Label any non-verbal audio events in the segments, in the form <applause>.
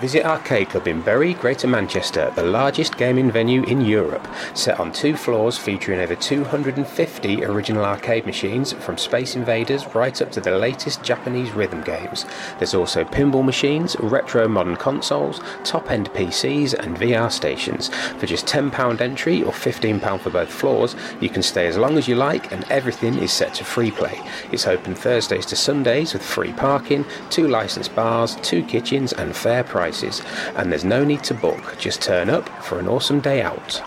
Visit Arcade Club in Bury, Greater Manchester, the largest gaming venue in Europe. Set on two floors featuring over 250 original arcade machines from Space Invaders right up to the latest Japanese rhythm games. There's also pinball machines, retro modern consoles, top end PCs, and VR stations. For just £10 entry or £15 for both floors, you can stay as long as you like and everything is set to free play. It's open Thursdays to Sundays with free parking, two licensed bars, two kitchens, and fair prices prices, and there's no need to book, just turn up for an awesome day out.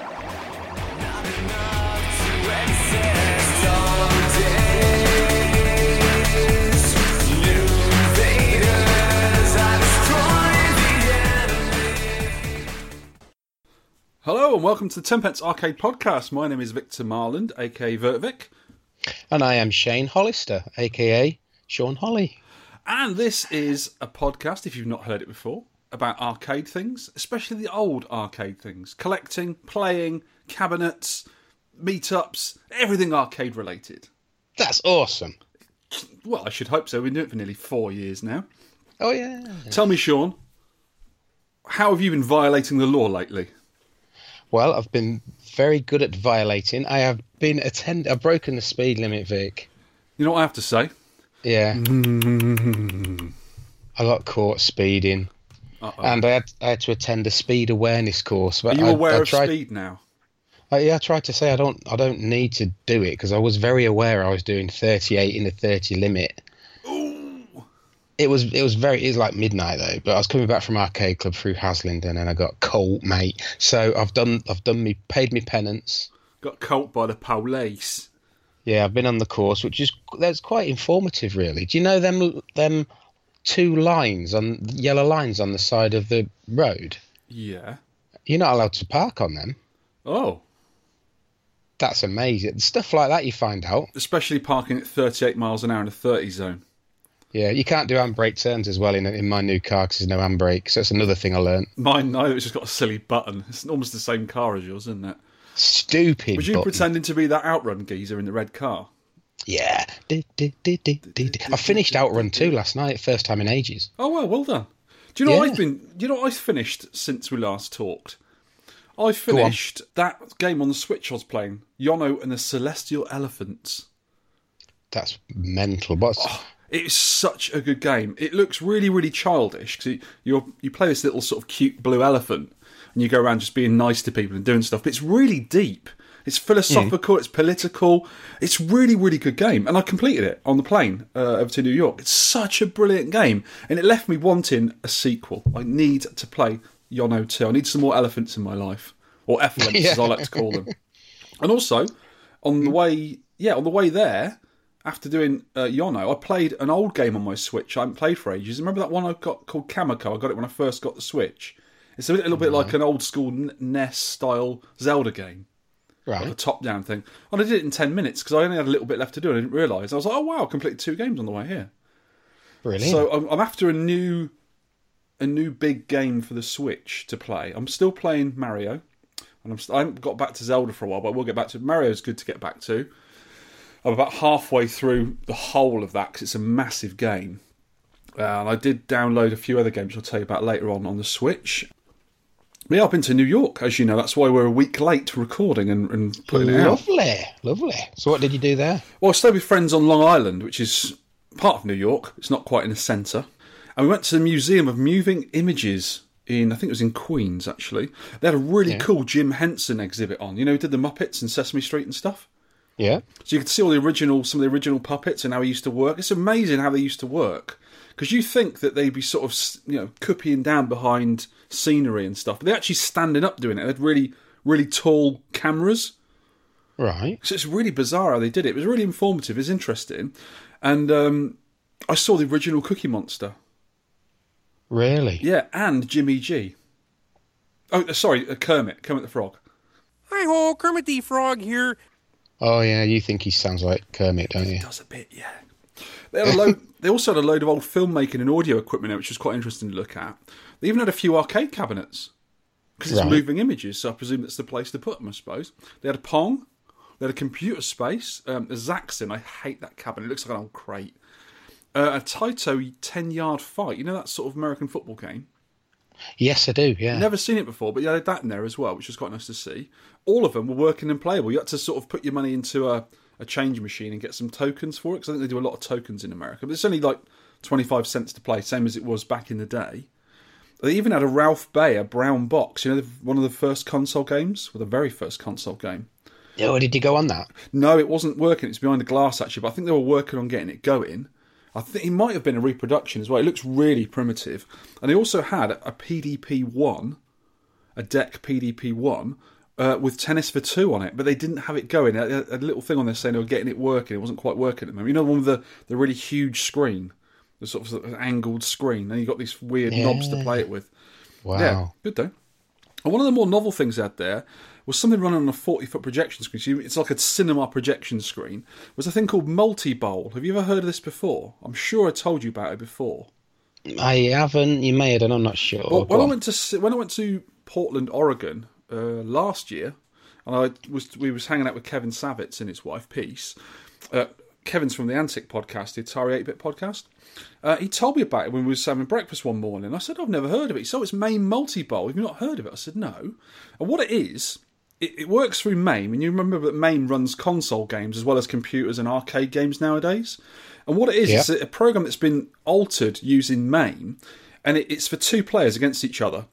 Hello and welcome to the Tenpence Arcade Podcast. My name is Victor Marland, aka Vertvic. And I am Shane Hollister, aka Sean Holly. And this is a podcast, if you've not heard it before, about arcade things, especially the old arcade things. Collecting, playing, cabinets, meetups, everything arcade related. That's awesome. Well, I should hope so. We've been doing it for nearly four years now. Oh, yeah. Tell me, Sean, how have you been violating the law lately? Well, I've been very good at violating. I have been attend. I've broken the speed limit, Vic. You know what I have to say? Yeah. I got caught speeding. Uh-oh. and I had, I had to attend a speed awareness course. But Are you I, aware I of tried, speed now? I, yeah, I tried to say I don't I don't need to do it because I was very aware I was doing 38 in the 30 limit. It was it was very it was like midnight though, but I was coming back from arcade club through Haslingden and I got cold, mate. So I've done I've done me paid me penance. Got caught by the police. Yeah, I've been on the course, which is that's quite informative, really. Do you know them them two lines on yellow lines on the side of the road? Yeah. You're not allowed to park on them. Oh, That's amazing. Stuff like that you find out. especially parking at 38 miles an hour in a 30 zone. Yeah, you can't do handbrake turns as well in in my new car because there's no handbrake. So that's another thing I learned. Mine, no, it's just got a silly button. It's almost the same car as yours, isn't it? Stupid. Was you button. pretending to be that outrun geezer in the red car? Yeah. I finished Outrun 2 last night, first time in ages. Oh well, well done. Do you know what Yeah. I've been? Do you know I've finished since we last talked? I finished that game on the Switch I was playing, Yono and the Celestial Elephants. That's mental. What's Oh. It's such a good game. It looks really, really childish because you you play this little sort of cute blue elephant, and you go around just being nice to people and doing stuff. But it's really deep. It's philosophical. It's political. It's really, really good game. And I completed it on the plane uh, over to New York. It's such a brilliant game, and it left me wanting a sequel. I need to play Yono 2. I need some more elephants in my life, or effluents <laughs> as I like to call them. <laughs> And also, on the way, yeah, on the way there, after doing uh, Yono, I played an old game on my Switch I haven't played for ages. Remember that one I got called Kamiko? I got it when I first got the Switch. It's a little bit like an old school NES style Zelda game, a top down thing. And I did it in 10 minutes because I only had a little bit left to do and I didn't realise. I was like, oh wow, I completed two games on the way here. Brilliant. So I'm, I'm after a new, a new big game for the Switch to play. I'm still playing Mario, and I'm st- I haven't got back to Zelda for a while, but we'll get back to Mario's good to get back to. I'm about halfway through the whole of that because it's a massive game. Uh, and I did download a few other games I'll tell you about later on on the Switch. Yeah, I've been to New York, as you know. That's why we're a week late recording and, and putting it out. lovely, lovely. So what did you do there? Well, I stayed with friends on Long Island, which is part of New York. It's not quite in the centre. And we went to the Museum of Moving Images in, I think it was in Queens, actually. They had a really cool Jim Henson exhibit on. You know, he did the Muppets and Sesame Street and stuff. Yeah. So you could see all the original, some of the original puppets and how he used to work. It's amazing how they used to work. Because you think that they'd be sort of, you know, copying down behind scenery and stuff. But they're actually standing up doing it. They had really, really tall cameras. Right. So it's really bizarre how they did it. It was really informative. It's interesting, and um, I saw the original Cookie Monster. Really? Yeah, and Jimmy G. Oh, uh, sorry, uh, Kermit, Kermit the Frog. Hi ho, Kermit the Frog here. Oh yeah, you think he sounds like Kermit, don't you? Does a bit, yeah. They had a load. <laughs> they also had a load of old filmmaking and audio equipment, there, which was quite interesting to look at. They even had a few arcade cabinets because it's Right. moving images, so I presume that's the place to put them. I suppose they had a Pong. They had a computer space. Um, a Zaxxon. I hate that cabinet. It looks like an old crate. Uh, a Taito ten yard fight. You know that sort of American football game. Yes, I do. Yeah. Never seen it before, but you had that in there as well, which was quite nice to see. All of them were working and playable. You had to sort of put your money into a, a change machine and get some tokens for it, because I think they do a lot of tokens in America. But it's only like 25 cents to play, same as it was back in the day. They even had a Ralph Baer brown box, you know, one of the first console games, or the very first console game. Oh, did you go on that? No, it wasn't working. It's was behind the glass actually, but I think they were working on getting it going. I think it might have been a reproduction as well. It looks really primitive, and they also had a PDP one, a DEC PDP one. Uh, with tennis for two on it, but they didn't have it going. A, a little thing on there saying they were getting it working. It wasn't quite working at the moment. You know, one with the, the really huge screen, the sort of, angled screen, and you got these weird Yeah. knobs to play it with. Wow. Yeah, good though. And one of the more novel things out there was something running on a 40 foot projection screen. So it's like a cinema projection screen. Was a thing called Multi Bowl. Have you ever heard of this before? I'm sure I told you about it before. I haven't. You may have done. I'm not sure. Well, when I went to when I went to Portland, Oregon uh, last year, and I was we was hanging out with Kevin Savetz and his wife Peace. Uh, Kevin's from the Antic podcast, the Atari 8-bit podcast. Uh, he told me about it when we was having breakfast one morning. I said, I've never heard of it. So it's MAME Multi-Bowl. Have you not heard of it? I said, no. And what it is, it, it works through MAME. And you remember that MAME runs console games as well as computers and arcade games nowadays. And what it is, Yeah. it's a, program that's been altered using MAME. And it, it's for two players against each other.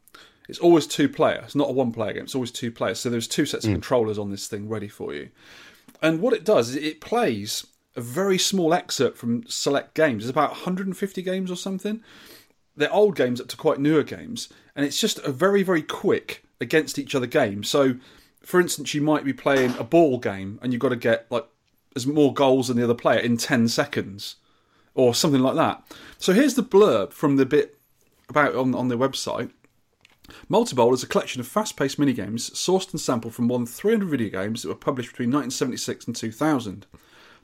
It's always two players. It's not a one player game. It's always two players. So there's two sets of controllers on this thing ready for you. And what it does is it plays a very small excerpt from select games. It's about 150 games or something. They're old games up to quite newer games, and it's just a very, very quick against each other game. So, for instance, you might be playing a ball game, and you've got to get like as more goals than the other player in 10 seconds, or something like that. So here's the blurb from the bit about on on their website. Multibowl is a collection of fast-paced minigames sourced and sampled from more than 300 video games that were published between 1976 and 2000.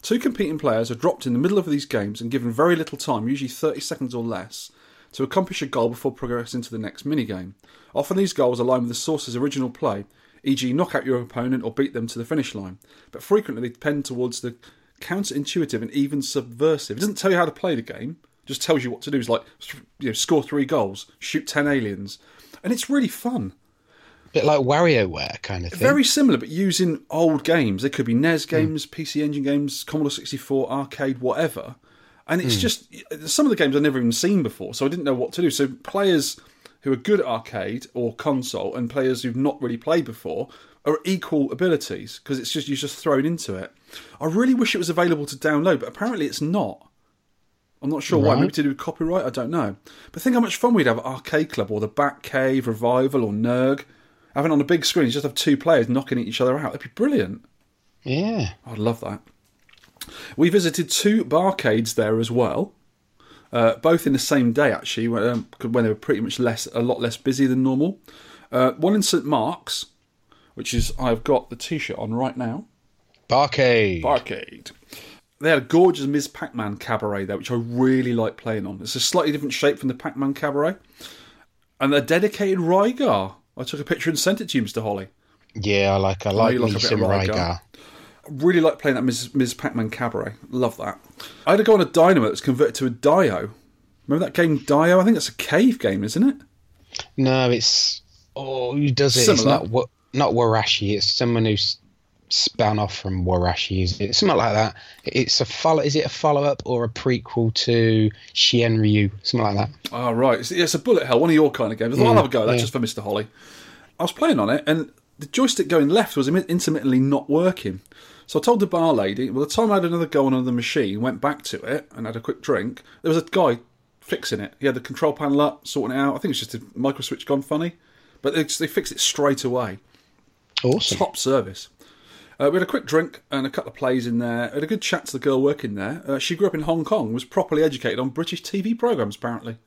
Two competing players are dropped in the middle of these games and given very little time, usually 30 seconds or less, to accomplish a goal before progressing to the next minigame. Often these goals align with the source's original play, e.g., knock out your opponent or beat them to the finish line, but frequently they tend towards the counterintuitive and even subversive. It doesn't tell you how to play the game, just tells you what to do. It's like, you know, score three goals, shoot 10 aliens, and it's really fun. Bit like WarioWare kind of thing. Very similar, but using old games. They could be Hmm. NES games, PC Engine games, Commodore 64, arcade, whatever. And Hmm. it's just some of the games I've never even seen before, so I didn't know what to do. So players who are good at arcade or console and players who've not really played before are equal abilities because it's just you're just thrown into it. I really wish it was available to download, but apparently it's not. I'm not sure why. Right. Maybe to do with copyright. I don't know. But think how much fun we'd have at Arcade Club or the Bat Cave Revival or Nerg. Having on a big screen, you just have two players knocking each other out. That'd be brilliant. Yeah. I'd love that. We visited two barcades there as well, uh, both in the same day actually, when, um, when they were pretty much less, a lot less busy than normal. Uh, one in St Mark's, which is I've got the T-shirt on right now. Barcade. Barcade. They had a gorgeous Ms. Pac-Man cabaret there, which I really like playing on. It's a slightly different shape from the Pac-Man cabaret, and a dedicated Rygar. I took a picture and sent it to you, Mr. Holly. yeah, I like I like me like bit some Rygar. Really like playing that Ms. Ms. Pac-Man Cabaret. Love that. I had to go on a dynamo that's converted to a Dio. Remember that game Dio? I think that's a cave game, isn't it? No, it's oh, who does it? It's not not Warashi. It's someone who's spun off from Warashi. Is it something like that? It's a follow. Is it a follow up or a prequel to Shienryu? Something like that. Oh, right. It's, it's a bullet hell, one of your kind of games. Thought I'll mm, have a go. That's yeah. just for Mr. Holly. I was playing on it, and the joystick going left was intermittently not working. So I told the bar lady, well, the time I had another go on another machine, went back to it and had a quick drink, there was a guy fixing it. He had the control panel up, sorting it out. I think it's just a micro switch gone funny. But they, they fixed it straight away. Awesome. top service. Uh, we had a quick drink and a couple of plays in there. had a good chat to the girl working there. Uh, she grew up in Hong Kong, was properly educated on British TV programs, apparently.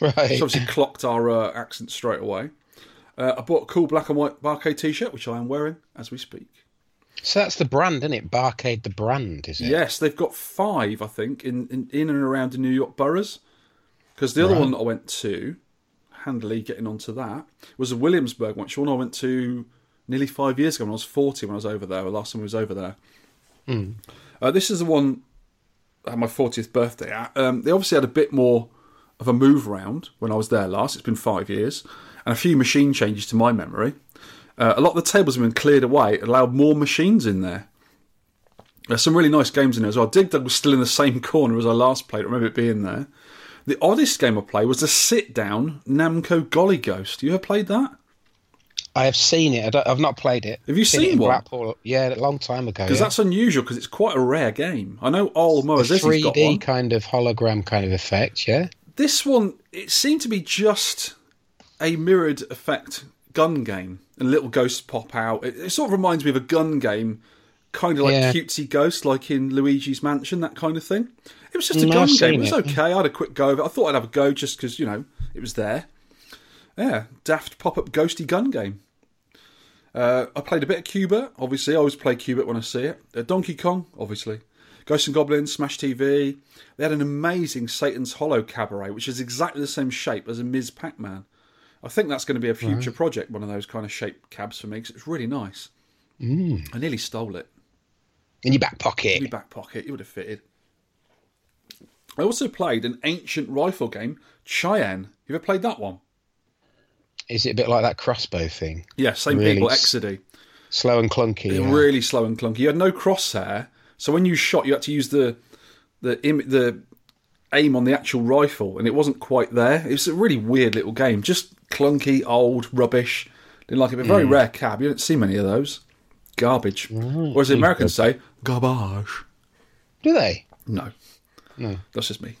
Right. She obviously clocked our uh, accent straight away. Uh, I bought a cool black and white Barcade t shirt, which I am wearing as we speak. So that's the brand, isn't it? Barcade, the brand, is it? Yes, they've got five, I think, in, in, in and around the New York boroughs. Because the other Right. one that I went to, handily getting onto that, was a Williamsburg one, one I went to nearly five years ago when I was 40 when I was over there, the last time I was over there. Uh, this is the one I had my 40th birthday at. Um, they obviously had a bit more of a move around when I was there last. It's been five years, and a few machine changes to my memory. Uh, a lot of the tables have been cleared away. It allowed more machines in there. There's some really nice games in there as well. Dig Dug was still in the same <laughs> corner as I last played. I remember it being there. The oddest game I played was the sit down Namco Golly Ghost. You ever played that? I have seen it. I I've not played it. Have you seen in one? Blackpool. Yeah, a long time ago. Because yeah. that's unusual because it's quite a rare game. I know All Moses has got 3D one. kind of hologram kind of effect. Yeah. This one, it seemed to be just a mirrored effect gun game. And little ghosts pop out. It, it sort of reminds me of a gun game, kind of like Yeah. cutesy ghost, like in Luigi's Mansion, that kind of thing. It was just a Mm, gun game. It was it. okay. I had a quick go of it. I thought I'd have a go just because, you know, it was there. Yeah, daft pop up ghosty gun game. Uh, I played a bit of Cuba, obviously. I always play Cuba when I see it. Uh, Donkey Kong, obviously. Ghosts and Goblins, Smash TV. They had an amazing Satan's Hollow cabaret, which is exactly the same shape as a Ms. Pac Man. I think that's going to be a future project, one of those kind of shaped cabs for me, because it's really nice. Mm. I nearly stole it. In your back pocket. In your back pocket, it would have fitted. I also played an ancient rifle game, Cheyenne. You ever played that one? Is it a bit like that crossbow thing? Yeah, same Really people, s- Exidy. Slow and clunky. Yeah. really slow and clunky. You had no crosshair, so when you shot, you had to use the the Im- the aim on the actual rifle, and it wasn't quite there. It was a really weird little game, just clunky, old, rubbish. Didn't like it. But very Hmm. rare cab. You don't see many of those. Garbage. Or as the Americans say, garbage. Do they? No, no, that's just me.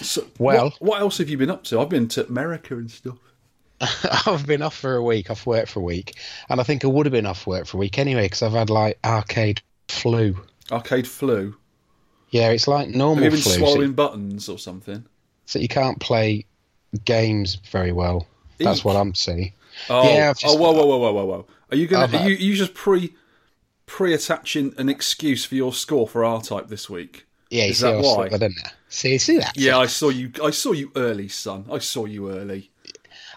So, Well- what, what else have you been up to? I've been to America and stuff. <laughs> I've been off for a week, off work for a week, and I think I would have been off work for a week anyway because I've had like arcade flu. Arcade flu. Yeah, it's like Have normal you been flu, so, swallowing buttons or something? so you can't play games very well. That's what I'm saying. Oh, Yeah, just- oh, whoa, whoa, whoa, whoa, whoa, whoa! Are you gonna? I've Are you, you just pre pre attaching an excuse for your score for R type this week? Yeah, you Is see that I why? in there. See, see that? Yeah, I saw you. I saw you early, son. I saw you early.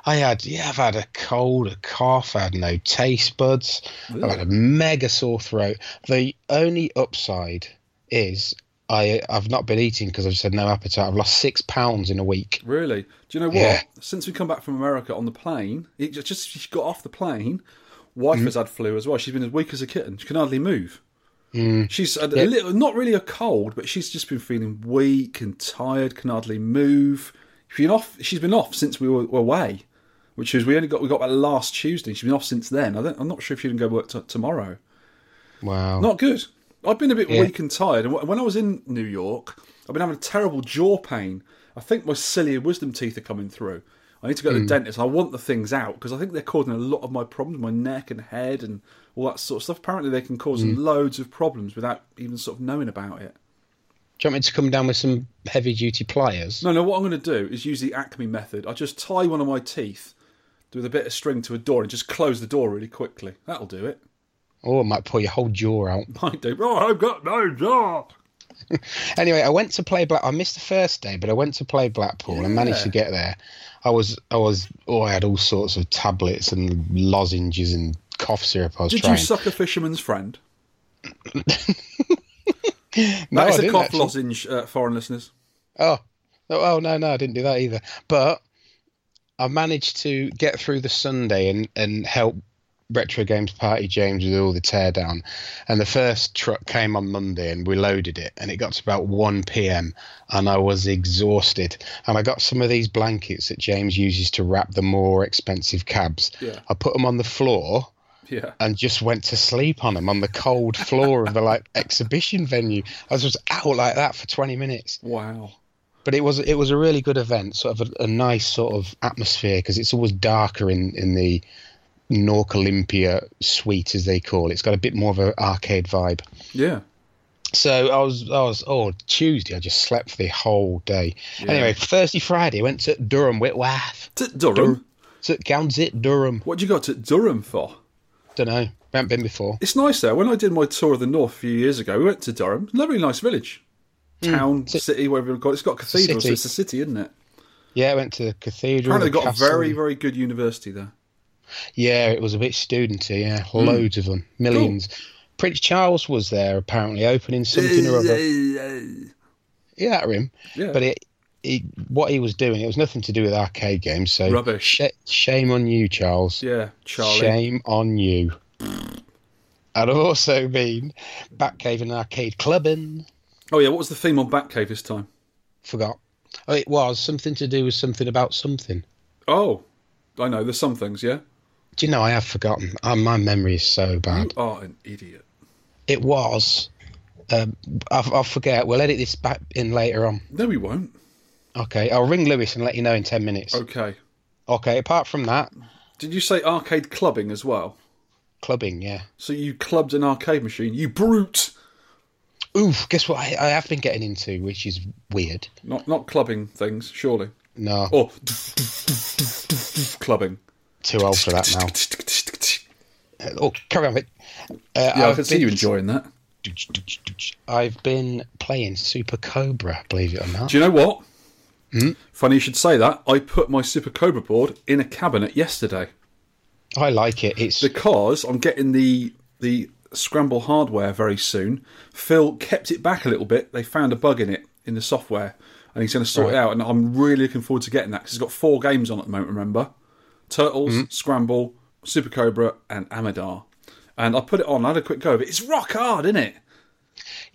I had, yeah, I've had a cold, a cough, I had no taste buds, I've had a mega sore throat. The only upside is I, I've not been eating because I've just had no appetite. I've lost six pounds in a week. Really? Do you know what? Yeah. Since we come back from America on the plane, it just, just she got off the plane. Wife Mm-hmm. has had flu as well. She's been as weak as a kitten. She can hardly move. Mm. She's had a little, not really a cold, but she's just been feeling weak and tired. Can hardly move. She's been off. She's been off since we were away, which is we only got we got back last Tuesday. She's been off since then. I don't, I'm not sure if she can go work t- tomorrow. Wow. Not good. I've been a bit Yeah. weak and tired. And when I was in New York, I've been having a terrible jaw pain. I think my cilia wisdom teeth are coming through. I need to go Hmm. to the dentist. I want the things out because I think they're causing a lot of my problems, my neck and head and all that sort of stuff. Apparently, they can cause Hmm. loads of problems without even sort of knowing about it. Do you want me to come down with some heavy duty pliers? No, no. What I'm going to do is use the Acme method. I just tie one of my teeth with a bit of string to a door and just close the door really quickly. That'll do it. Oh, I might pull your whole jaw out. <laughs> Might do. Oh, I've got no jaw. <laughs> Anyway, I went to play Black. I missed the first day, but I went to Replay Blackpool and managed to get there. I was, I was, oh, I had all sorts of tablets and lozenges and cough syrup. I was Did trying. you suck a fisherman's friend? <laughs> No, That I is a didn't cough actually. lozenge, uh, foreign listeners. Oh, oh, oh, no, no, I didn't do that either. But I managed to get through the Sunday and and help Retro Games Party James with all the teardown. And the first truck came on Monday, and we loaded it, and it got to about one p.m. and I was exhausted. And I got some of these blankets that James uses to wrap the more expensive cabs. Yeah. I put them on the floor Yeah. and just went to sleep on them on the cold floor of the like <laughs> exhibition venue. I was just out like that for twenty minutes Wow. But it was it was a really good event, sort of a, a nice sort of atmosphere because it's always darker in in the Nork Olympia suite as they call it. It's got a bit more of an arcade vibe. Yeah. So I was I was oh Tuesday I just slept for the whole day. Anyway, Thursday Friday went to Durham Whitworth. To Durham. To Gownsett Durham. What you go to Durham for? Don't know. Haven't been before. It's nice there. When I did my tour of the north a few years ago, we went to Durham. Lovely, nice village, town, Ci- city, whatever you call it. It's got cathedrals. city. it's a city, isn't it? Yeah, I went to the cathedral. Apparently, the got a very, very good university there. Yeah, it was a bit studenty. Yeah, Hmm. loads of them, millions. Prince Charles was there apparently opening something or other. Yeah, that him. Yeah. But it he, what he was doing, it was nothing to do with arcade games. So Rubbish. sh- shame on you, Charles. Yeah, Charlie. Shame on you. <laughs> I've also been Batcave and arcade clubbing. Oh yeah, what was the theme on Batcave this time? Forgot. Oh, it was something to do with something about something. Oh, I know. There's some things. Yeah. Do you know I have forgotten? Oh, my memory is so bad. You are an idiot. It was. Um, I'll, I'll forget. We'll edit this back in later on. No, we won't. Okay, I'll ring Lewis and let you know in ten minutes. Okay. Okay. Apart from that, Did you say arcade clubbing as well? clubbing. Yeah. So you clubbed an arcade machine, you brute! Oof. Guess what? I, I have been getting into, which is weird. Not not clubbing things, surely. No, Or clubbing. too old for that now. Oh, carry on. Uh, Yeah, I I've can see you enjoying that. I've been playing Super Cobra, believe it or not. Do you know what? Funny you should say that. I put my Super Cobra board in a cabinet yesterday I like it. It's because I'm getting the the scramble hardware very soon. Phil kept it back a little bit. They found a bug in it in the software, and he's going to sort it out. And I'm really looking forward to getting that because it's got four games on at the moment. Remember, Turtles, mm-hmm. Scramble, Super Cobra, and Amidar. And I put it on. I had a quick go of it. It's rock hard, isn't it?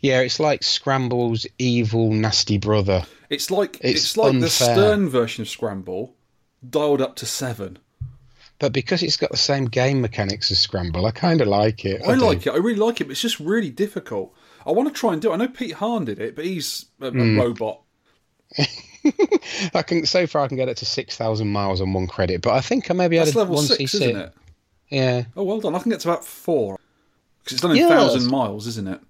yeah, it's like Scramble's evil, nasty brother. It's like it's, It's like the. Stern version of Scramble, dialed up to seven. But because it's got the same game mechanics as Scramble, I kind of like it. I do. like it. I really like it, but it's just really difficult. I want to try and do it. I know Pete Hahn did it, but he's a, a Hmm. robot. <laughs> I can so far I can get it to six thousand miles on one credit, but I think I maybe had That's a level one six, isn't it? Yeah, Oh, well done. I can get to about four because it's done in Yeah. thousand miles, isn't it?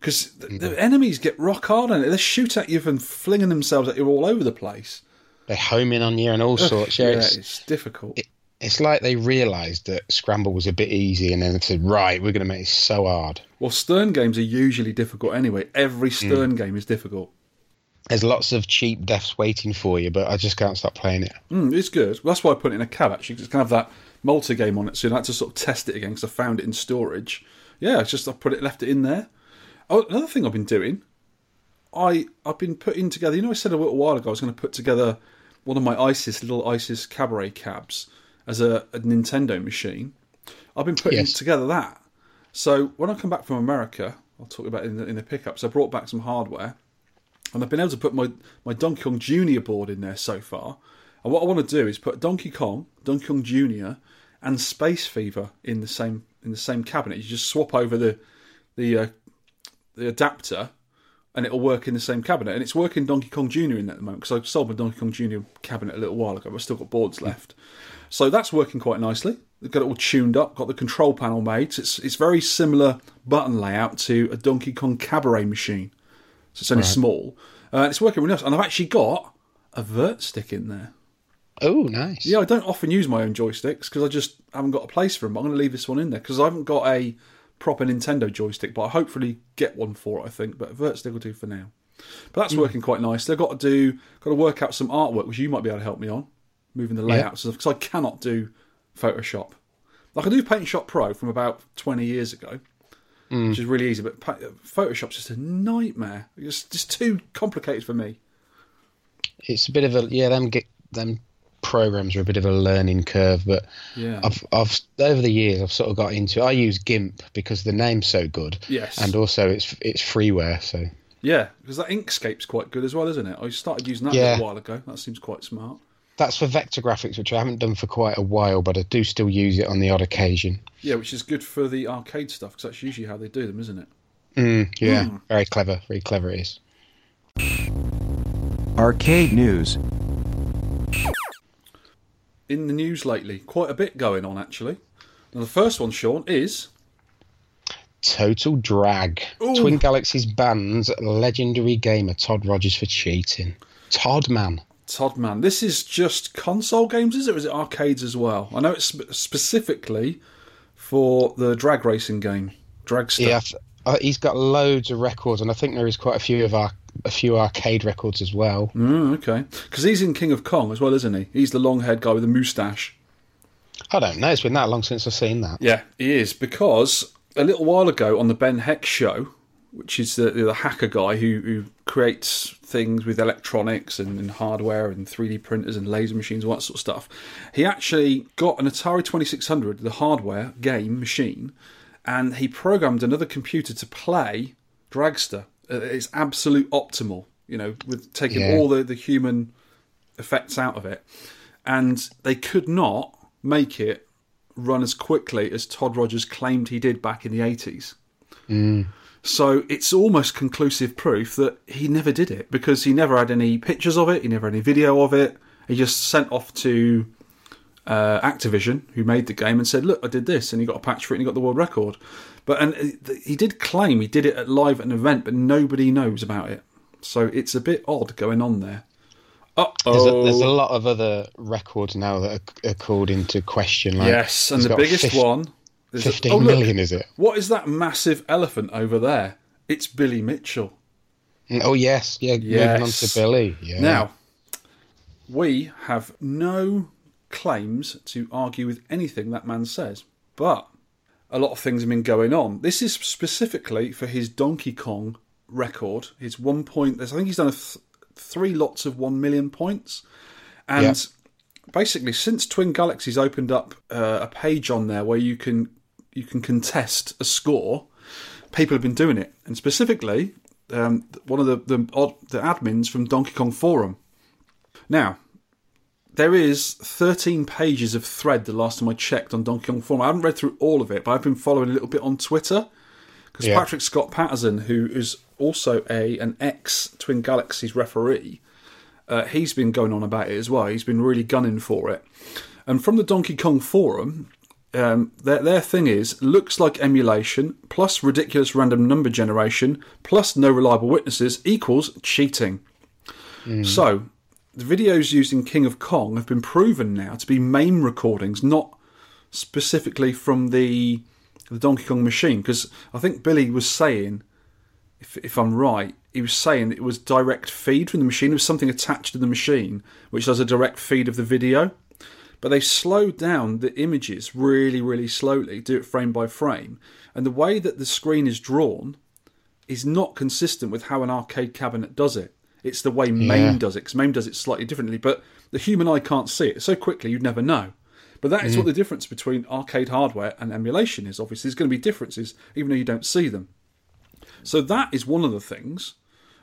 Because the, the enemies get rock hard and. They shoot at you and flinging themselves at you all over the place. they home in on you and all sorts. Yeah, yeah, it's, it's difficult. It's like they realised that Scramble was a bit easy, and then they said, "Right, we're going to make it so hard." well, Stern games are usually difficult anyway. Every Hmm. Stern game is difficult. There's lots of cheap deaths waiting for you, but I just can't stop playing it. Mm, it's good. Well, that's why I put it in a cab actually. 'cause it's kind of that multi game on it, so you had to sort of test it again because I found it in storage. Yeah, it's just I put it, left it in there. Oh, another thing I've been doing, I I've been putting together. You know, I said a little while ago I was going to put together one of my ISIS little ISIS cabaret cabs as a, a Nintendo machine. I've been putting Yes. together that. So when I come back from America, I'll talk about it in the, in the pickups. I brought back some hardware and I've been able to put my, my Donkey Kong Junior board in there so far. And what I want to do is put Donkey Kong, Donkey Kong Junior, and Space Fever in the same in the same cabinet. You just swap over the the uh, the adapter, and it'll work in the same cabinet. And it's working Donkey Kong Junior in there at the moment because I sold my Donkey Kong Junior cabinet a little while ago. but I've still got boards left, so that's working quite nicely. They've got it all tuned up, got the control panel made. So it's it's very similar button layout to a Donkey Kong Cabaret machine. So it's only small. Uh, it's working really nice. And I've actually got a vert stick in there. Oh, nice. Yeah, I don't often use my own joysticks because I just haven't got a place for them. But I'm going to leave this one in there because I haven't got a proper Nintendo joystick, but I hopefully get one for it. I think, but a vert stick will do for now. But that's working quite nice. They've got to do, got to work out some artwork, which you might be able to help me on, moving the layouts because I cannot do Photoshop. Like I do Paint Shop Pro from about 20 years ago, mm. which is really easy, but Photoshop's just a nightmare. It's just too complicated for me. It's a bit of a yeah. Them get them programs are a bit of a learning curve, but Yeah. I've I've over the years I've sort of got into. I use GIMP because the name's so good. Yes. and also it's it's freeware, so Yeah, because that Inkscape's quite good as well, isn't it? I started using that a Yeah. little while ago. That seems quite smart. That's for vector graphics, which I haven't done for quite a while, but I do still use it on the odd occasion. Yeah, which is good for the arcade stuff because that's usually how they do them, isn't it? Mm, yeah, Hmm. very clever, very clever it is. Arcade news. In the news lately, quite a bit going on actually. Now, the first one, Sean, is Total drag. Ooh. Twin Galaxies bans legendary gamer Todd Rogers for cheating. Todd man. Todd Man. This is just console games, is it? Or is it arcades as well? I know it's spe- specifically for the drag racing game, Dragster. Yeah, uh, he's got loads of records, and I think there is quite a few of our a few arcade records as well. Mm, okay, because he's in King of Kong as well, isn't he? He's the long-haired guy with the moustache. I don't know. It's been that long since I've seen that. Yeah, he is because a little while ago on the Ben Heck show, which is the, the hacker guy who, who creates things with electronics and, and hardware and 3D printers and laser machines, all that sort of stuff. He actually got an Atari 2600, the hardware game machine, and he programmed another computer to play Dragster. It's absolute optimal, you know, with taking Yeah. all the, the human effects out of it. And they could not make it run as quickly as Todd Rogers claimed he did back in the 80s. So it's almost conclusive proof that he never did it because he never had any pictures of it, he never had any video of it. He just sent off to uh, Activision, who made the game, and said, "Look, I did this," and he got a patch for it, and he got the world record. But and uh, he did claim he did it at live at an event, but nobody knows about it. So it's a bit odd going on there. There's, a, there's a lot of other records now that are, are called into question. Like, Yes, and the biggest fif- one. Is- Fifteen oh, look, million, is it? What is that massive elephant over there? It's Billy Mitchell. Oh yes, yeah. Moving on to Billy. Yeah. Now, we have no claims to argue with anything that man says, but a lot of things have been going on. This is specifically for his Donkey Kong record. His one point. I think he's done a th- three lots of one million points, and basically since Twin Galaxies opened up uh, a page on there where you can you can contest a score, people have been doing it, and specifically um, one of the the, the admins from Donkey Kong Forum. Now, there is 13 pages of thread the last time I checked on Donkey Kong Forum. I haven't read through all of it, but I've been following a little bit on Twitter because Yeah. Patrick Scott Patterson, who is also a an ex Twin Galaxies referee, uh, he's been going on about it as well. He's been really gunning for it. And from the Donkey Kong forum, um, their their thing is looks like emulation plus ridiculous random number generation plus no reliable witnesses equals cheating. So the videos used in King of Kong have been proven now to be MAME recordings, not specifically from the the Donkey Kong machine. Because I think Billy was saying, if if I'm right, he was saying it was direct feed from the machine. There was something attached to the machine which does a direct feed of the video. But they've slowed down the images really, really slowly, do it frame by frame. And the way that the screen is drawn is not consistent with how an arcade cabinet does it. It's the way MAME does it, because MAME does it slightly differently. But the human eye can't see it so quickly, you'd never know. But that is what mm. the difference between arcade hardware and emulation is. Obviously, there's going to be differences, even though you don't see them. So that is one of the things.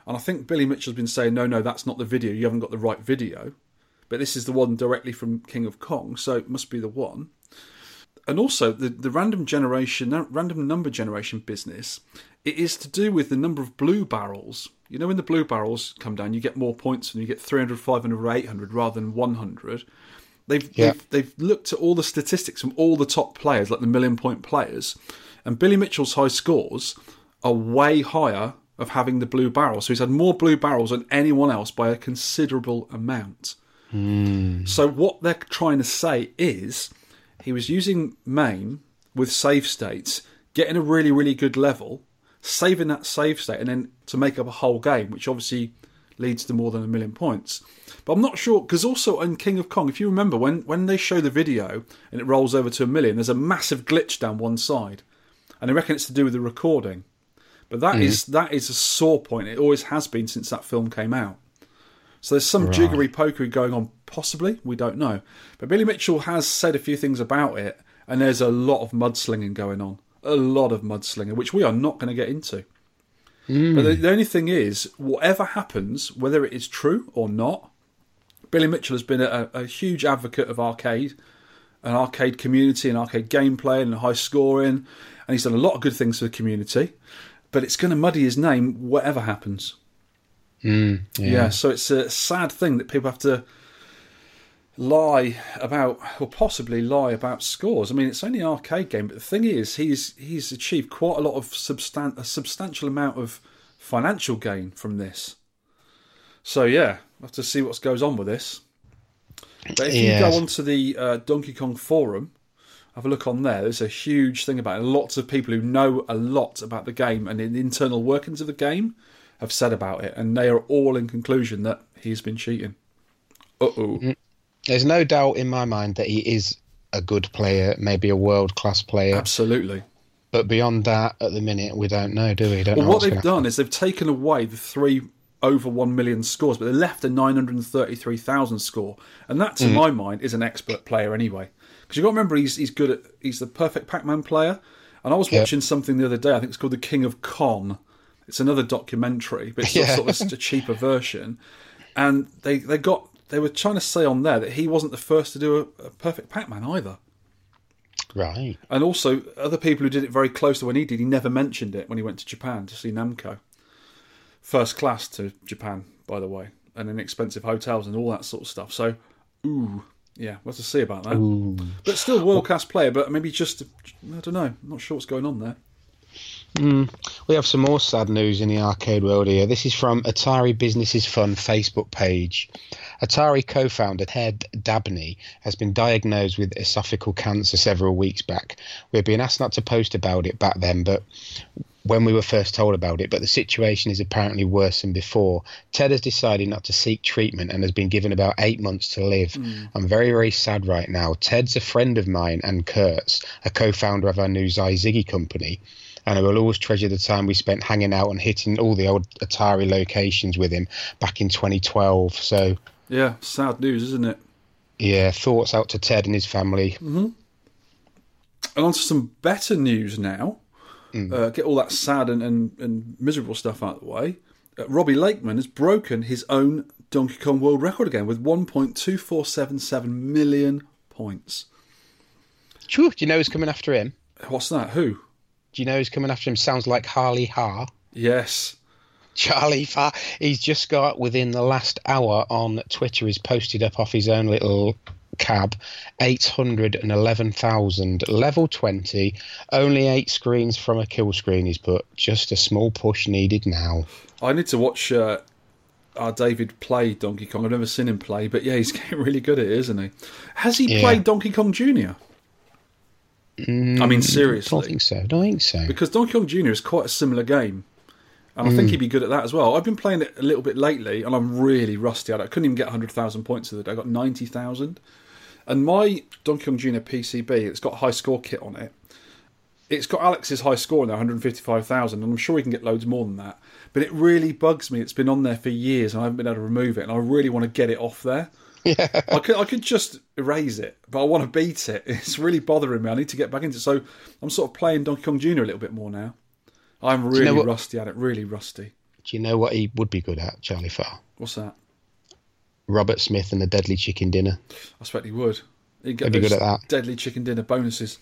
And I think Billy Mitchell's been saying, no, no, that's not the video. You haven't got the right video. But this is the one directly from King of Kong, so it must be the one. And also, the, the random generation, random number generation business, it is to do with the number of blue barrels. You know, when the blue barrels come down, you get more points and you get 300, 500, or 800 rather than 100. They've, Yeah. they've they've looked at all the statistics from all the top players, like the million point players, and Billy Mitchell's high scores are way higher of having the blue barrel. So he's had more blue barrels than anyone else by a considerable amount. Hmm. So what they're trying to say is he was using MAME with save states, getting a really, really good level, saving that save state, and then to make up a whole game, which obviously leads to more than a million points. But I'm not sure because also in King of Kong, if you remember when when they show the video and it rolls over to a million, there's a massive glitch down one side, and I reckon it's to do with the recording. But that hmm. is that is a sore point. It always has been since that film came out. So there's some jiggery pokery going on, possibly. We don't know. But Billy Mitchell has said a few things about it, and there's a lot of mudslinging going on. A lot of mudslinging, which we are not going to get into. Hmm. But the, the only thing is, whatever happens, whether it is true or not, Billy Mitchell has been a, a huge advocate of arcade, an arcade community, and arcade gameplay, and high scoring, and he's done a lot of good things for the community. But it's going to muddy his name, whatever happens. Yeah. so it's a sad thing that people have to lie about, or possibly lie about scores. I mean, it's only an arcade game, but the thing is, he's he's achieved quite a lot of substan- a substantial amount of financial gain from this. So yeah, we'll have to see what goes on with this. But if you go onto the uh, Donkey Kong forum, have a look on there. There's a huge thing about it. Lots of people who know a lot about the game and the internal workings of the game have said about it, and they are all in conclusion that he's been cheating. Uh oh. There's no doubt in my mind that he is a good player, maybe a world class player. Absolutely. But beyond that, at the minute, we don't know, do we? Don't Well, know what they've done is they've taken away the three over 1 million scores, but they left a 933,000 score. And that, to my mind, is an expert player anyway. Because you've got to remember, he's, he's good at, he's the perfect Pac Man player. And I was watching something the other day, I think it's called The King of Con. It's another documentary, but it's <laughs> Yeah. sort of a cheaper version. And they, they got, they were trying to say on there that he wasn't the first to do a, a perfect Pac Man either. Right. And also, other people who did it very close to when he did, he never mentioned it when he went to Japan to see Namco. First class to Japan, by the way, and inexpensive hotels and all that sort of stuff. So, ooh, yeah, we'll to see about that. But still, world class player, but maybe just, I don't know, I'm not sure what's going on there. Hmm. We have some more sad news in the arcade world here. This is from Atari Business is Fun Facebook page. Atari co founder Ted Dabney has been diagnosed with esophageal cancer several weeks back. We had been asked not to post about it back then, but when we were first told about it, but the situation is apparently worse than before. Ted has decided not to seek treatment and has been given about eight months to live. Hmm. I'm very, very sad right now. Ted's a friend of mine and Kurt's, a co founder of our new Syzygy company and I will always treasure the time we spent hanging out and hitting all the old Atari locations with him back in 2012. So, Yeah, sad news, isn't it? yeah, thoughts out to Ted and his family. And on to some better news now. Uh, get all that sad and, and, and miserable stuff out of the way. Uh, Robbie Lakeman has broken his own Donkey Kong World Record again with 1.2477 million points. Do you know who's coming after him? What's that? Who? Do you know who's coming after him? Sounds like Harley Ha. Yes. Charlie Fa. He's just got within the last hour on Twitter. He's posted up off his own little cab 811,000 level 20 only eight screens from a kill screen he's put just a small push needed now I need to watch uh, our David play Donkey Kong. I've never seen him play, but yeah, he's <laughs> getting really good at it, isn't he? Has he Yeah. played Donkey Kong Jr.? I mean, mm, seriously. I don't think so don't think so because Donkey Kong Jr. is quite a similar game, and I think mm. he'd be good at that as well. I've been playing it a little bit lately, and I'm really rusty at it. I couldn't even get 100,000 points the other day. I got 90,000. And my Donkey Kong Jr. PCB, it's got a high score kit on it. It's got Alex's high score now, 155,000, and I'm sure he can get loads more than that. But it really bugs me. It's been on there for years, and I haven't been able to remove it, and I really want to get it off there. Yeah. I could I could just erase it, but I want to beat it. <laughs> It's really bothering me. I need to get back into it. So I'm sort of playing Donkey Kong Jr. a little bit more now. I'm really know what- rusty at it, really rusty. do you know what he would be good at Charlie Farr What's that? Robert Smith and the Deadly Chicken Dinner I expect he would. He'd get He'd be good at that. Deadly chicken dinner bonuses.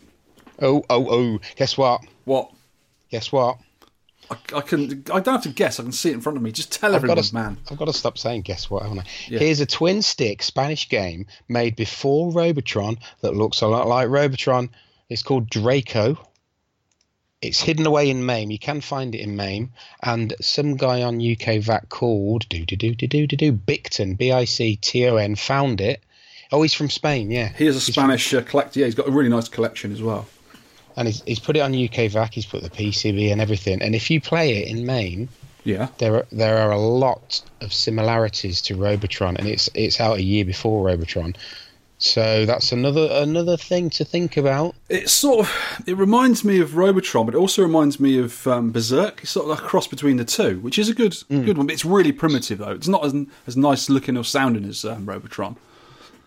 oh oh oh guess what What? guess what I, I can. I don't have to guess. I can see it in front of me. Just tell I've everyone, to, man. I've got to stop saying guess what, haven't I? Yeah. Here's a twin stick Spanish game made before Robotron that looks a lot like Robotron. It's called Draco. It's hidden away in MAME. You can find it in MAME. And some guy on UK VAC called do do do do do do do Bicton B I C T O N found it. Oh, he's from Spain, yeah. He is a He's Spanish uh, collector. Yeah, he's got a really nice collection as well. And he's, he's put it on UK VAC. He's put the PCB and everything. And if you play it in MAME, Yeah. there are there are a lot of similarities to Robotron, and it's it's out a year before Robotron. So that's another another thing to think about. It sort of. It reminds me of Robotron, but it also reminds me of um, Berserk. It's sort of like a cross between the two, which is a good Mm. good one. But it's really primitive though. It's not as as nice looking or sounding as um, Robotron.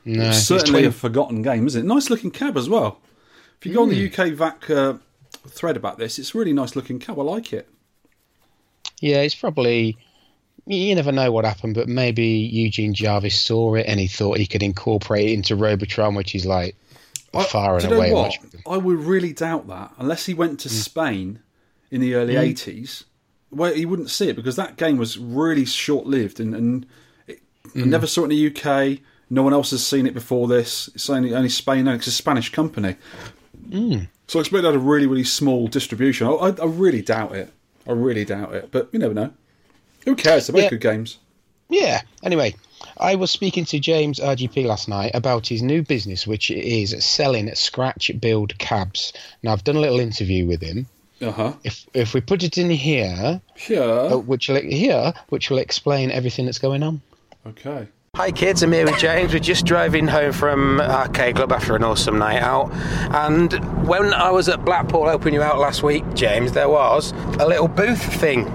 No, It's it's certainly twin- a forgotten game, isn't it? Nice looking cab as well. If you go on the Mm. UK VAC uh, thread about this, it's a really nice looking cab. I like it. yeah, it's probably you never know what happened, but maybe Eugene Jarvis saw it and he thought he could incorporate it into Robotron, which is like far and away much. I would really doubt that unless he went to Mm. Spain in the early eighties, where he wouldn't see it because that game was really short lived and, and it, Mm. I never saw it in the UK. No one else has seen it before this. It's only only Spain. and It's a Spanish company, Mm. so I expect it had a really really small distribution. I, I, I really doubt it. I really doubt it, but you never know. Who cares? They're both Yeah. good games. Yeah. Anyway, I was speaking to James RGP last night about his new business, which is selling scratch build cabs. Now I've done a little interview with him. Uh huh. If if we put it in here, Yeah. uh, which will here, which will explain everything that's going on. Okay. Hi kids, I'm here with James. We're just driving home from Arcade Club after an awesome night out. And when I was at Blackpool helping you out last week, James, there was a little booth thing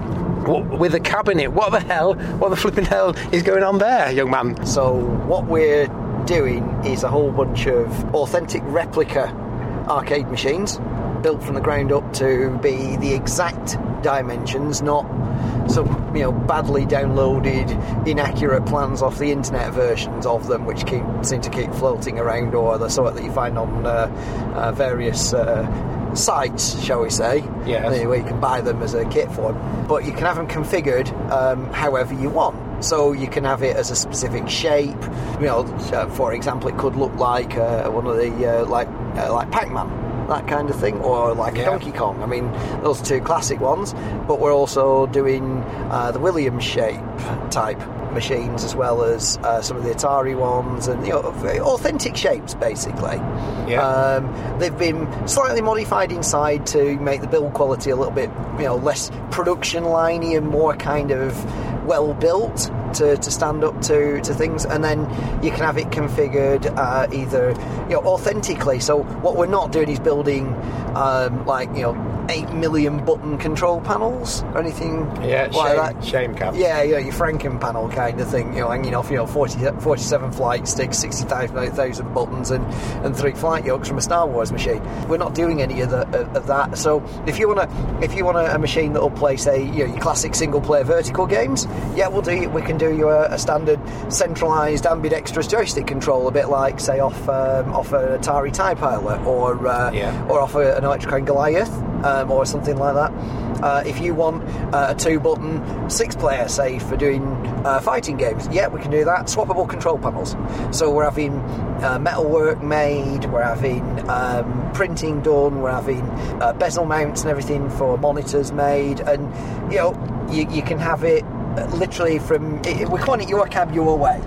with a cabinet. What the hell? What the flipping hell is going on there, young man? So what we're doing is a whole bunch of authentic replica arcade machines built from the ground up to be the exact dimensions, not some you know badly downloaded, inaccurate plans off the internet versions of them, which keep seem to keep floating around, or the sort that you find on uh, uh, various. Uh, sites, shall we say, where you can buy them as a kit form, but you can have them configured um, however you want. So you can have it as a specific shape. You know, uh, for example, it could look like uh, one of the uh, like uh, like Pac-Man, that kind of thing, or like Yeah. Donkey Kong. I mean, those two classic ones. But we're also doing uh, the Williams shape type machines as well as uh, some of the Atari ones and you know authentic shapes basically. Yeah. Um, they've been slightly modified inside to make the build quality a little bit, you know, less production liney and more kind of well built to, to stand up to, to things. And then you can have it configured uh, either, you know, authentically. So what we're not doing is building um, like, you know, 8 million button control panels or anything Yeah, like shame, that. shame cap. Yeah, yeah, Franken panel kind of thing, you know, hanging off, you know, 40, 47 flight sticks, 60,000 buttons, and, and three flight yokes from a Star Wars machine. We're not doing any of, the, of, of that. So if you want to, if you want a, a machine that will play, say, you know, your classic single player vertical games, yeah, we'll do. We can do you a, a standard centralized ambidextrous joystick control, a bit like, say, off um, off an Atari Tie Pilot or uh, Yeah. or off a, an Electric Goliath um, or something like that. Uh, if you want uh, a two button six player, say, for doing uh, fighting games, yeah, we can do that. Swappable control panels. So we're having uh, metalwork made, we're having um, printing done, we're having uh, bezel mounts and everything for monitors made, and you know, you, you can have it literally from, we're calling it your cab, your way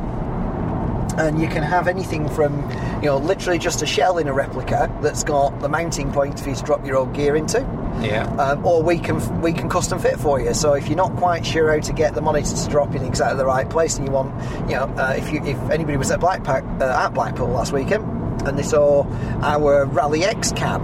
and you can have anything from you know literally just a shell in a replica that's got the mounting point for you to drop your old gear into Yeah. um, or we can we can custom fit for you so if you're not quite sure how to get the monitor to drop in exactly the right place and you want you know uh, if you if anybody was at Blackpack uh, at Blackpool last weekend and they saw our Rally X cab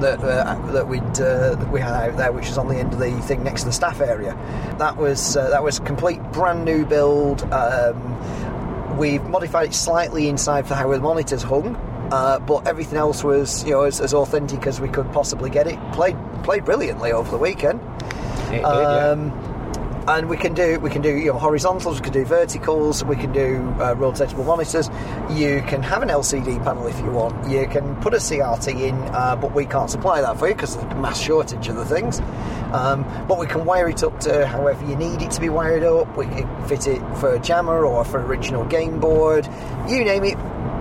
that uh, that we'd uh, that we had out there, which was on the end of the thing next to the staff area. That was uh, that was complete brand new build. Um, we've modified it slightly inside for how the monitors hung, uh, but everything else was you know as, as authentic as we could possibly get it. Played played brilliantly over the weekend. It did, yeah. Um, and we can do we can do you know horizontals, we can do verticals, we can do uh, rotatable monitors. You can have an LCD panel if you want. You can put a CRT in, uh, but we can't supply that for you because of the mass shortage of the things. Um, but we can wire it up to however you need it to be wired up. We can fit it for a jammer or for an original game board. You name it.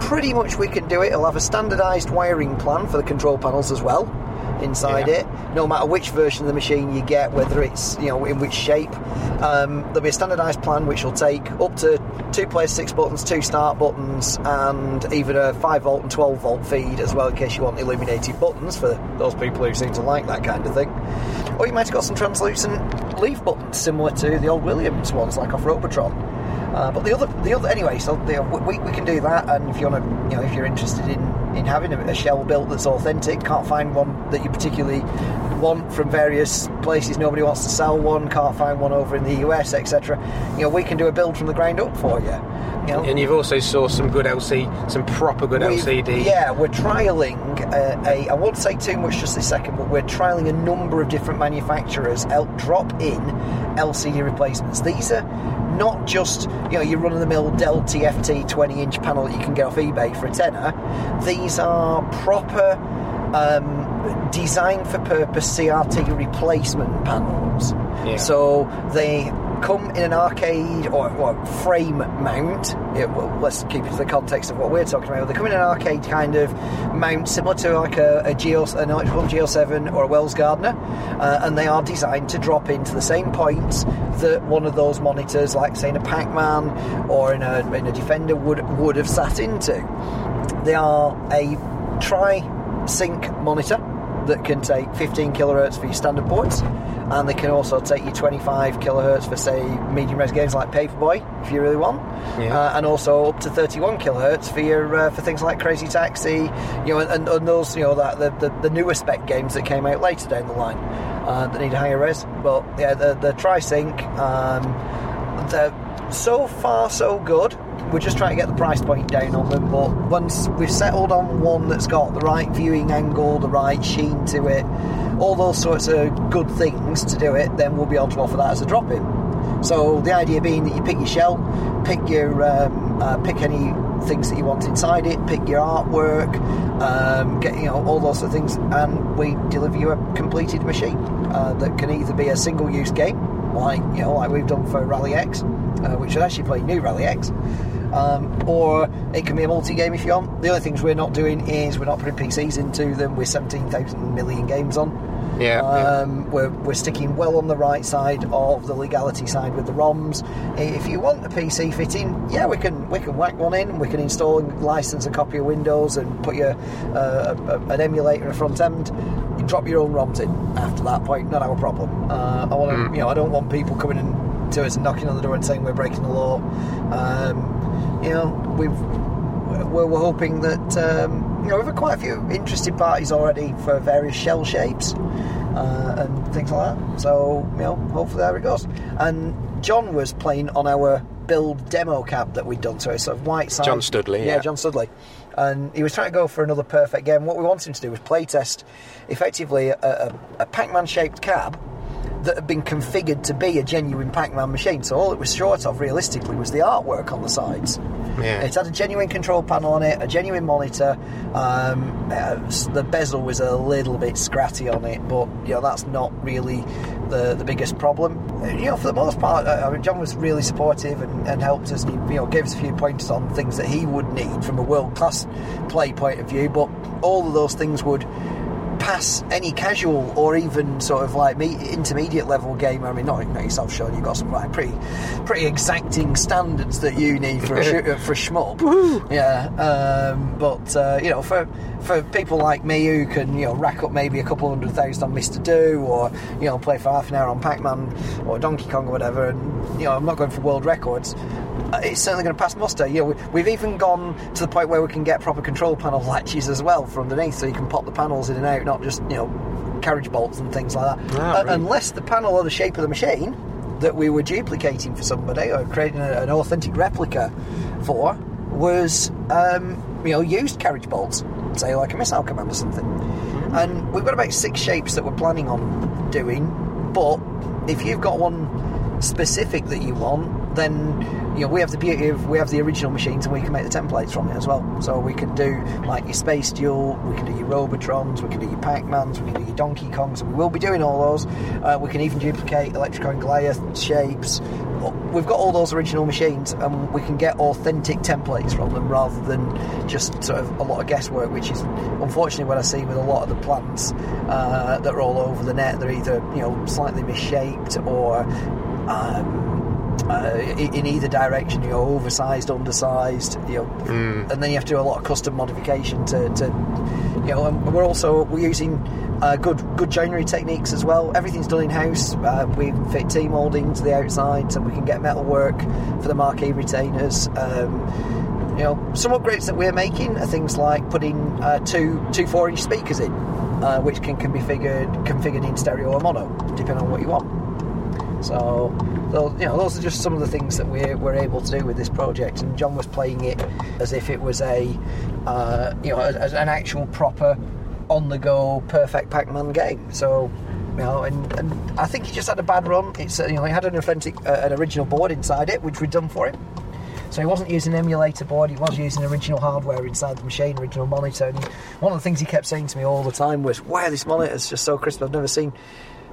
Pretty much we can do it. It'll have a standardised wiring plan for the control panels as well inside Yeah. it no matter which version of the machine you get whether it's you know in which shape um, there'll be a standardized plan which will take up to two player six buttons two start buttons and even a 5 volt and 12 volt feed as well in case you want illuminated buttons for those people who seem to like that kind of thing or you might have got some translucent leaf buttons similar to the old Williams ones like off Robotron uh, but the other, the other, anyway. So the, we, we can do that, and if you want to, you know, if you're interested in, in having a, a shell built that's authentic, can't find one that you particularly want from various places. Nobody wants to sell one. Can't find one over in the US, etc. You know, we can do a build from the ground up for you. You know, and you've also saw some good LC, some proper good We've- LCD. Yeah, we're trialing uh, a. I won't say too much just this second, but we're trialing a number of different manufacturers out drop in LCD replacements. These are not just you know your run of the mill Dell TFT 20 inch panel that you can get off eBay for a tenner. These are proper. Um, designed for purpose CRT replacement panels. Yeah. So they come in an arcade or, or frame mount. Yeah, well, let's keep it to the context of what we're talking about. They come in an arcade kind of mount, similar to like a, a Geo, an electrical Geo 7 or a Wells Gardner, uh, and they are designed to drop into the same points that one of those monitors, like say in a Pac-Man or in a, in a Defender, would would have sat into. They are a tri-sync monitor that can take 15 kilohertz for your standard boards, and they can also take you 25 kilohertz for say medium res games like Paperboy if you really want, Yeah. uh, and also up to 31 kilohertz for your uh, for things like Crazy Taxi, you know, and, and those you know that the, the, the newer spec games that came out later down the line uh, that need a higher res. But yeah, the the TriSync, um, they're so far so good. We're just trying to get the price point down on them, but once we've settled on one that's got the right viewing angle, the right sheen to it, all those sorts of good things to do it, then we'll be able to offer that as a drop in. So the idea being that you pick your shell, pick your um, uh, pick any things that you want inside it, pick your artwork, um, get you know all those sort of things, and we deliver you a completed machine uh, that can either be a single use game, like you know like we've done for Rally X, uh, which is actually play new Rally X. Um, or it can be a multi-game if you want. The other things we're not doing is we're not putting PCs into them. We're 17,000 million games on. Yeah, Um, we're, we're sticking well on the right side of the legality side with the ROMs. If you want a PC fitting, yeah, we can we can whack one in. We can install and license a copy of Windows and put your uh, a, a- an emulator in the front end. You drop your own ROMs in after that point. Not our problem. Uh, I want to, you know, I don't want people coming in to us and knocking on the door and saying we're breaking the law. Um, you know, we've we're, we're hoping that um, you know we've had quite a few interested parties already for various shell shapes uh, and things like that. So you know, hopefully there it goes. And John was playing on our build demo cab that we'd done, so it's sort of white side. John Studley, yeah, yeah. John Studley. And he was trying to go for another perfect game. What we wanted him to do was playtest effectively a, a, a Pac-Man shaped cab that had been configured to be a genuine Pac-Man machine. So all it was short of, realistically, was the artwork on the sides. Yeah. It had a genuine control panel on it, a genuine monitor. Um, uh, the bezel was a little bit scratty on it, but you know that's not really the the biggest problem. Uh, You know, for the most part, uh, I mean, John was really supportive and, and helped us. And he, you know, gave us a few pointers on things that he would need from a world class play point of view. But all of those things would pass any casual or even sort of like me intermediate level gamer. I mean, not, not yourself, Sean. You've got some like pretty, pretty exacting standards that you need for a <laughs> sh- for a shmup. Yeah, um, but uh, you know, for for people like me who can you know rack up maybe a couple hundred thousand on Mister Do, or you know play for half an hour on Pac Man or Donkey Kong or whatever, and you know I'm not going for world records. Uh, It's certainly going to pass muster. You know, we, we've even gone to the point where we can get proper control panel <laughs> latches as well from underneath, so you can pop the panels in and out, not just you know carriage bolts and things like that. Ah, Uh, right. Unless the panel or the shape of the machine that we were duplicating for somebody or creating a, an authentic replica for was um, you know used carriage bolts, say like a missile command or something. And we've got about six shapes that we're planning on doing, but if you've got one specific that you want, then you know we have the beauty of we have the original machines and we can make the templates from it as well. So we can do like your Space Duel, we can do your Robotrons, we can do your Pac-Mans, we can do your Donkey Kongs, and we will be doing all those. Uh, we can even duplicate Electrico and Goliath shapes. We've got all those original machines, and we can get authentic templates from them rather than just sort of a lot of guesswork, which is unfortunately what I see with a lot of the plants uh, that are all over the net. They're either you know slightly misshaped or um, uh, in either direction, you know, oversized, undersized, you know, and then you have to do a lot of custom modification to, to you know, and we're also we're using uh, good good joinery techniques as well. Everything's done in house. Uh, we fit T molding to the outside, so we can get metal work for the marquee retainers. Um, you know, some upgrades that we're making are things like putting uh, two two four inch speakers in, uh, which can can be figured configured in stereo or mono, depending on what you want. So, those, you know, those are just some of the things that we're, we're able to do with this project. And John was playing it as if it was a, uh, you know, as, an actual proper, on-the-go, perfect Pac-Man game. So, you know, and, and I think he just had a bad run. It's you know, he had an authentic, uh, an original board inside it, which we'd done for him. So he wasn't using an emulator board, he was using original hardware inside the machine, original monitor. And one of the things he kept saying to me all the time was, wow, this monitor's just so crisp, I've never seen.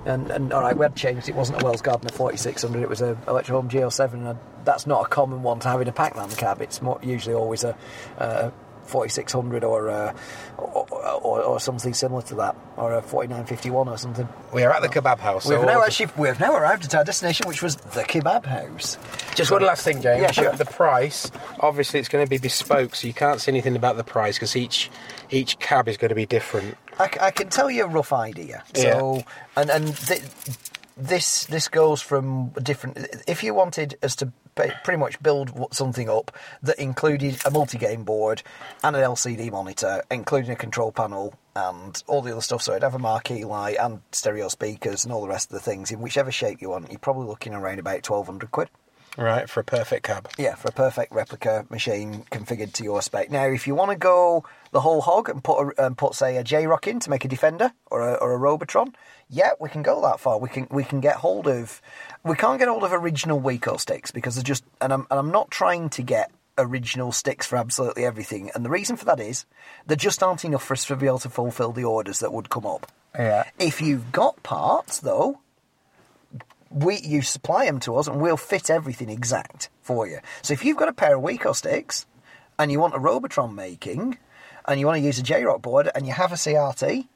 And, and all right, we had changed. It wasn't a Wells Gardner 4600, it was a Electro Home GL7. And that's not a common one to have in a Pac Man cab. It's more, usually always a, uh 4600 or, uh, or, or, or something similar to that, or a 4951 or something. We are at the kebab house. We've so now all- actually we have now arrived at our destination, which was the kebab house. Just one last thing, James. Yeah, sure. The price, obviously, it's going to be bespoke, so you can't say anything about the price because each each cab is going to be different. I, I can tell you a rough idea. So, and and th- this this goes from different. If you wanted us to pretty much build something up that included a multi-game board and an LCD monitor, including a control panel and all the other stuff, so it'd have a marquee light and stereo speakers and all the rest of the things in whichever shape you want, you're probably looking around about twelve hundred quid. Right, for a perfect cab. Yeah, for a perfect replica machine configured to your spec. Now, if you want to go the whole hog and put a, um, put say a JROK in to make a Defender or a, or a Robotron, yeah, we can go that far. We can we can get hold of. We can't get hold of original Wico sticks because they're just. And I'm and I'm not trying to get original sticks for absolutely everything. And the reason for that is there just aren't enough for us to be able to fulfil the orders that would come up. Yeah. If you've got parts though, we you supply them to us and we'll fit everything exact for you. So if you've got a pair of Wico sticks and you want a Robotron making and you want to use a JROK board and you have a CRT,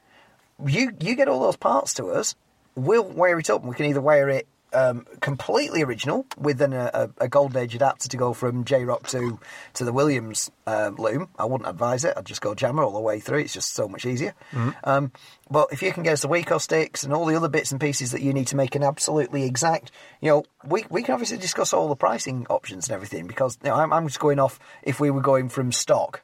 you you get all those parts to us. We'll wire it up we can either wire it um, completely original with an, a, a Golden Age adapter to go from JROK to to the Williams um, loom. I wouldn't advise it. I'd just go jammer all the way through. It's just so much easier. Um, but if you can get us the Wico sticks and all the other bits and pieces that you need to make an absolutely exact, you know, we, we can obviously discuss all the pricing options and everything because you know, I'm, I'm just going off if we were going from stock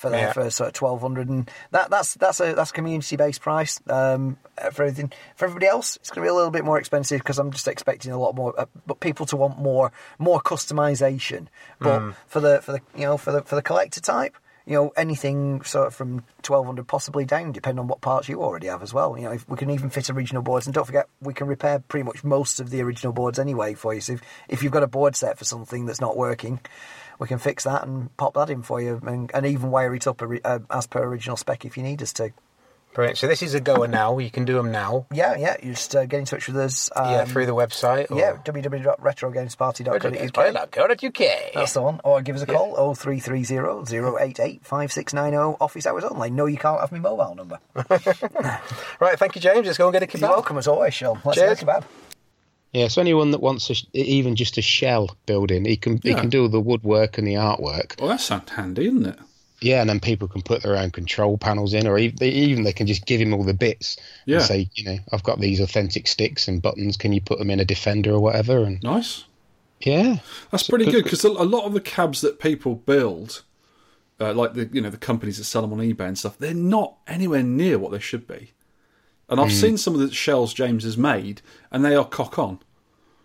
for their Yeah. first sort of twelve hundred, and that that's that's a that's community based price um, for everything. For everybody else, it's going to be a little bit more expensive because I'm just expecting a lot more, uh, but people to want more more customization. But for the for the you know for the for the collector type. You know anything sort of from twelve hundred possibly down, depending on what parts you already have as well. You know if we can even fit original boards, and don't forget we can repair pretty much most of the original boards anyway for you. So if, if you've got a board set for something that's not working, we can fix that and pop that in for you, and, and even wire it up uh, as per original spec if you need us to. Brilliant. So this is a goer now. You can do them now. Yeah, yeah. You just uh, get in touch with us. Um, yeah, through the website. Or yeah www.retrogamesparty.co.uk. UK. That's the one. Or give us a call 0330 088 5690 office hours only. No, you can't have my mobile number. <laughs> Right, thank you, James. Let's go and get a kebab. You're welcome as always, Sean. Let's Cheers. get a kebab. Yeah, so anyone that wants a, even just a shell building, he can he can do the woodwork and the artwork. Well, that sounds handy, isn't it? Yeah, and then people can put their own control panels in, or even they, can just give him all the bits Yeah. and say, you know, I've got these authentic sticks and buttons. Can you put them in a defender or whatever? And Nice. yeah, That's pretty good because a a lot of the cabs that people build, uh, like the you know the companies that sell them on eBay and stuff, they're not anywhere near what they should be. And I've mm. seen some of the shells James has made, and they are cock on.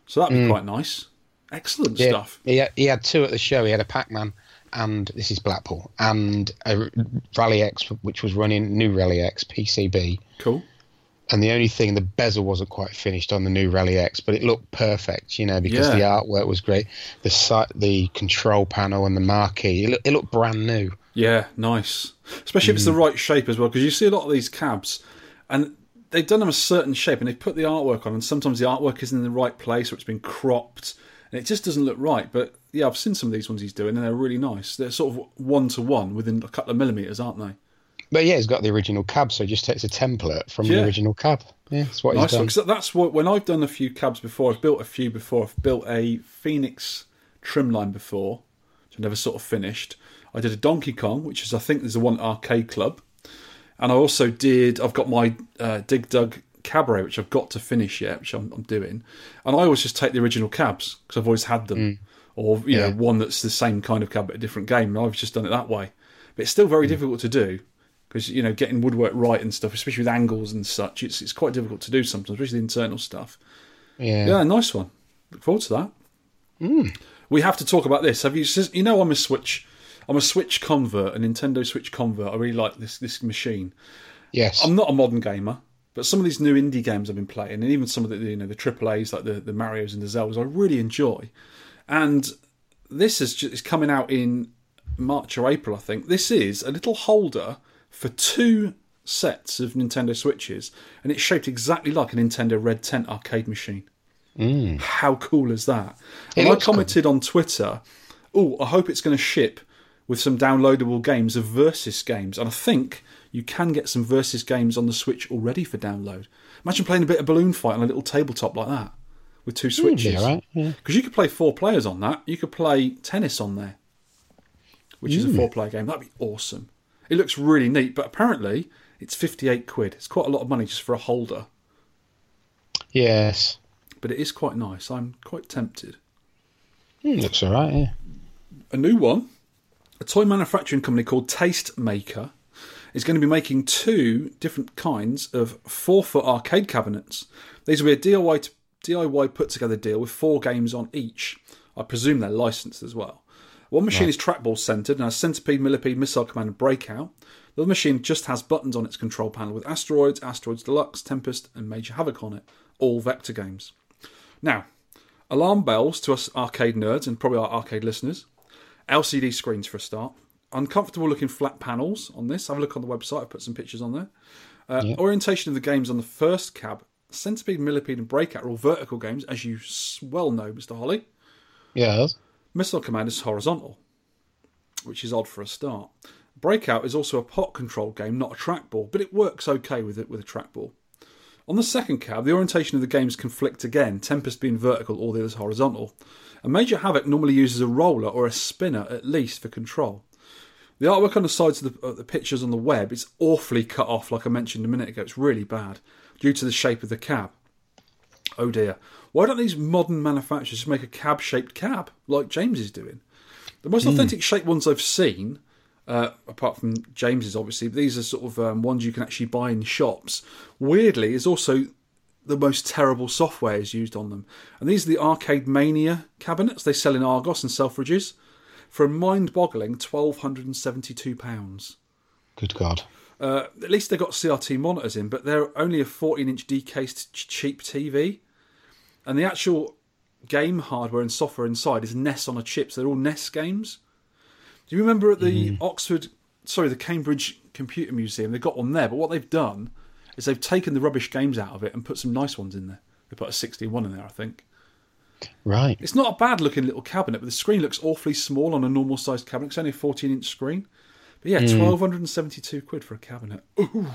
So that'd be mm. quite nice. Excellent yeah. stuff. He had, he had two at the show. He had a Pac-Man, and this is Blackpool, and a Rally X, which was running new Rally X PCB. Cool. and the only thing the bezel wasn't quite finished on the new Rally X, but it looked perfect, you know, because Yeah. the artwork was great. The site, the control panel, and the marquee, it, look, it looked brand new. Yeah, nice. Especially if it's the mm. right shape as well, because you see a lot of these cabs, and they've done them a certain shape, and they've put the artwork on, and sometimes the artwork isn't in the right place, or it's been cropped, and it just doesn't look right. But yeah, I've seen some of these ones he's doing, and they're really nice. They're sort of one to one within a couple of millimeters, aren't they? But yeah, he's got the original cab, so he just takes a template from Yeah. the original cab. Yeah, that's what Nice he's one. that's what when I've done a few cabs before. I've built a few before. I've built a Phoenix trim line before, which I never sort of finished. I did a Donkey Kong, which is I think there's a one at arcade club, and I also did. I've got my uh, Dig Dug Cabaret, which I've got to finish yet, which I'm, I'm doing. And I always just take the original cabs because I've always had them, mm. or you know one that's the same kind of cab but a different game. And I've just done it that way. But it's still very mm. difficult to do because you know getting woodwork right and stuff, especially with angles and such, it's it's quite difficult to do sometimes, especially the internal stuff. Yeah. Yeah, nice one. Look forward to that. Mm. We have to talk about this. Have you? You know, I'm a Switch. I'm a Switch convert, a Nintendo Switch convert. I really like this this machine. Yes. I'm not a modern gamer, but some of these new indie games I've been playing, and even some of the you know the triple A's like the the Mario's and the Zeldas, I really enjoy. And this is just is coming out in March or April, I think. This is a little holder for two sets of Nintendo Switches, and it's shaped exactly like a Nintendo Red Tent arcade machine. Mm. How cool is that? and I looks cool. commented on Twitter, oh, I hope it's going to ship with some downloadable games of Versus games. And I think you can get some Versus games on the Switch already for download. Imagine playing a bit of balloon fight on a little tabletop like that with two switches. all right, yeah. Because you could play four players on that. You could play tennis on there, which is a four player game. That'd be awesome. It looks really neat, but apparently it's 58 quid. It's quite a lot of money just for a holder, Yes. but it is quite nice. I'm quite tempted. Hmm, looks alright, yeah. a new one. A toy manufacturing company called Taste Maker is going to be making two different kinds of four foot arcade cabinets. These will be a DIY, to, DIY put together deal with four games on each. I presume they're licensed as well. One machine is trackball centered and has centipede, millipede, missile command, and breakout. The other machine just has buttons on its control panel with asteroids, asteroids deluxe, tempest, and major havoc on it. All vector games. Now, alarm bells to us arcade nerds and probably our arcade listeners. LCD screens for a start. Uncomfortable looking flat panels on this. Have a look on the website. I've put some pictures on there. Uh, Orientation of the games on the first cab. Centipede, Millipede, and Breakout are all vertical games, as you well know, Mr. Holly. Yes. Missile Command is horizontal, which is odd for a start. Breakout is also a pot control game, not a trackball, but it works okay with it with a trackball. On the second cab, the orientation of the games conflict again, Tempest being vertical, all the others horizontal. A Major Havoc normally uses a roller or a spinner at least for control. The artwork on the sides of the, of the pictures on the web is awfully cut off, like I mentioned a minute ago. It's really bad due to the shape of the cab. Oh dear. Why don't these modern manufacturers just make a cab shaped cab like James is doing? The most hmm. authentic shaped ones I've seen, uh, apart from James's obviously, but these are sort of um, ones you can actually buy in shops. Weirdly, is also the most terrible software is used on them. And these are the Arcade Mania cabinets they sell in Argos and Selfridges for a mind boggling £1,272. Good God. Uh, at least they've got CRT monitors in, but they're only a 14 inch decased ch- cheap TV. And the actual game hardware and software inside is NES on a chip, so they're all NES games. Do you remember at the Oxford, sorry, the Cambridge Computer Museum? They've got one there, but what they've done is they've taken the rubbish games out of it and put some nice ones in there. They put a 61 in there, I think. Right. It's not a bad looking little cabinet, but the screen looks awfully small on a normal sized cabinet. It's only a 14 inch screen. But yeah, 1272 quid for a cabinet. Ooh.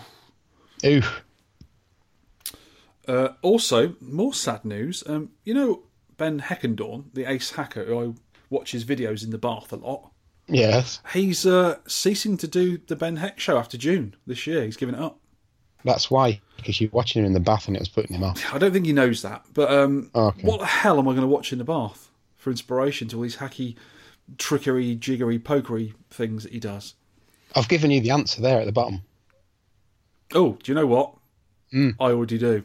Uh, also, more sad news. Um, you know Ben Heckendorn, the ace hacker who I watch his videos in the bath a lot. Yes. He's uh, ceasing to do the Ben Heck show after June this year. He's giving it up. That's why. Because you're watching him in the bath and it was putting him off. I don't think he knows that. But um, Okay. what the hell am I going to watch in the bath for inspiration to all these hacky, trickery, jiggery, pokery things that he does? I've given you the answer there at the bottom. Oh, do you know what? I already do.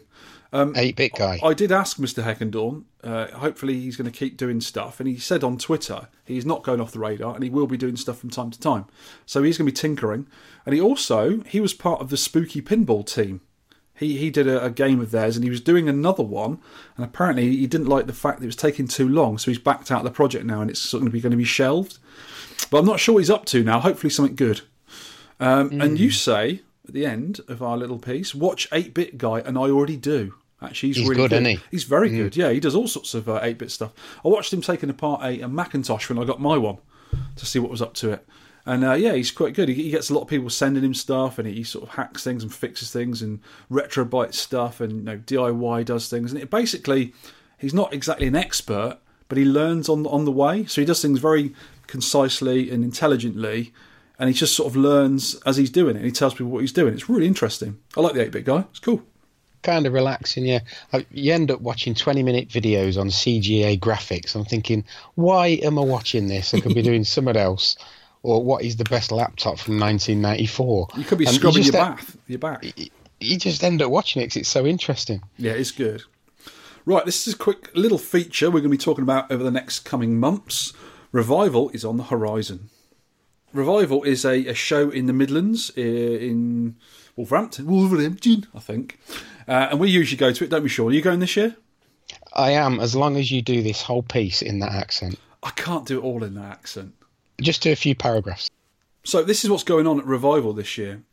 8 bit guy. I did ask Mr. Heckendorn. Uh, hopefully, he's going to keep doing stuff, and he said on Twitter he's not going off the radar, and he will be doing stuff from time to time. So he's going to be tinkering, and he also he was part of the Spooky Pinball team. He he did a, a game of theirs, and he was doing another one, and apparently he didn't like the fact that it was taking too long, so he's backed out of the project now, and it's sort of going to be shelved. But I'm not sure what he's up to now. Hopefully, something good. Um, And you say at the end of our little piece, watch 8 Bit Guy, and I already do. Actually, he's, He's really good, isn't he? He's very good. Yeah, he does all sorts of uh, 8 bit stuff. I watched him taking apart a, a Macintosh when I got my one to see what was up to it. And uh, yeah, he's quite good. He, he gets a lot of people sending him stuff, and he, sort of hacks things and fixes things, and retrobytes stuff, and you know DIY does things. And it basically, he's not exactly an expert, but he learns on on the way. So he does things very concisely and intelligently, and he just sort of learns as he's doing it. And he tells people what he's doing. It's really interesting. I like the eight bit guy. It's cool. Kind of relaxing, yeah. You end up watching 20 minute videos on CGA graphics. I'm thinking, why am I watching this? I could be doing <laughs> something else. Or what is the best laptop from 1994? You could be And scrubbing just your bath, your back. You just end up watching it 'cause it's so interesting. Yeah, it's good. Right, this is a quick little feature we're going to be talking about over the next coming months. Revival is on the horizon. Revival is a, a show in the Midlands in Wolverhampton, Wolverhampton, I think. Uh, and we usually go to it, don't we, Sean? Are you going this year? I am, as long as you do this whole piece in that accent. I can't do it all in that accent. Just do a few paragraphs. So this is what's going on at Revival this year.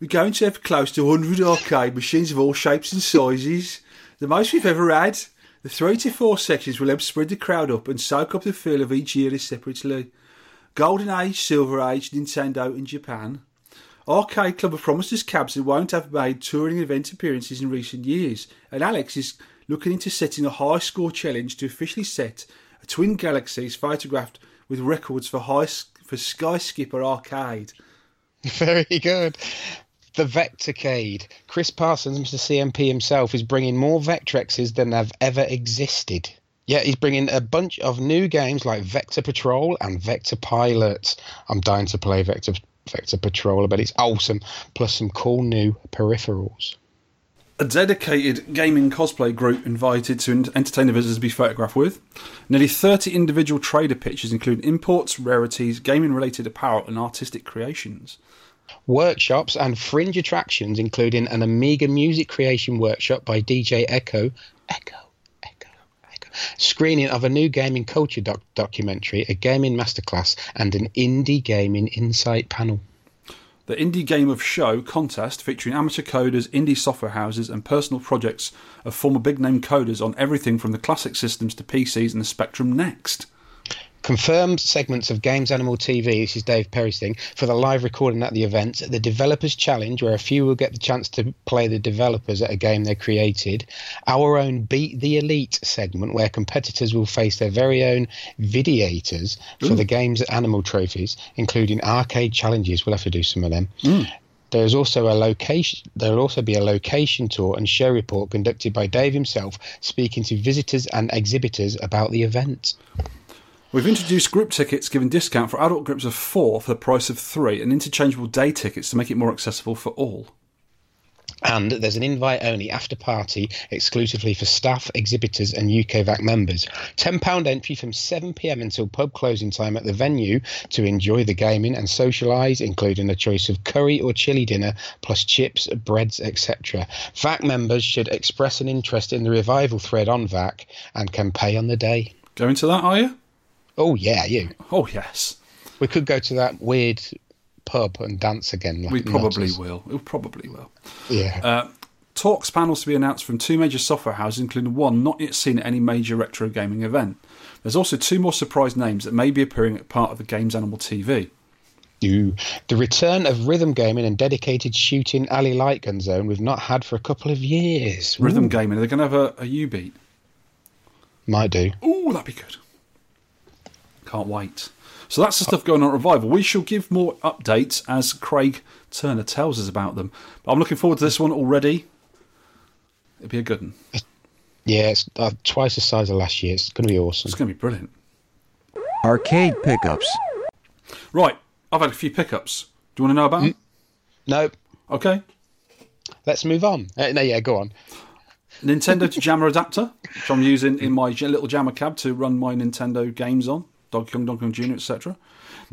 We're going to have close to 100 arcade machines of all shapes and sizes, the most we've ever had. The three to four sections will help spread the crowd up and soak up the feel of each era separately. Golden Age, Silver Age, Nintendo and Japan. Arcade Club have promised us cabs that won't have made touring event appearances in recent years, and Alex is looking into setting a high score challenge to officially set a twin galaxies photographed with records for high for Sky Skipper Arcade. <laughs> Very good. The Vectorcade. Chris Parsons, Mr. CNP himself, is bringing more Vectrexes than have ever existed. Yeah, he's bringing a bunch of new games like Vector Patrol and Vector Pilot. I'm dying to play Vector Vector Patrol, but it's awesome. Plus some cool new peripherals. A dedicated gaming cosplay group invited to entertain the visitors to be photographed with. Nearly 30 individual trader pictures, including imports, rarities, gaming related apparel, and artistic creations. Workshops and fringe attractions, including an Amiga music creation workshop by DJ. Echo. Echo. Screening of a new gaming culture doc- documentary, a gaming masterclass, and an indie gaming insight panel. The Indie Game of Show contest featuring amateur coders, indie software houses, and personal projects of former big name coders on everything from the classic systems to PCs and the Spectrum Next. Confirmed segments of Games Animal TV, this is Dave Perry's thing, for the live recording at the event. The Developers Challenge, where a few will get the chance to play the developers at a game they created. Our own Beat the Elite segment, where competitors will face their very own videators for Ooh. the Games Animal trophies, including arcade challenges. We'll have to do some of them. Mm. There's also a location. There'll also be a location tour and show report conducted by Dave himself, speaking to visitors and exhibitors about the event. We've introduced group tickets giving discount for adult groups of four for the price of three, and interchangeable day tickets to make it more accessible for all. And there's an invite only after party exclusively for staff, exhibitors, and UKVAC members. £10 entry from 7pm until pub closing time at the venue to enjoy the gaming and socialise, including a choice of curry or chili dinner, plus chips, breads, etc. VAC members should express an interest in the revival thread on VAC and can pay on the day. Going to that, are you? Oh, yeah, you. Oh, yes. We could go to that weird pub and dance again. Like We probably nutters. will. We probably will. Yeah. Uh, talks panels to be announced from two major software houses, including one not yet seen at any major retro gaming event. There's also two more surprise names that may be appearing at part of the Games Animal TV. Ooh. The return of rhythm gaming and dedicated shooting alley light gun zone we've not had for a couple of years. Rhythm Ooh. gaming. They're going to have a, a U beat. Might do. Ooh, that'd be good. Can't wait. So that's the stuff going on at Revival. We shall give more updates as Craig Turner tells us about them. But I'm looking forward to this one already. It'll be a good one. Yeah, it's uh, twice the size of last year. It's going to be awesome. It's going to be brilliant. Arcade pickups. Right, I've had a few pickups. Do you want to know about them? Nope. Okay. Let's move on. Uh, no, yeah, go on. Nintendo to Jammer adapter, which I'm using in my little Jammer cab to run my Nintendo games on, Donkey Kong, Donkey Kong Jr., etc.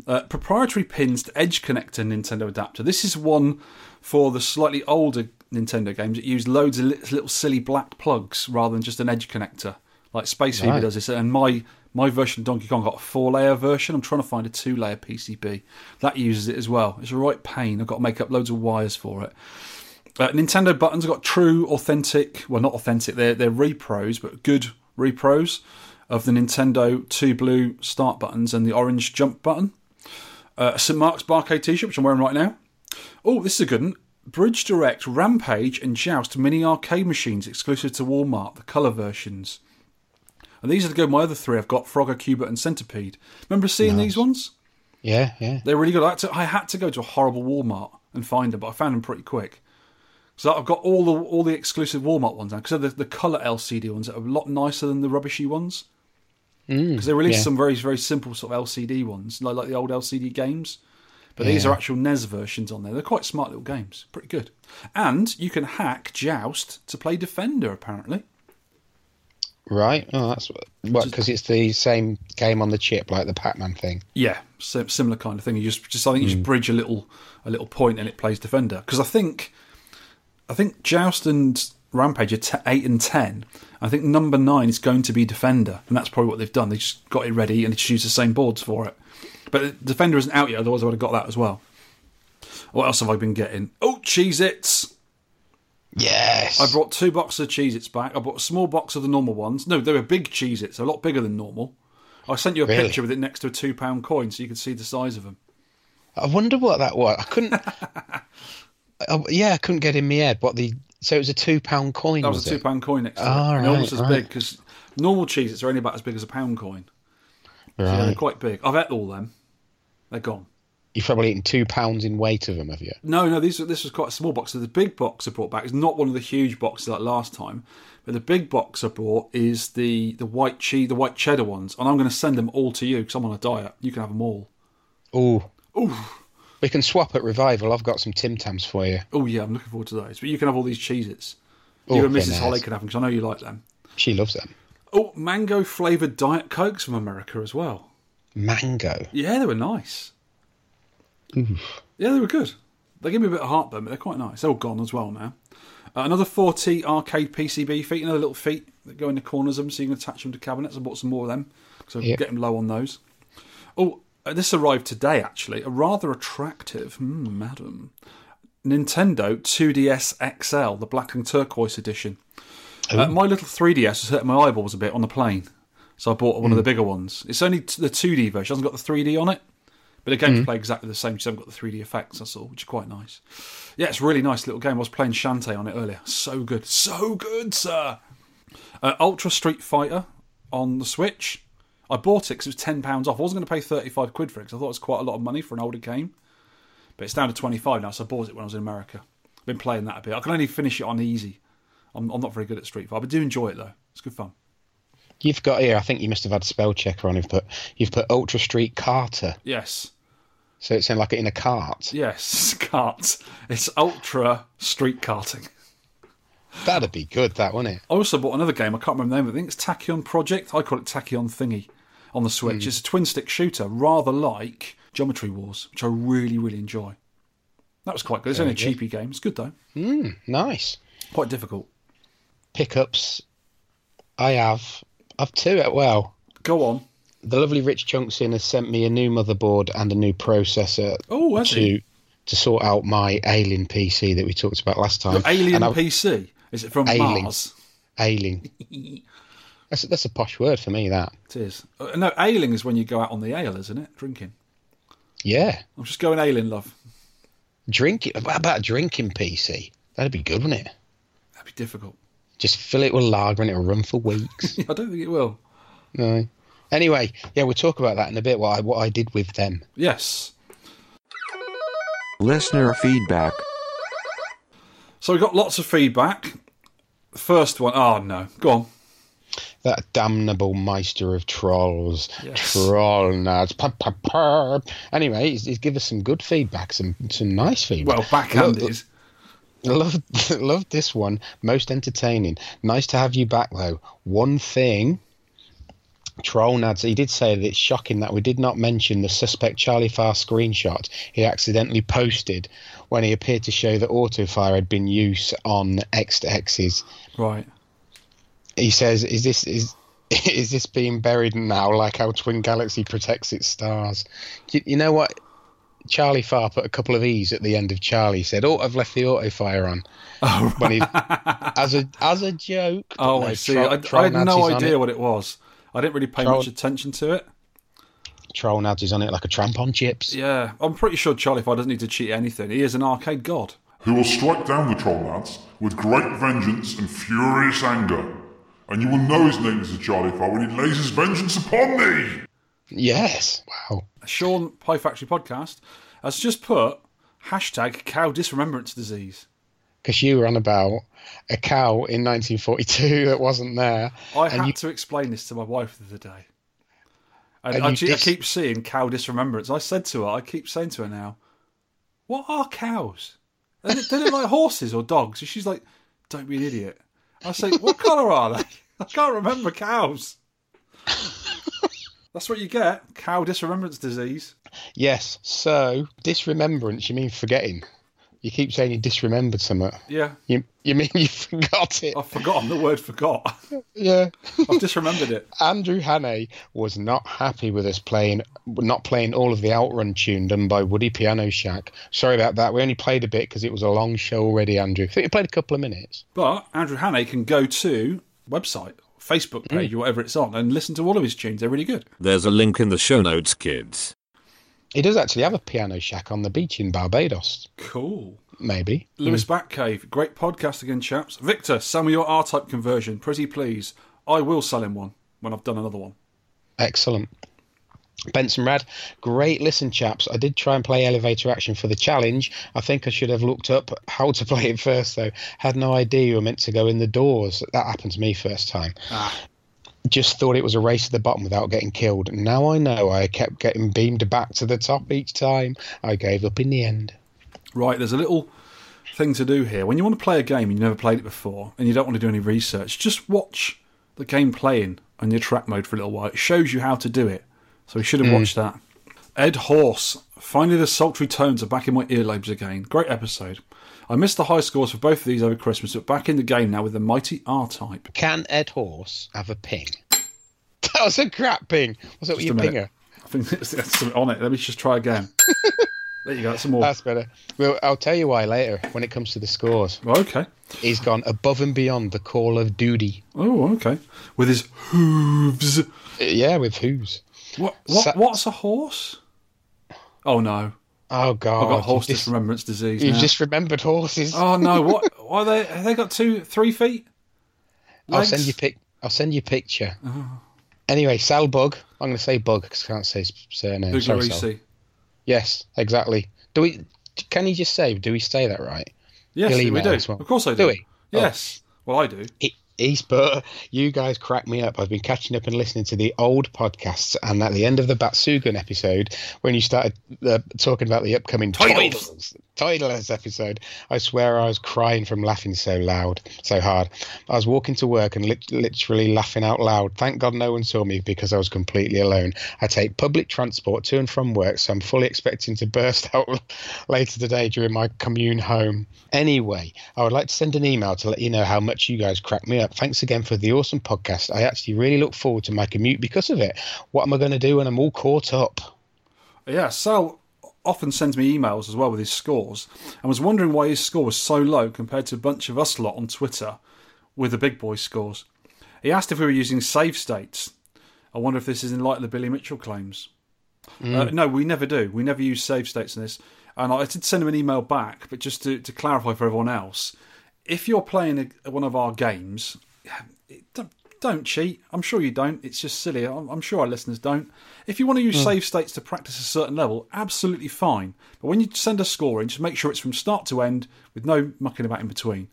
Uh, proprietary pins to Edge connector Nintendo adapter. This is one for the slightly older Nintendo games that use loads of little silly black plugs rather than just an Edge connector, like Space Fever Right. does this. And my my version of Donkey Kong got a four layer version. I'm trying to find a two layer PCB that uses it as well. It's a right pain. I've got to make up loads of wires for it. Uh, Nintendo buttons have got true, authentic. Well, not authentic. They're they're repros, but good repros of the Nintendo two blue start buttons and the orange jump button. Uh, a St Mark's Barcade T-shirt, which I'm wearing right now. Oh, this is a good one. Bridge Direct, Rampage, and Joust mini arcade machines exclusive to Walmart, the colour versions. And these are to go my other three. I've got Frogger, Q*bert, and Centipede. Remember seeing these ones? Yeah, yeah. They're really good. I had, to, I had to go to a horrible Walmart and find them, but I found them pretty quick. So I've got all the all the exclusive Walmart ones now because they're the, the color LCD ones that are a lot nicer than the rubbishy ones. Because they released yeah. some very very simple sort of LCD ones, like like the old LCD games. But these are actual NES versions on there. They're quite smart little games, pretty good. And you can hack Joust to play Defender apparently. Right. Oh, that's what because it's the same game on the chip, like the Pac-Man thing. Yeah, sim- similar kind of thing. You just, just I think you Hmm. just bridge a little, a little point, and it plays defender. Because I think, I think Joust and Rampage are t- eight and ten. I think number nine is going to be defender, and that's probably what they've done. They just got it ready and they just use the same boards for it. But defender isn't out yet. Otherwise, I would have got that as well. What else have I been getting? Oh, Cheez Its! Yes. I brought two boxes of Cheez Its back. I bought a small box of the normal ones. No, they were big Cheez Its, a lot bigger than normal. I sent you a Really? picture with it next to a two pound coin so you could see the size of them. I wonder what that was. I couldn't. <laughs> oh, yeah, I couldn't get in my head what the. So it was a two pound coin. That was, a two pound coin next to Oh, it. And almost as right. big because normal Cheez Its are only about as big as a pound coin. So yeah, they're quite big. I've ate all them. They're gone. You've probably eaten two pounds in weight of them, have you? No, no, these this was quite a small box. So the big box I brought back is not one of the huge boxes like last time, but the big box I brought is the the white cheese, the white cheddar ones, and I'm going to send them all to you because I'm on a diet. You can have them all. Oh, Ooh. We can swap at Revival. I've got some Tim Tams for you. Oh yeah, I'm looking forward to those. But you can have all these cheeses. Oh, you and Mrs. nice. Holly can have them because I know you like them. She loves them. Oh, mango flavored Diet Cokes from America as well. Mango. Yeah, they were nice. Yeah, they were good. They give me a bit of heartburn, but they're quite nice. They're all gone as well now. Uh, another 4T arcade PCB feet, the little feet that go in the corners of them so you can attach them to cabinets. I bought some more of them because I'm Yep. getting low on those. Oh, this arrived today actually. A rather attractive, hmm, madam, Nintendo 2DS XL, the black and turquoise edition. Uh, my little 3DS was hurting my eyeballs a bit on the plane, so I bought one of the bigger ones. It's only t- the 2D version; it hasn't got the 3D on it, but the games play exactly the same. Just haven't got the 3D effects. That's all, which is quite nice. Yeah, it's a really nice little game. I was playing Shantae on it earlier. So good, so good, sir. Uh, Ultra Street Fighter on the Switch. I bought it because it was ten pounds off. I wasn't going to pay thirty-five quid for it because I thought it was quite a lot of money for an older game. But it's down to twenty-five now, so I bought it when I was in America. I've been playing that a bit. I can only finish it on easy. I'm, I'm not very good at Street Fighter, but I do enjoy it though. It's good fun. You've got here. I think you must have had a spell checker on. You've put you've put Ultra Street Carter, Yes, so it's in like in a cart. yes, <laughs> cart. It's ultra street karting. That'd be good, that wouldn't it? I also bought another game. I can't remember the name. of it. I think it's Tachyon Project. I call it Tachyon Thingy on the Switch. It's a twin stick shooter, rather like Geometry Wars, which I really, really enjoy. That was quite good. It's only a cheapy game. It's good though. Nice Quite difficult. pickups. I have. I've two. uh, Well, Go on. the lovely Rich Chunksin has sent me a new motherboard and a new processor Oh, has he? to to sort out my alien PC that we talked about last time. Your Alien I've- PC. Is it from Ailing. Mars? Ailing. <laughs> That's that's a posh word for me. That. It is. Uh, no, ailing is when you go out on the ale, isn't it? Drinking. Yeah. I'm just going ailing, love. Drinking. What about a drinking PC? That'd be good, wouldn't it? That'd be difficult. Just fill it with lager and it'll run for weeks. <laughs> I don't think it will. no. Anyway, yeah, we'll talk about that in a bit. What I what I did with them. Yes. Listener feedback. So we got lots of feedback. First one, oh no, go on. That damnable meister of trolls, Yes. troll nuts. Pop, pop, pop. Anyway, he's, he's give us some good feedback, some some nice feedback. Well, backhanded. Look, <laughs> Love, love this one. Most entertaining. Nice to have you back, though. One thing, Troll Nads, he did say that it's shocking that we did not mention the suspect Charlie Far screenshot he accidentally posted when he appeared to show that Autofire had been used on X to X's. Right. He says, "Is this is?" <laughs> Is this being buried now, like how Twin Galaxy protects its stars? You, you know what? Charlie Far put a couple of E's at the end of Charlie. He said, "Oh, I've left the auto fire on." Oh, when he, as a as a joke. Oh, no, I see. Troll- I, I had no idea what it was. I didn't really pay Troll- much attention to it. Troll Nads is on it like a tramp on chips. Yeah, I'm pretty sure Charlie Fry doesn't need to cheat anything. He is an arcade god. who will strike down the troll Nads with great vengeance and furious anger. And you will know his name is the Charlie Far when he lays his vengeance upon thee. Yes. Wow. Sean Pie Factory Podcast has just put hashtag cow disremembrance disease. Because you were on about a cow in 1942 <laughs> that wasn't there. I had you, to explain this to my wife the other day. And, And I, ke- I keep seeing cow disremembrance. I said to her, I keep saying to her now, what are cows? They look, they look like horses or dogs. And she's like, don't be an idiot. I say, what colour are they? <laughs> I can't remember cows. That's what you get. Cow disremembrance disease. Yes. So disremembrance. You mean forgetting? You keep saying you disremembered something. Yeah. You you mean <laughs> you forgot it? I've forgotten the word forgot. Yeah. <laughs> I've disremembered it. Andrew Hannay was not happy with us playing, not playing all of the Outrun tune done by Woody Piano Shack. Sorry about that. We only played a bit because it was a long show already, Andrew. I think we played a couple of minutes. But Andrew Hannay can go to website, Facebook page, or whatever it's on, and listen to all of his tunes. They're really good. There's a link in the show notes, kids. He does actually have a piano shack on the beach in Barbados, Cool. maybe. Lewis mm. Batcave, great podcast again, chaps. Victor, sell me your R type conversion, pretty please. I will sell him one when I've done another one. Excellent. Benson Rad, great listen, chaps. I did try and play elevator action for the challenge. I think I should have looked up how to <laughs> play it first, though. Had no idea you were meant to go in the doors. That happened to me first time. Ah. Just thought it was a race to the bottom without getting killed. Now I know I kept getting beamed back to the top each time. I gave up in the end. Right, there's a little thing to do here. When you want to play a game and you've never played it before and you don't want to do any research, just watch the game playing on your track mode for a little while. It shows you how to do it. So we should have hmm. watched that. Edd Horse. Finally, the sultry tones are back in my earlobes again. Great episode. I missed the high scores for both of these over Christmas, but back in the game now with the mighty R type. Can Edd Horse have a ping? <laughs> That was a crap ping. Was with your pinger? I think <laughs> there's something on it. Let me just try again. <laughs> there you go. That's some more. That's better. Well, I'll tell you why later when it comes to the scores. Okay. He's gone above and beyond the call of duty. Oh, okay. With his hooves. Uh, Yeah, with hooves. What? What? Sa- what's a horse? Oh no! Oh God! I've got horse just, disremembrance disease. you've now. just remembered horses. Oh no! <laughs> What? Why are they? Have they got two, three feet? I'll send you pic. I'll send you a picture. Oh. Anyway, Sal Bug. I'm going to say Bug because I can't say his surname. Sorry, Sal. Yes, exactly. Do we? Can he just say? Do we say that right? Yes, we do. one. Of course I do. Do we? Oh. Yes. Well, I do. He, he's you guys crack me up. I've been catching up and listening to the old podcasts, and at the end of the Batsugun episode, when you started uh, talking about the upcoming Titles. titles, titles episode, I swear I was crying from laughing so loud, so hard. I was walking to work and lit- literally laughing out loud. Thank God no one saw me because I was completely alone. I take public transport to and from work, so I'm fully expecting to burst <laughs> out later today during my commune home. Anyway, I would like to send an email to let you know how much you guys crack me up. Thanks again for the awesome podcast. I actually really look forward to my commute because of it. What am I going to do when I'm all caught up? Yeah, Sal often sends me emails as well with his scores, and was wondering why his score was so low compared to a bunch of us lot on Twitter with the big boy scores. He asked if we were using save states. I wonder if this is in light of the Billy Mitchell claims. Uh, no, we never do. We never use save states in this. And I did send him an email back, but just to, to clarify for everyone else, if you're playing a, one of our games, don't, don't cheat. I'm sure you don't. It's just silly. I'm, I'm sure our listeners don't. If you want to use save states to practice a certain level, absolutely fine. But when you send a score in, just make sure it's from start to end with no mucking about in between.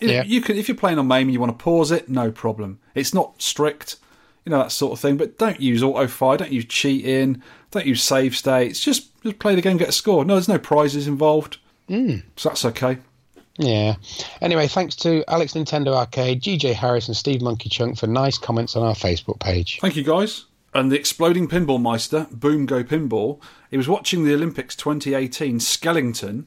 If, Yeah. you can, if you're playing on MAME and you want to pause it, no problem. It's not strict, you know, that sort of thing. But don't use auto fire, don't use cheating, don't use save states. Just, just play the game, get a score. No, there's no prizes involved. Mm. So that's okay. Yeah. Anyway, thanks to Alex Nintendo Arcade, GJ Harris, and Steve Monkey Chunk for nice comments on our Facebook page. Thank you, guys. And the exploding pinball meister, Boom Go Pinball, he was watching the Olympics 2018, Skellington,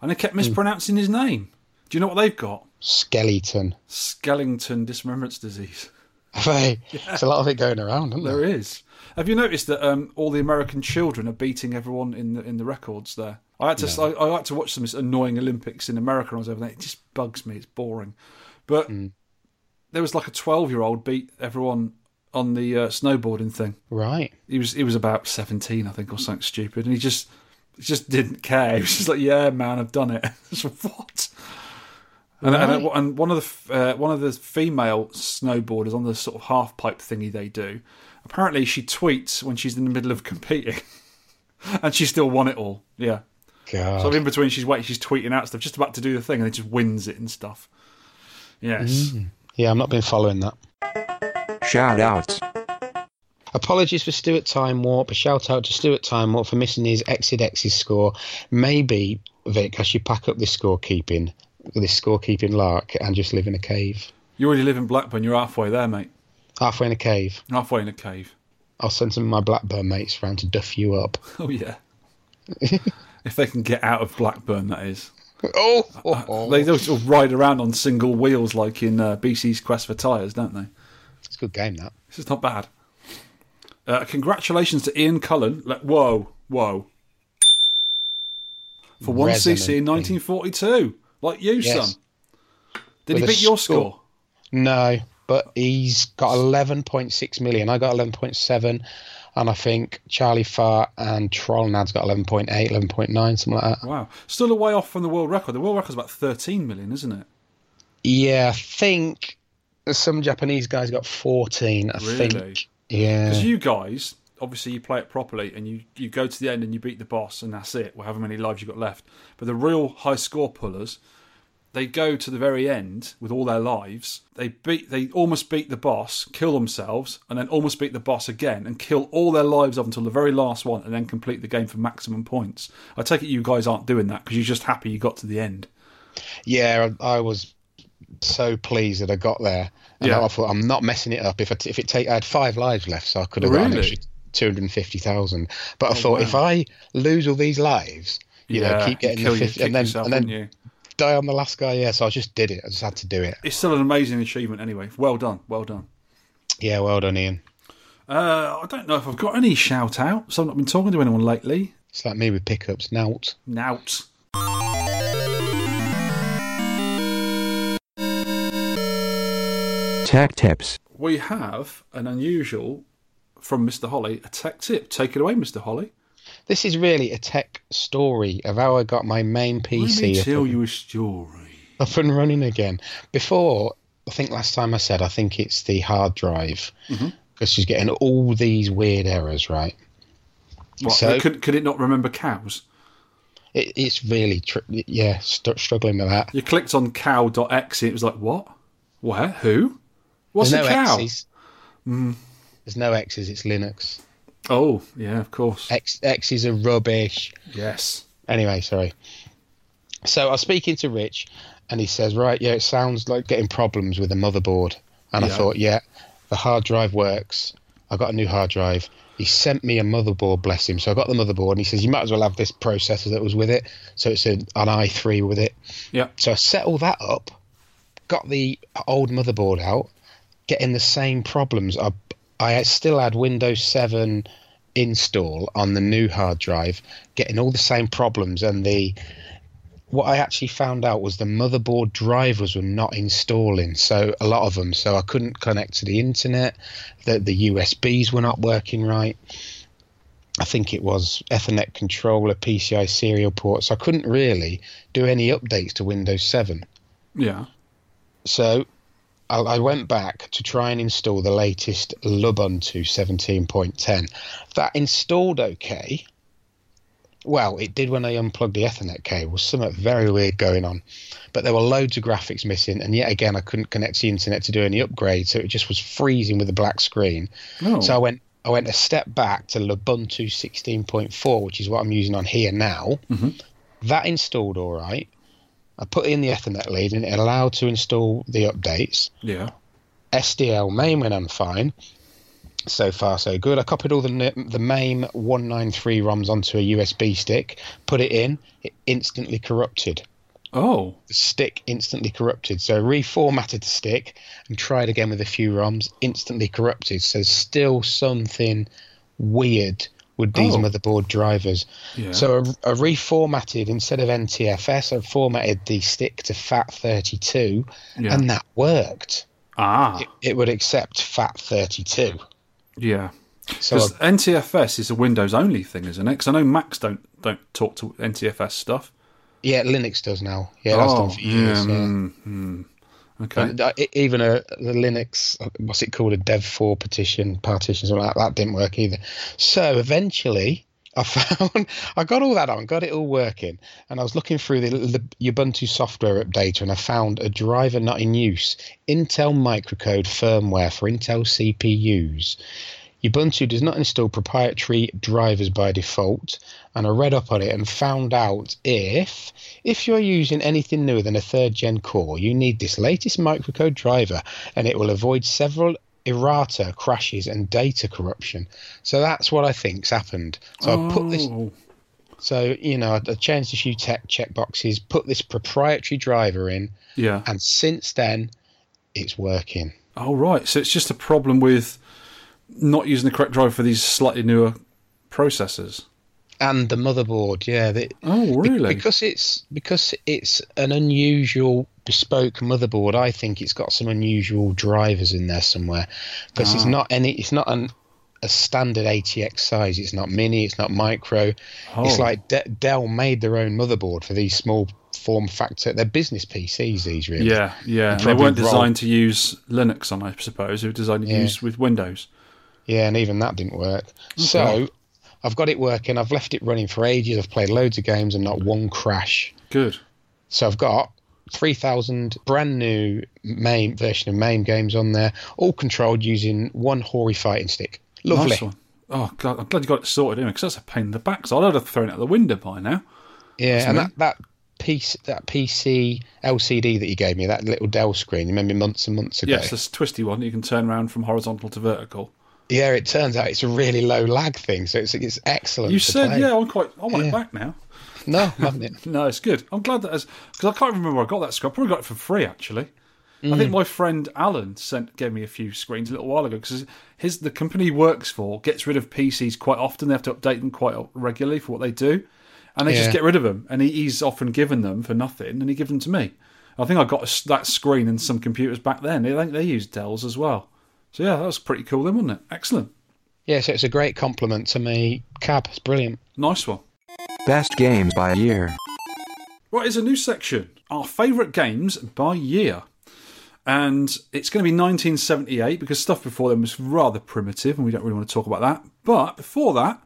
and I kept hmm. mispronouncing his name. Do you know what they've got? Skeleton. Skellington dismembrance disease. <laughs> Hey, <laughs> There's a lot of it going around, isn't there? There is. Have you noticed that um, all the American children are beating everyone in the in the records there? I had to I, I like to watch some annoying Olympics in America and I was over there. It just bugs me. It's boring. But there was like a twelve year old beat everyone on the uh, snowboarding thing. Right. He was he was about seventeen, I think, or something stupid, and he just he just didn't care. <laughs> He was just like, "Yeah, man, I've done it." <laughs> What? And, and, and one of the uh, one of the female snowboarders on the sort of half pipe thingy they do, apparently she tweets when she's in the middle of competing, <laughs> and she still won it all. Yeah, God. so in between she's waiting, she's tweeting out stuff, just about to do the thing, and then just wins it and stuff. Yes, mm. Yeah, I'm not been following that. Shout out. Apologies for Stuart Time Warp. A shout out to Stuart Time Warp for missing his Exit X's score. Maybe, Vic, I should pack up this scorekeeping, this scorekeeping lark, and just live in a cave. you already live in Blackburn. You're halfway there, mate. Halfway in a cave. Halfway in a cave. I'll send some of my Blackburn mates round to duff you up. <laughs> Oh yeah. <laughs> if they can get out of Blackburn, that is. Oh, oh, oh. They they sort of ride around on single wheels like in uh, BC's Quest for Tyres, don't they? it's a good game, that. This is not bad. Uh, congratulations to Ian Cullen. Like, whoa, whoa. For 1cc in Resonant. 1942. Like you, Yes. son. Did With he beat your score. score? No, but he's got 11.6 million. I got 11.7, and I think Charlie Far and Trollnad's got 11.8, 11.9, something like that. Wow. Still a way off from the world record. The world record's about 13 million, isn't it? Yeah, I think some Japanese guys got 14. I Really? think. Yeah. Because you guys, obviously you play it properly and you, you go to the end and you beat the boss and that's it, or however many lives you've got left. But the real high score pullers, they go to the very end with all their lives. They beat, they almost beat the boss, kill themselves, and then almost beat the boss again and kill all their lives up until the very last one, and then complete the game for maximum points. I take it you guys aren't doing that because you're just happy you got to the end. Yeah, I, I was so pleased that I got there. And Yeah. I thought I'm not messing it up. If I, t- if it take, I had five lives left, so I could have got an two hundred and fifty thousand. But I Oh, thought wow. if I lose all these lives, you yeah, know, keep getting the fifty, kick and then yourself, and then you? Die on the last guy. Yeah, so I just did it. I just had to do it. It's still an amazing achievement anyway. Well done, well done. Yeah, well done, Ian. Uh, I don't know if I've got any shout outs. I've not been talking to anyone lately. It's like me with pickups. Nout. Nout. Tech tips. We have an unusual from Mr. Holly, a tech tip. Take it away, Mr. Holly. This is really a tech story of how I got my main Let me PC up, tell you a story. up and running again. Before, I think last time I said, I think it's the hard drive mm-hmm. because she's getting all these weird errors. Right? What, So- could, could it not remember cows? It, it's really, tr- yeah, st- struggling with that. You clicked on cow.exe, it was like, what? Where? Who? What's There's a no cow? X's. Mm. There's no X's. It's Linux. Oh, yeah, of course. X X's are rubbish. Yes. Anyway, sorry. So I was speaking to Rich, and he says, "Right, yeah, it sounds like getting problems with the motherboard." And I thought, "Yeah, the hard drive works. I got a new hard drive." He sent me a motherboard, bless him. So I got the motherboard, and he says, "You might as well have this processor that was with it." So it's an, an i3 with it. Yeah. So I set all that up, got the old motherboard out, getting the same problems. I I still had Windows 7 install on the new hard drive, getting all the same problems, and the what I actually found out was the motherboard drivers were not installing, so a lot of them. So I couldn't connect to the internet. The the USBs were not working right. I think it was Ethernet controller, PCI serial ports. I couldn't really do any updates to Windows 7. Yeah. So I, I went back to try and install the latest Lubuntu 17.10. That installed okay. Well, it did when I unplugged the Ethernet cable. Something very weird going on. But there were loads of graphics missing, and yet again, I couldn't connect to the internet to do any upgrades, so it just was freezing with a black screen. Oh. So I went I went a step back to Lubuntu 16.4, which is what I'm using on here now. Mm-hmm. That installed all right. I put in the Ethernet lead and it allowed to install the updates. Yeah. SDL MAME went on fine. So far, so good. I copied all the the MAME 193 ROMs onto a USB stick, put it in, it instantly corrupted. Oh. The stick instantly corrupted. So reformatted the stick and tried again with a few ROMs, instantly corrupted. So still something weird with these Oh. motherboard drivers. Yeah. So I, I reformatted instead of NTFS, I formatted the stick to FAT32, Yeah. and that worked. ah. It, it would accept FAT32. yeah. So Because NTFS is a Windows only thing, isn't it? Because I know Macs don't don't talk to NTFS stuff. yeah, Linux does now. Yeah, that's done for years. yeah, yeah. mm, mm. Okay. Even a the Linux, what's it called, a Dev four petition partition, something like that, that didn't work either. So eventually, I <laughs> found I got all that on, got it all working, and I was looking through the, the Ubuntu software updater, and I found a driver not in use, Intel microcode firmware for Intel CPUs. Ubuntu does not install proprietary drivers by default, and I read up on it and found out if if you're using anything newer than a third gen core, you need this latest microcode driver, and it will avoid several errata, crashes, and data corruption. So that's what I think's happened. So I put this. Oh. So you know, I I changed a few tech checkboxes, put this proprietary driver in, Yeah. and since then, it's working. Oh, right. So it's just a problem with not using the correct driver for these slightly newer processors. and the motherboard. Yeah, Oh, really? because it's because it's an unusual bespoke motherboard. I think it's got some unusual drivers in there somewhere because it's Ah. not any. It's not an a standard ATX size. It's not mini. It's not micro. It's Oh. like De- Dell made their own motherboard for these small form factor. They're business PCs. These really. Yeah, yeah. They weren't roll- designed to use Linux on, I suppose. They were designed to Yeah. use with Windows. Yeah, and even that didn't work. So I've got it working. I've left it running for ages. I've played loads of games and not one crash. Good. So I've got 3,000 brand new MAME version of MAME games on there, all controlled using one Hori fighting stick. Lovely. Nice one. Oh, God, I'm glad you got it sorted anyway, because that's a pain in the back. So I'd have thrown it out the window by now. Yeah, and that, that PC that PC LCD that you gave me, that little Dell screen, you remember months and months ago? Yes, this twisty one. You can turn around from horizontal to vertical. Yeah, it turns out it's a really low lag thing, so it's it's excellent. You said, play. yeah, I'm quite. I want Yeah. it back now. No, I'm having it. <laughs> No, it's good. I'm glad that because I can't remember where I got that screen. I probably got it for free actually. I Mm. think my friend Alan sent gave me a few screens a little while ago because his the company he works for gets rid of PCs quite often. They have to update them quite regularly for what they do, and they Yeah. just get rid of them. And he, he's often given them for nothing, and he gives them to me. I think I got a that screen and some computers back then. I think they used Dells as well. So yeah, that was pretty cool then, wasn't it? Excellent, Yeah, so it's a great compliment to me. Cab, it's brilliant. nice one. Best games by year. Right, it's a new section. Our favourite games by year. And it's going to be 1978 because stuff before then was rather primitive and we don't really want to talk about that. But before that,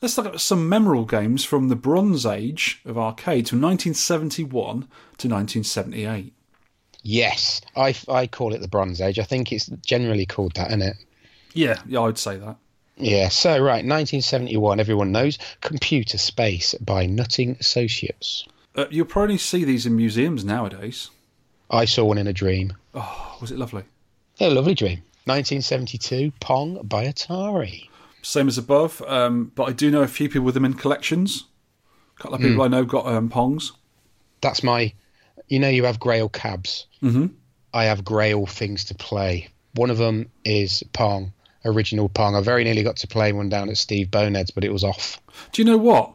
let's look at some memorable games from the Bronze Age of arcades from 1971 to 1978. Yes, I, I call it the Bronze Age. I think it's generally called that, isn't it? Yeah, yeah, I'd say that. Yeah, so right, 1971, everyone knows Computer Space by Nutting Associates. Uh, you'll probably see these in museums nowadays. I saw one in a dream. Oh, was it lovely? Yeah, lovely dream. 1972, Pong by Atari. Same as above, um, but I do know a few people with them in collections. A couple of people I know got um, Pongs. That's my. You know, you have Grail cabs. Mm-hmm. I have Grail things to play. One of them is Pong, original Pong. I very nearly got to play one down at Steve Bonehead's, but it was off. Do you know what?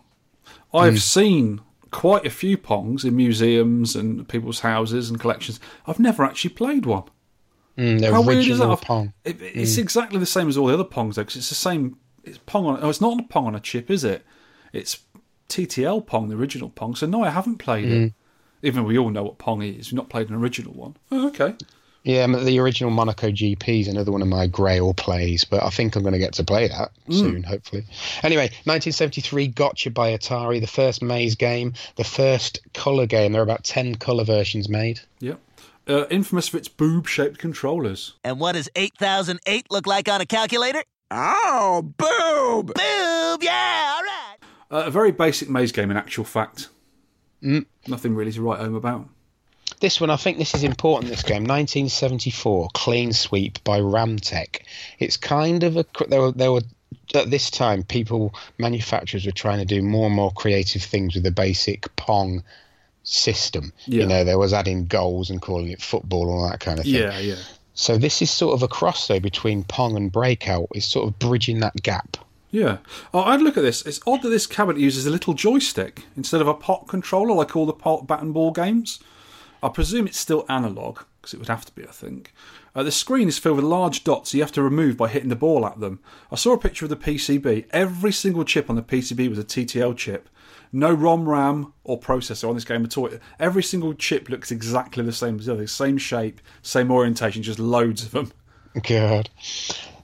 I've seen quite a few Pongs in museums and people's houses and collections. I've never actually played one. Mm, How weird is that? Pong. It, it's exactly the same as all the other Pongs, though, because it's the same. It's Pong on. Oh, it's not a Pong on a chip, is it? It's TTL Pong, the original Pong. So no, I haven't played it. Even though we all know what Pong is, we've not played an original one. Oh, okay. Yeah, the original Monaco GP is another one of my Grail plays, but I think I'm going to get to play that soon, hopefully. Anyway, 1973 Gotcha by Atari, the first maze game, the first colour game. There are about 10 colour versions made. Yep. Uh, infamous for its boob-shaped controllers. And what does 8008 look like on a calculator? Oh, boob! Boob, yeah, all right. Uh, a very basic maze game, in actual fact. Mm, nothing really to write home about. This one, I think this is important, this game. 1974, Clean Sweep by Ramtek. It's kind of a. There were, there were, at this time, people, manufacturers were trying to do more and more creative things with the basic Pong system. Yeah. You know, there was adding goals and calling it football and all that kind of thing. Yeah, yeah. So this is sort of a cross, though, between Pong and Breakout. It's sort of bridging that gap. Yeah. Oh, I'd look at this. It's odd that this cabinet uses a little joystick instead of a pot controller like all the pot, bat and ball games. I presume it's still analog, because it would have to be, I think. Uh, the screen is filled with large dots you have to remove by hitting the ball at them. I saw a picture of the PCB. Every single chip on the PCB was a TTL chip. No ROM, RAM, or processor on this game at all. Every single chip looks exactly the same as the other. Same shape, same orientation, just loads of them. God.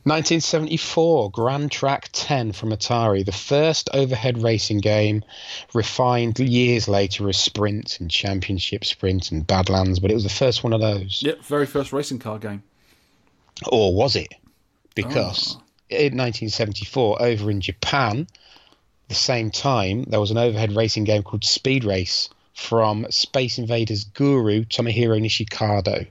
1974, Gran Trak 10 from Atari, the first overhead racing game, refined years later as Sprint and Championship Sprint and Badlands, but it was the first one of those. Yep, very first racing car game. Or was it? Because ah. in 1974, over in Japan, the same time, there was an overhead racing game called Speed Race from Space Invaders guru Tomohiro Nishikado.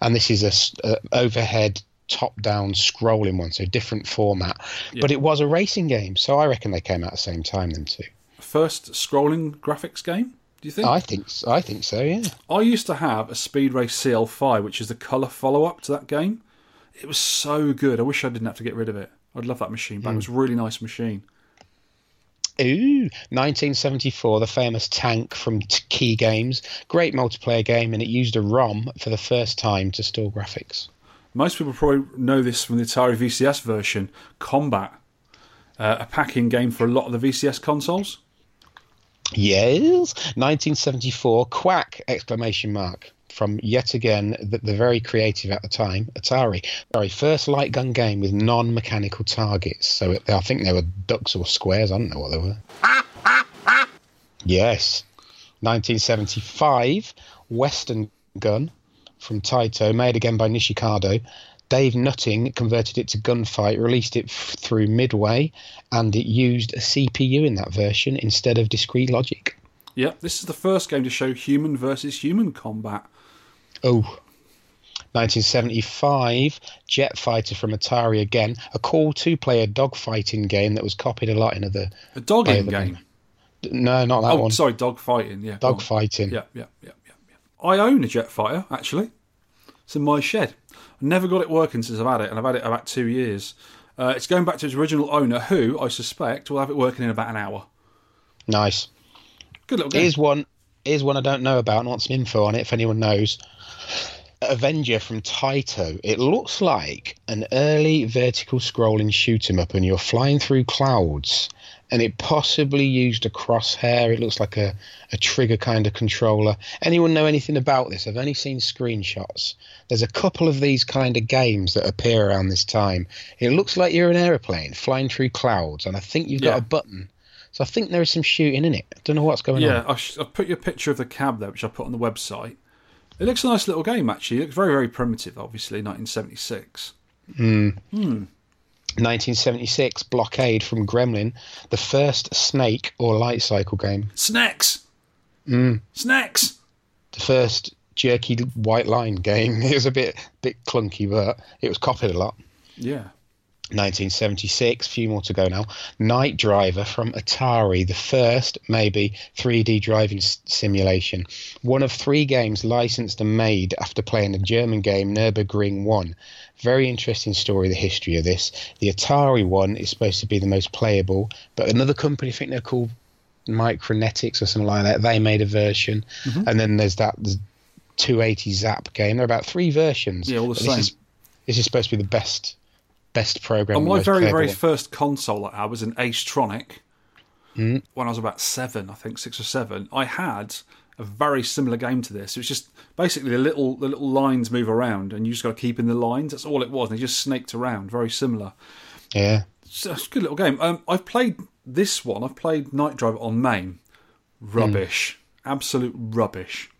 And this is a, a overhead top-down scrolling one, so different format. But it was a racing game, so I reckon they came out at the same time then too. First scrolling graphics game, do you think? I think I think so, yeah. I used to have a Speed Race CL5, which is the colour follow up to that game. It was so good. I wish I didn't have to get rid of it. I'd love that machine back. It was a hmm. really nice machine. Ooh, 1974, the famous tank from T- Kee Games. Great multiplayer game, and it used a ROM for the first time to store graphics. Most people probably know this from the Atari VCS version, Combat, uh, a packing game for a lot of the VCS consoles. Yes, 1974. Qwak! Exclamation mark from yet again the, the very creative at the time Atari. Sorry, first light gun game with non-mechanical targets. So it, I think they were ducks or squares. I don't know what they were. Yes, 1975. Western gun from Taito, made again by Nishikado. Dave Nutting converted it to Gunfight, released it f- through Midway, and it used a CPU in that version instead of discrete logic. Yep, this is the first game to show human versus human combat. Oh. 1975, Jet Fighter from Atari again, a cool two-player dogfighting game that was copied a lot in other. A dogging game. No, not that oh, one. sorry, dogfighting. Yeah. Dogfighting. Yeah, yeah, yeah, yeah, yeah. I own a jet fighter actually. It's in my shed. I never got it working since I've had it, and I've had it about two years. Uh, it's going back to its original owner, who I suspect will have it working in about an hour. Nice. Good little game. Here's one. Here's one I don't know about. and I want some info on it if anyone knows. Avenger from Taito. It looks like an early vertical scrolling shoot 'em up, and you're flying through clouds. And it possibly used a crosshair. It looks like a, a trigger kind of controller. Anyone know anything about this? I've only seen screenshots. There's a couple of these kind of games that appear around this time. It looks like you're an aeroplane flying through clouds, and I think you've got Yeah. a button. So I think there is some shooting in it. I don't know what's going Yeah, on. Yeah, sh- I've put you a picture of the cab there, which I put on the website. It looks a nice little game, actually. It looks very, very primitive, obviously, 1976. Hmm. Hmm. 1976 Blockade from Gremlin, the first Snake or light cycle game. Snacks! Mm. Snacks! The first jerky white line game. <laughs> It was a bit bit clunky, but it was copied a lot. Yeah. 1976, few more to go now. Night Driver from Atari, the first, maybe, 3D driving s- simulation. One of three games licensed and made after playing a German game, Nürburgring 1. Very interesting story, the history of this. The Atari one is supposed to be the most playable, but another company, I think they're called Micronetics or something like that, they made a version. Mm-hmm. And then there's that 280 Zap game. There are about three versions. Yeah, all the same. This is, this is supposed to be the best best program. On my very, very first console I had was an Ace-Tronic. Mm. When I was about seven, I think six or seven, I had a very similar game to this. It was just basically the little the little lines move around, and you just got to keep in the lines. That's all it was. And they just snaked around. Very similar. Yeah. So it's a good little game. Um, I've played this one. I've played Night Driver on MAME. Rubbish, absolute rubbish.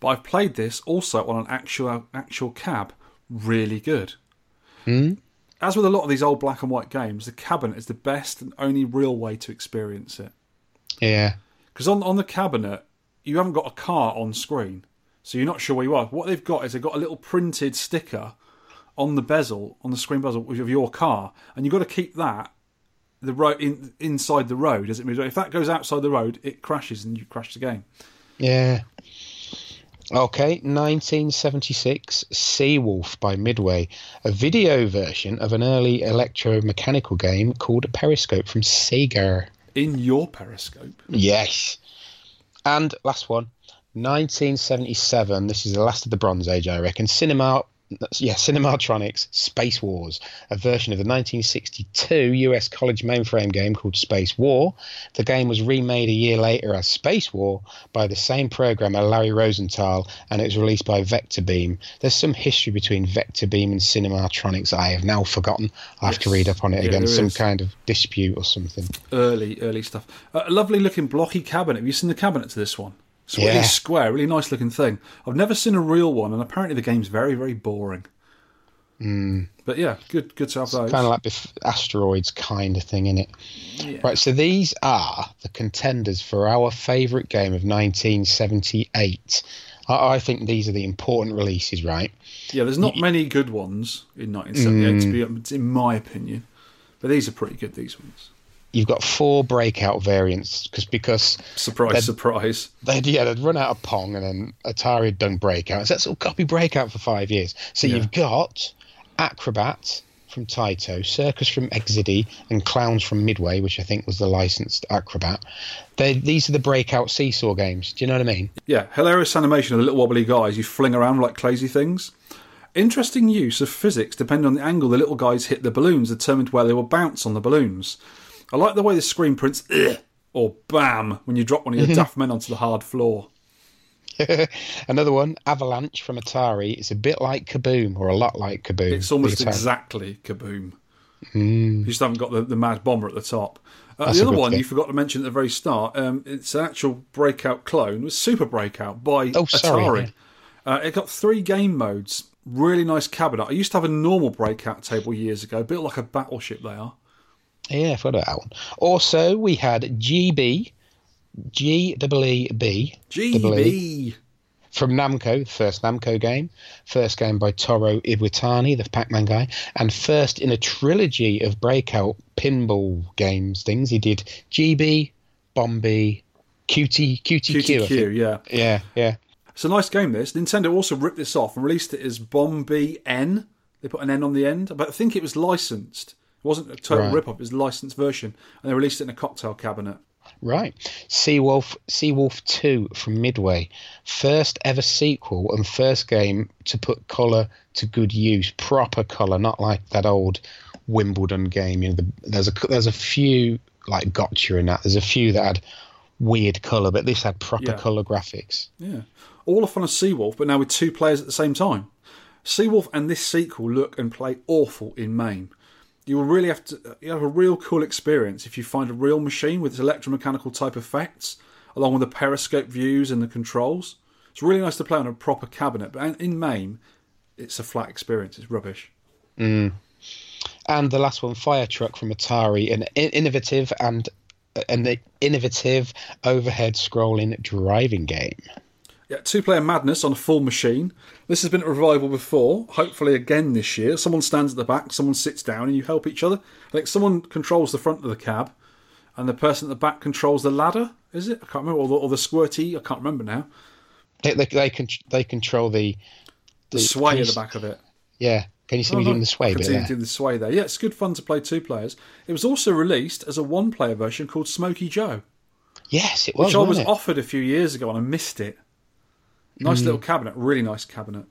But I've played this also on an actual actual cab. Really good. Mm. As with a lot of these old black and white games, the cabinet is the best and only real way to experience it. Yeah. Because on on the cabinet, you haven't got a car on screen, so you're not sure where you are. What they've got is they've got a little printed sticker on the bezel, on the screen bezel of your car, and you've got to keep that the road in, inside the road as it moves. If that goes outside the road, it crashes and you crash the game. Yeah. Okay, 1976, Seawolf by Midway, a video version of an early electromechanical game called Periscope from Sega. In your periscope. Yes. And last one, 1977. This is the last of the Bronze Age, I reckon. Cinema, yeah, Cinematronics Space Wars, a version of the 1962 US college mainframe game called Space War. The game was remade a year later as Space War by the same programmer Larry Rosenthal, and it was released by Vector Beam. There's some history between Vector Beam and Cinematronics I have now forgotten. I have to read up on it Yeah, again. Some is. kind of dispute or something. Early, early stuff. Uh, a lovely looking blocky cabinet. Have you seen the cabinet to this one? It's really Yeah. square, really nice looking thing. I've never seen a real one, and apparently the game's very, very boring. Mm. But yeah, good, good to have those. kind of like bef- asteroids kind of thing in it Yeah. right so these are the contenders for our favorite game of 1978 I, I think these are the important releases right Yeah, there's not many good ones in 1978, to be, in my opinion. But these are pretty good, these ones. You've got four breakout variants cause, because Surprise, They'd- surprise. they'd yeah they'd run out of pong and then atari had done breakout so that's all copy breakout for five years so Yeah. you've got acrobat from taito circus from exidy and clowns from midway which i think was the licensed acrobat they these are the breakout seesaw games do you know what i mean Yeah, hilarious animation of the little wobbly guys you fling around like crazy things. Interesting use of physics depending on the angle the little guys hit the balloons, determined where they will bounce on the balloons. I like the way the screen prints <clears throat> Or bam, when you drop one of your <laughs> daft men onto the hard floor. <laughs> Another one, Avalanche from Atari. It's a bit like Kaboom, or a lot like Kaboom. It's almost exactly kaboom. Mm. You just haven't got the, the mad bomber at the top. Uh, the other one thing. you forgot to mention at the very start, um, it's an actual breakout clone, was Super Breakout by Oh, sorry, Atari. Uh, it got three game modes, really nice cabinet. I used to have a normal breakout table years ago, built like a battleship they are. Yeah, I forgot about that one. Also, we had Gee Bee, G double E B, E, Gee Bee! from Namco, first Namco game, first game by Toru Iwatani, the Pac-Man guy, and first in a trilogy of breakout pinball games things. He did Gee Bee, Bombi, Cutie, Cutie QTQ, think. yeah. Yeah, yeah. It's a nice game, this. Nintendo also ripped this off and released it as Bomb Bee N. They put an N on the end, but I think it was licensed. Wasn't a total Right. rip-off, it was a licensed version. And they released it in a cocktail cabinet. Right. Seawolf Seawolf 2 from Midway. First ever sequel and first game to put colour to good use. Proper colour, not like that old Wimbledon game. You know, the, there's a there's a few like gotcha in that. There's a few that had weird colour, but this had proper Yeah. colour graphics. Yeah. All off on a Seawolf, but now with two players at the same time. Seawolf and this sequel look and play awful in MAME. You will really have to you have a real cool experience if you find a real machine with its electromechanical type effects, along with the periscope views and the controls. It's really nice to play on a proper cabinet, but in MAME, it's a flat experience. It's rubbish. Mm. And the last one, Fire Truck from Atari, an innovative and an innovative overhead scrolling driving game. Yeah, two player madness on a full machine. This has been a revival before, hopefully again this year. Someone stands at the back, someone sits down, and you help each other. I think someone controls the front of the cab, and the person at the back controls the ladder, is it? I can't remember. Or the, or the squirty, I can't remember now. They they, they, con- they control the The, The- sway at the back of it. yeah. Can you see Oh, me doing the sway I can bit see there? the sway there. Yeah, it's good fun to play two players. It was also released as a one player version called Smoky Joe, Yes, it was. which I was it? offered a few years ago and I missed it. Nice Mm. little cabinet, really nice cabinet.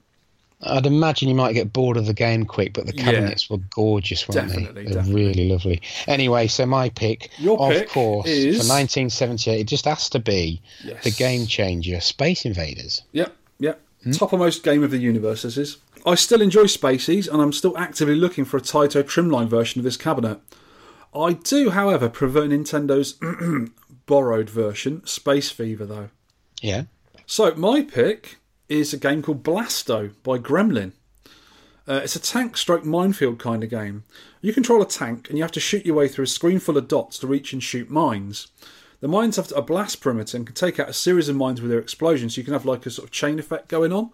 I'd imagine you might get bored of the game quick, but the Yeah. cabinets were gorgeous, weren't Definitely, they? They're really lovely. Anyway, so my pick, Your of pick course, is- for 1978, it just has to be Yes. the game changer, Space Invaders. Yep, yep. Toppermost game of the universe, this is. I still enjoy Spaceys, and I'm still actively looking for a Taito trimline version of this cabinet. I do, however, prefer Nintendo's <clears throat> borrowed version, Space Fever, though. Yeah. So, my pick is a game called Blasto by Gremlin. Uh, it's a tank stroke minefield kind of game. You control a tank and you have to shoot your way through a screen full of dots to reach and shoot mines. The mines have a blast perimeter and can take out a series of mines with their explosions, so you can have like a sort of chain effect going on.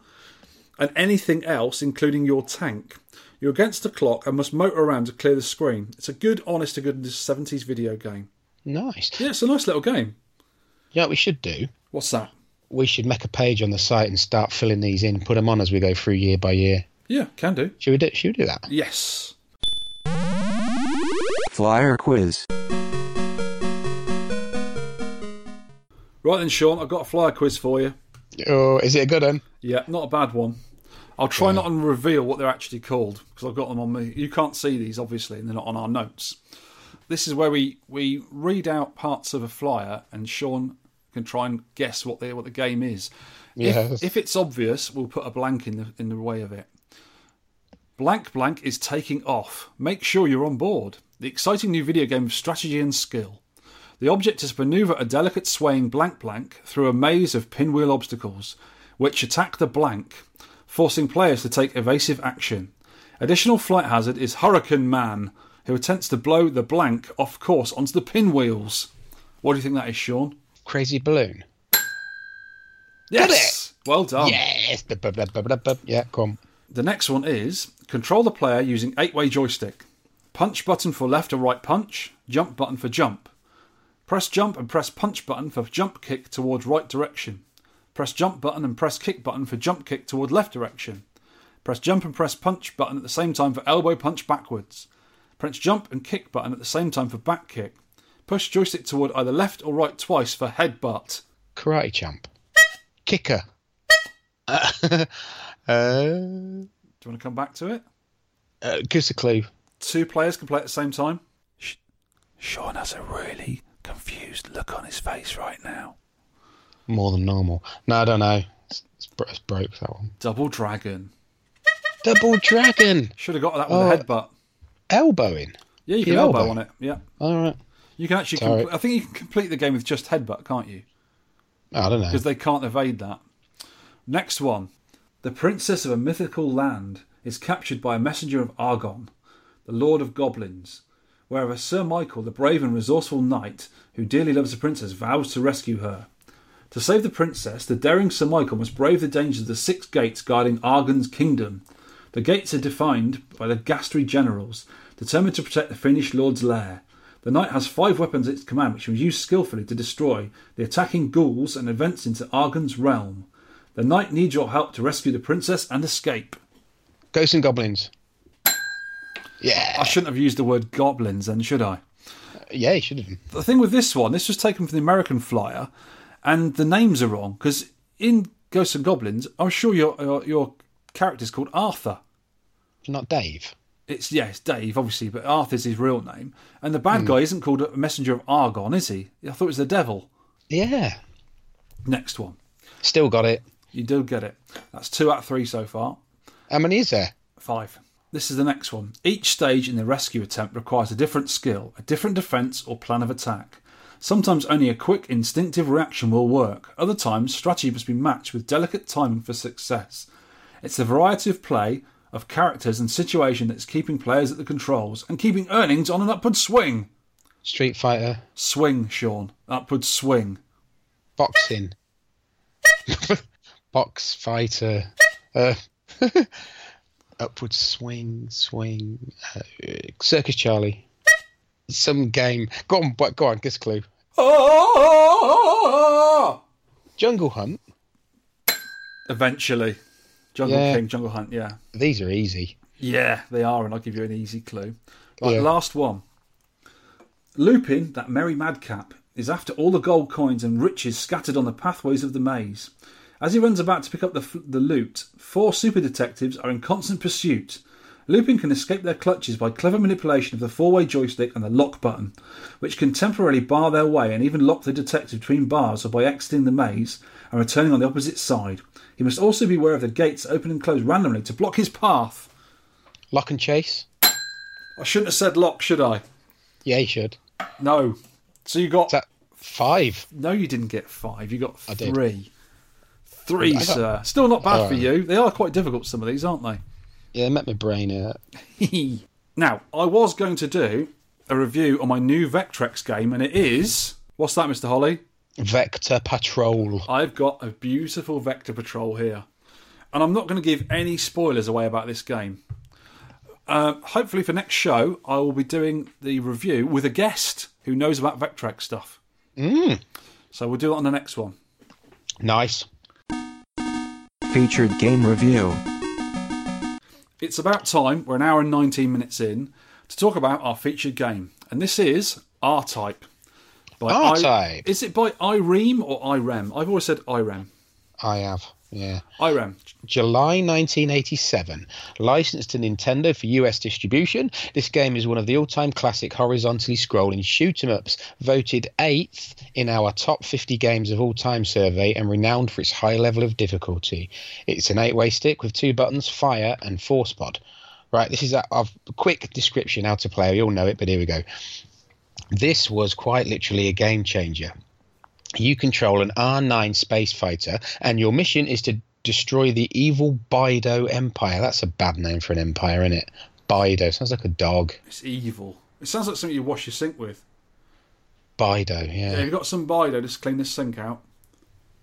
And anything else, including your tank. You're against the clock and must motor around to clear the screen. It's a good, honest to goodness 70s video game. Nice. Yeah, it's a nice little game. Yeah, we should do? What's that? We should make a page on the site and start filling these in, put them on as we go through year by year. Yeah, can do. Should we do, should we do that? Yes. Flyer quiz. Right then, Sean, I've got a flyer quiz for you. Oh, is it a good one? Yeah, not a bad one. I'll try not to reveal what they're actually called because I've got them on me. You can't see these, obviously, and they're not on our notes. This is where we, we read out parts of a flyer, and Sean can try and guess what the what the game is. Yes. If, if it's obvious, we'll put a blank in the in the way of it. Blank blank is taking off. Make sure you're on board. The exciting new video game of strategy and skill. The object is to maneuver a delicate swaying blank blank through a maze of pinwheel obstacles, which attack the blank, forcing players to take evasive action. Additional flight hazard is Hurricane Man, who attempts to blow the blank off course onto the pinwheels. What do you think that is, Sean? Crazy Balloon. Yes! Well done. Yes. Yeah, come. The next one is control the player using eight way joystick. Punch button for left or right punch, jump button for jump. Press jump and press punch button for jump kick towards right direction. Press jump button and press kick button for jump kick toward left direction. Press jump and press punch button at the same time for elbow punch backwards. Press jump and kick button at the same time for back kick. Push joystick toward either left or right twice for headbutt. Karate champ. Kicker. Uh, <laughs> uh, Do you want to come back to it? uh, give us a clue. Two players can play at the same time. Sean has a really confused look on his face right now. More than normal. No, I don't know. It's, it's, bro- it's broke that one. Double Dragon. Double Dragon. Should have got that with Oh. a headbutt. Elbowing. Yeah, you can elbow elbow? on it. Yeah, All right. You can actually. Sorry. I think you can complete the game with just headbutt, can't you? I don't know. because they can't evade that. Next one. The princess of a mythical land is captured by a messenger of Argon, the lord of goblins, wherever Sir Michael, the brave and resourceful knight who dearly loves the princess, vows to rescue her. To save the princess, the daring Sir Michael must brave the dangers of the six gates guarding Argon's kingdom. The gates are defined by the Gastry generals, determined to protect the Finnish lord's lair. The knight has five weapons at its command, which he will use skillfully to destroy the attacking ghouls and advance into Argon's realm. The knight needs your help to rescue the princess and escape. Ghosts and Goblins. Yeah. I shouldn't have used the word goblins then, should I? Yeah, you should have. The thing with this one, this was taken from the American flyer, and the names are wrong because in Ghosts and Goblins, I'm sure your your, your character's called Arthur. Not Dave. It's yeah, it's Dave, obviously, but Arthur's his real name, and the bad hmm. guy isn't called a messenger of Argon, is he? I thought it was the devil. Yeah. Next one, Still got it. you do get it. That's two out of three so far. How many is there? Five. This is the next one. Each stage in the rescue attempt requires a different skill, a different defence or plan of attack. Sometimes only a quick instinctive reaction will work. Other times, strategy must be matched with delicate timing for success. It's a variety of play, of characters and situation that's keeping players at the controls and keeping earnings on an upward swing. Street Fighter. Swing, Sean. Upward swing. Boxing. <laughs> Box Fighter. Uh, <laughs> upward swing, swing. Uh, Circus Charlie. Some game. Go on, go on, guess a clue. Jungle Hunt. Eventually. Jungle Yeah. King, Jungle Hunt, yeah. These are easy. Yeah, they are, and I'll give you an easy clue. Right, Yeah. last one. Lupin, that merry madcap, is after all the gold coins and riches scattered on the pathways of the maze. As he runs about to pick up the, the loot, four super detectives are in constant pursuit. Lupin can escape their clutches by clever manipulation of the four way joystick and the lock button, which can temporarily bar their way and even lock the detective between bars or by exiting the maze and returning on the opposite side. He must also be aware of the gates open and close randomly to block his path. Lock and Chase. I shouldn't have said lock, should I? Yeah, you should. No. So you got Is that five? no. You didn't get five. You got I did. three. Three, got- sir. Still not bad for you. They are quite difficult. Some of these, aren't they? Yeah, it met my brain hurt. <laughs> now, I was going to do a review on my new Vectrex game, and it is what's that, Mister Holly? Vector Patrol. I've got a beautiful Vector Patrol here, and I'm not going to give any spoilers away about this game. Uh, hopefully, for next show, I will be doing the review with a guest who knows about Vectrex stuff. Mm. So we'll do it on the next one. Nice. Featured game review. It's about time, we're an hour and 19 minutes in, to talk about our featured game. And this is R Type. By oh, I- R-Type. Is it by Irem or Irem? I've always said Irem. I have. Yeah. Irem. July 1987. Licensed to Nintendo for US distribution, this game is one of the all time classic horizontally scrolling shoot 'em ups, voted 8th in our top 50 games of all time survey and renowned for its high level of difficulty. It's an 8 way stick with two buttons, fire and force pod. Right, this is a, a quick description how to play. We all know it, but here we go. This was quite literally a game changer. You control an R9 space fighter, and your mission is to destroy the evil Bydo Empire. That's a bad name for an empire, isn't it? Bydo sounds like a dog. It's evil. It sounds like something you wash your sink with. Bydo, Yeah, yeah. you've got some Bydo, just clean this sink out.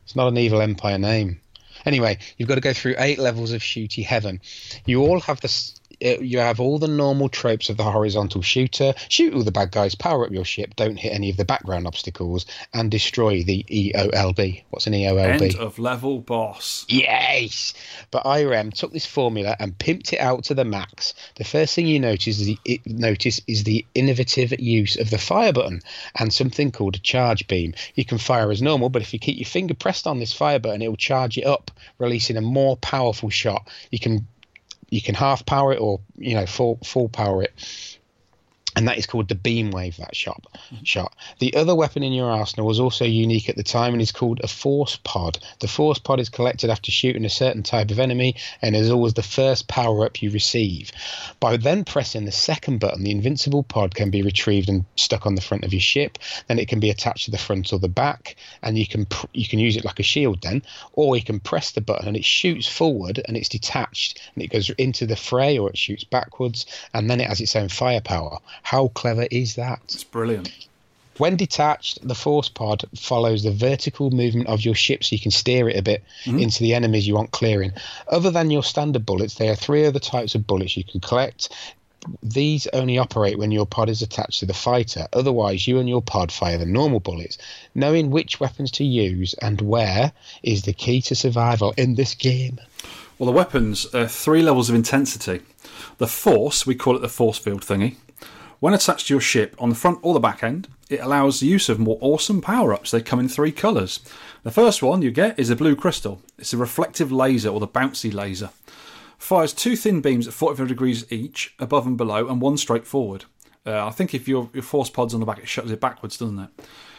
It's not an evil empire name. Anyway, you've got to go through eight levels of shooty heaven. You all have this. Uh, you have all the normal tropes of the horizontal shooter. Shoot all the bad guys, power up your ship, don't hit any of the background obstacles, and destroy the EOLB. What's an EOLB? End of level boss. Yes, but Irem took this formula and pimped it out to the max. The first thing you notice is the it, notice is the innovative use of the fire button and something called a charge beam. You can fire as normal, but if you keep your finger pressed on this fire button, it will charge it up, releasing a more powerful shot. You can you can half power it or you know full full power it. And that is called the beamwave that shot. Mm-hmm. Shot. The other weapon in your arsenal was also unique at the time and is called a force pod. The force pod is collected after shooting a certain type of enemy and is always the first power up you receive. By then pressing the second button the invincible pod can be retrieved and stuck on the front of your ship. Then it can be attached to the front or the back and you can pr- you can use it like a shield then. Or you can press the button and it shoots forward and it's detached and it goes into the fray or it shoots backwards and then it has its own firepower how clever is that? It's brilliant. When detached, the force pod follows the vertical movement of your ship so you can steer it a bit Mm-hmm. into the enemies you want clearing. Other than your standard bullets, there are three other types of bullets you can collect. These only operate when your pod is attached to the fighter. Otherwise, you and your pod fire the normal bullets. Knowing which weapons to use and where is the key to survival in this game. Well, the weapons are three levels of intensity. The force, we call it the force field thingy. When attached to your ship on the front or the back end, it allows the use of more awesome power ups. They come in three colours. The first one you get is a blue crystal. It's a reflective laser or the bouncy laser. Fires two thin beams at 45 degrees each, above and below, and one straight forward. Uh, I think if your, your force pod's on the back, it shuts it backwards, doesn't it?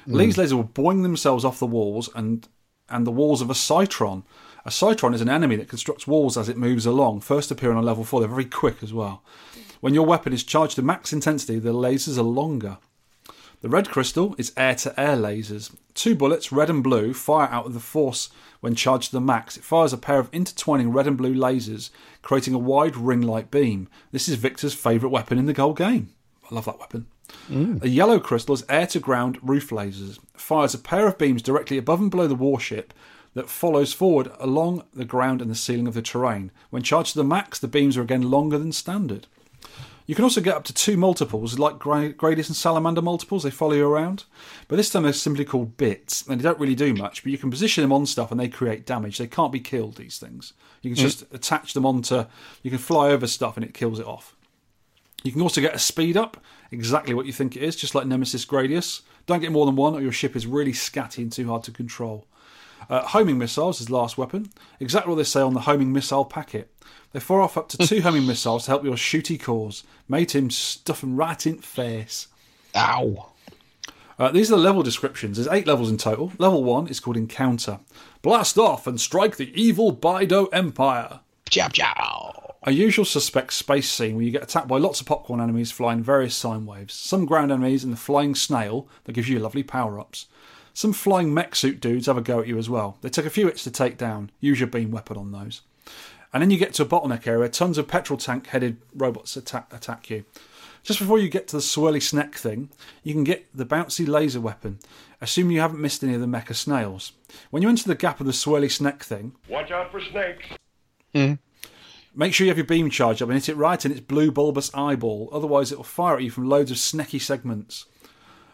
These lasers will boing themselves off the walls and and the walls of a Cytron. A Cytron is an enemy that constructs walls as it moves along, first appearing on level 4. They're very quick as well. When your weapon is charged to max intensity, the lasers are longer. The red crystal is air to air lasers. Two bullets, red and blue, fire out of the force when charged to the max. It fires a pair of intertwining red and blue lasers, creating a wide ring like beam. This is Victor's favourite weapon in the whole game. I love that weapon. Mm. A yellow crystal is air to ground roof lasers. Fires a pair of beams directly above and below the warship that follows forward along the ground and the ceiling of the terrain. When charged to the max, the beams are again longer than standard. You can also get up to two multiples, like Gra- Gradius and Salamander multiples. They follow you around, but this time they're simply called bits, and they don't really do much. But you can position them on stuff, and they create damage. They can't be killed. These things. You can mm. just attach them onto. You can fly over stuff, and it kills it off. You can also get a speed up, exactly what you think it is, just like Nemesis Gradius. Don't get more than one, or your ship is really scatty and too hard to control. Uh, homing missiles is the last weapon. Exactly what they say on the homing missile packet. They fire off up to two <laughs> homing missiles to help your shooty cause. Made him stuff him right in face. Ow. Uh, these are the level descriptions. There's eight levels in total. Level one is called Encounter. Blast off and strike the evil Bydo Empire. Chow chow. A usual suspect space scene where you get attacked by lots of popcorn enemies flying various sine waves. Some ground enemies and the flying snail that gives you lovely power ups. Some flying mech suit dudes have a go at you as well. They take a few hits to take down. Use your beam weapon on those. And then you get to a bottleneck area. Tons of petrol tank headed robots attack, attack you. Just before you get to the swirly snack thing, you can get the bouncy laser weapon, assuming you haven't missed any of the mecha snails. When you enter the gap of the swirly snack thing, Watch out for snakes. Hmm. Make sure you have your beam charged up and hit it right in its blue bulbous eyeball, otherwise it will fire at you from loads of snacky segments.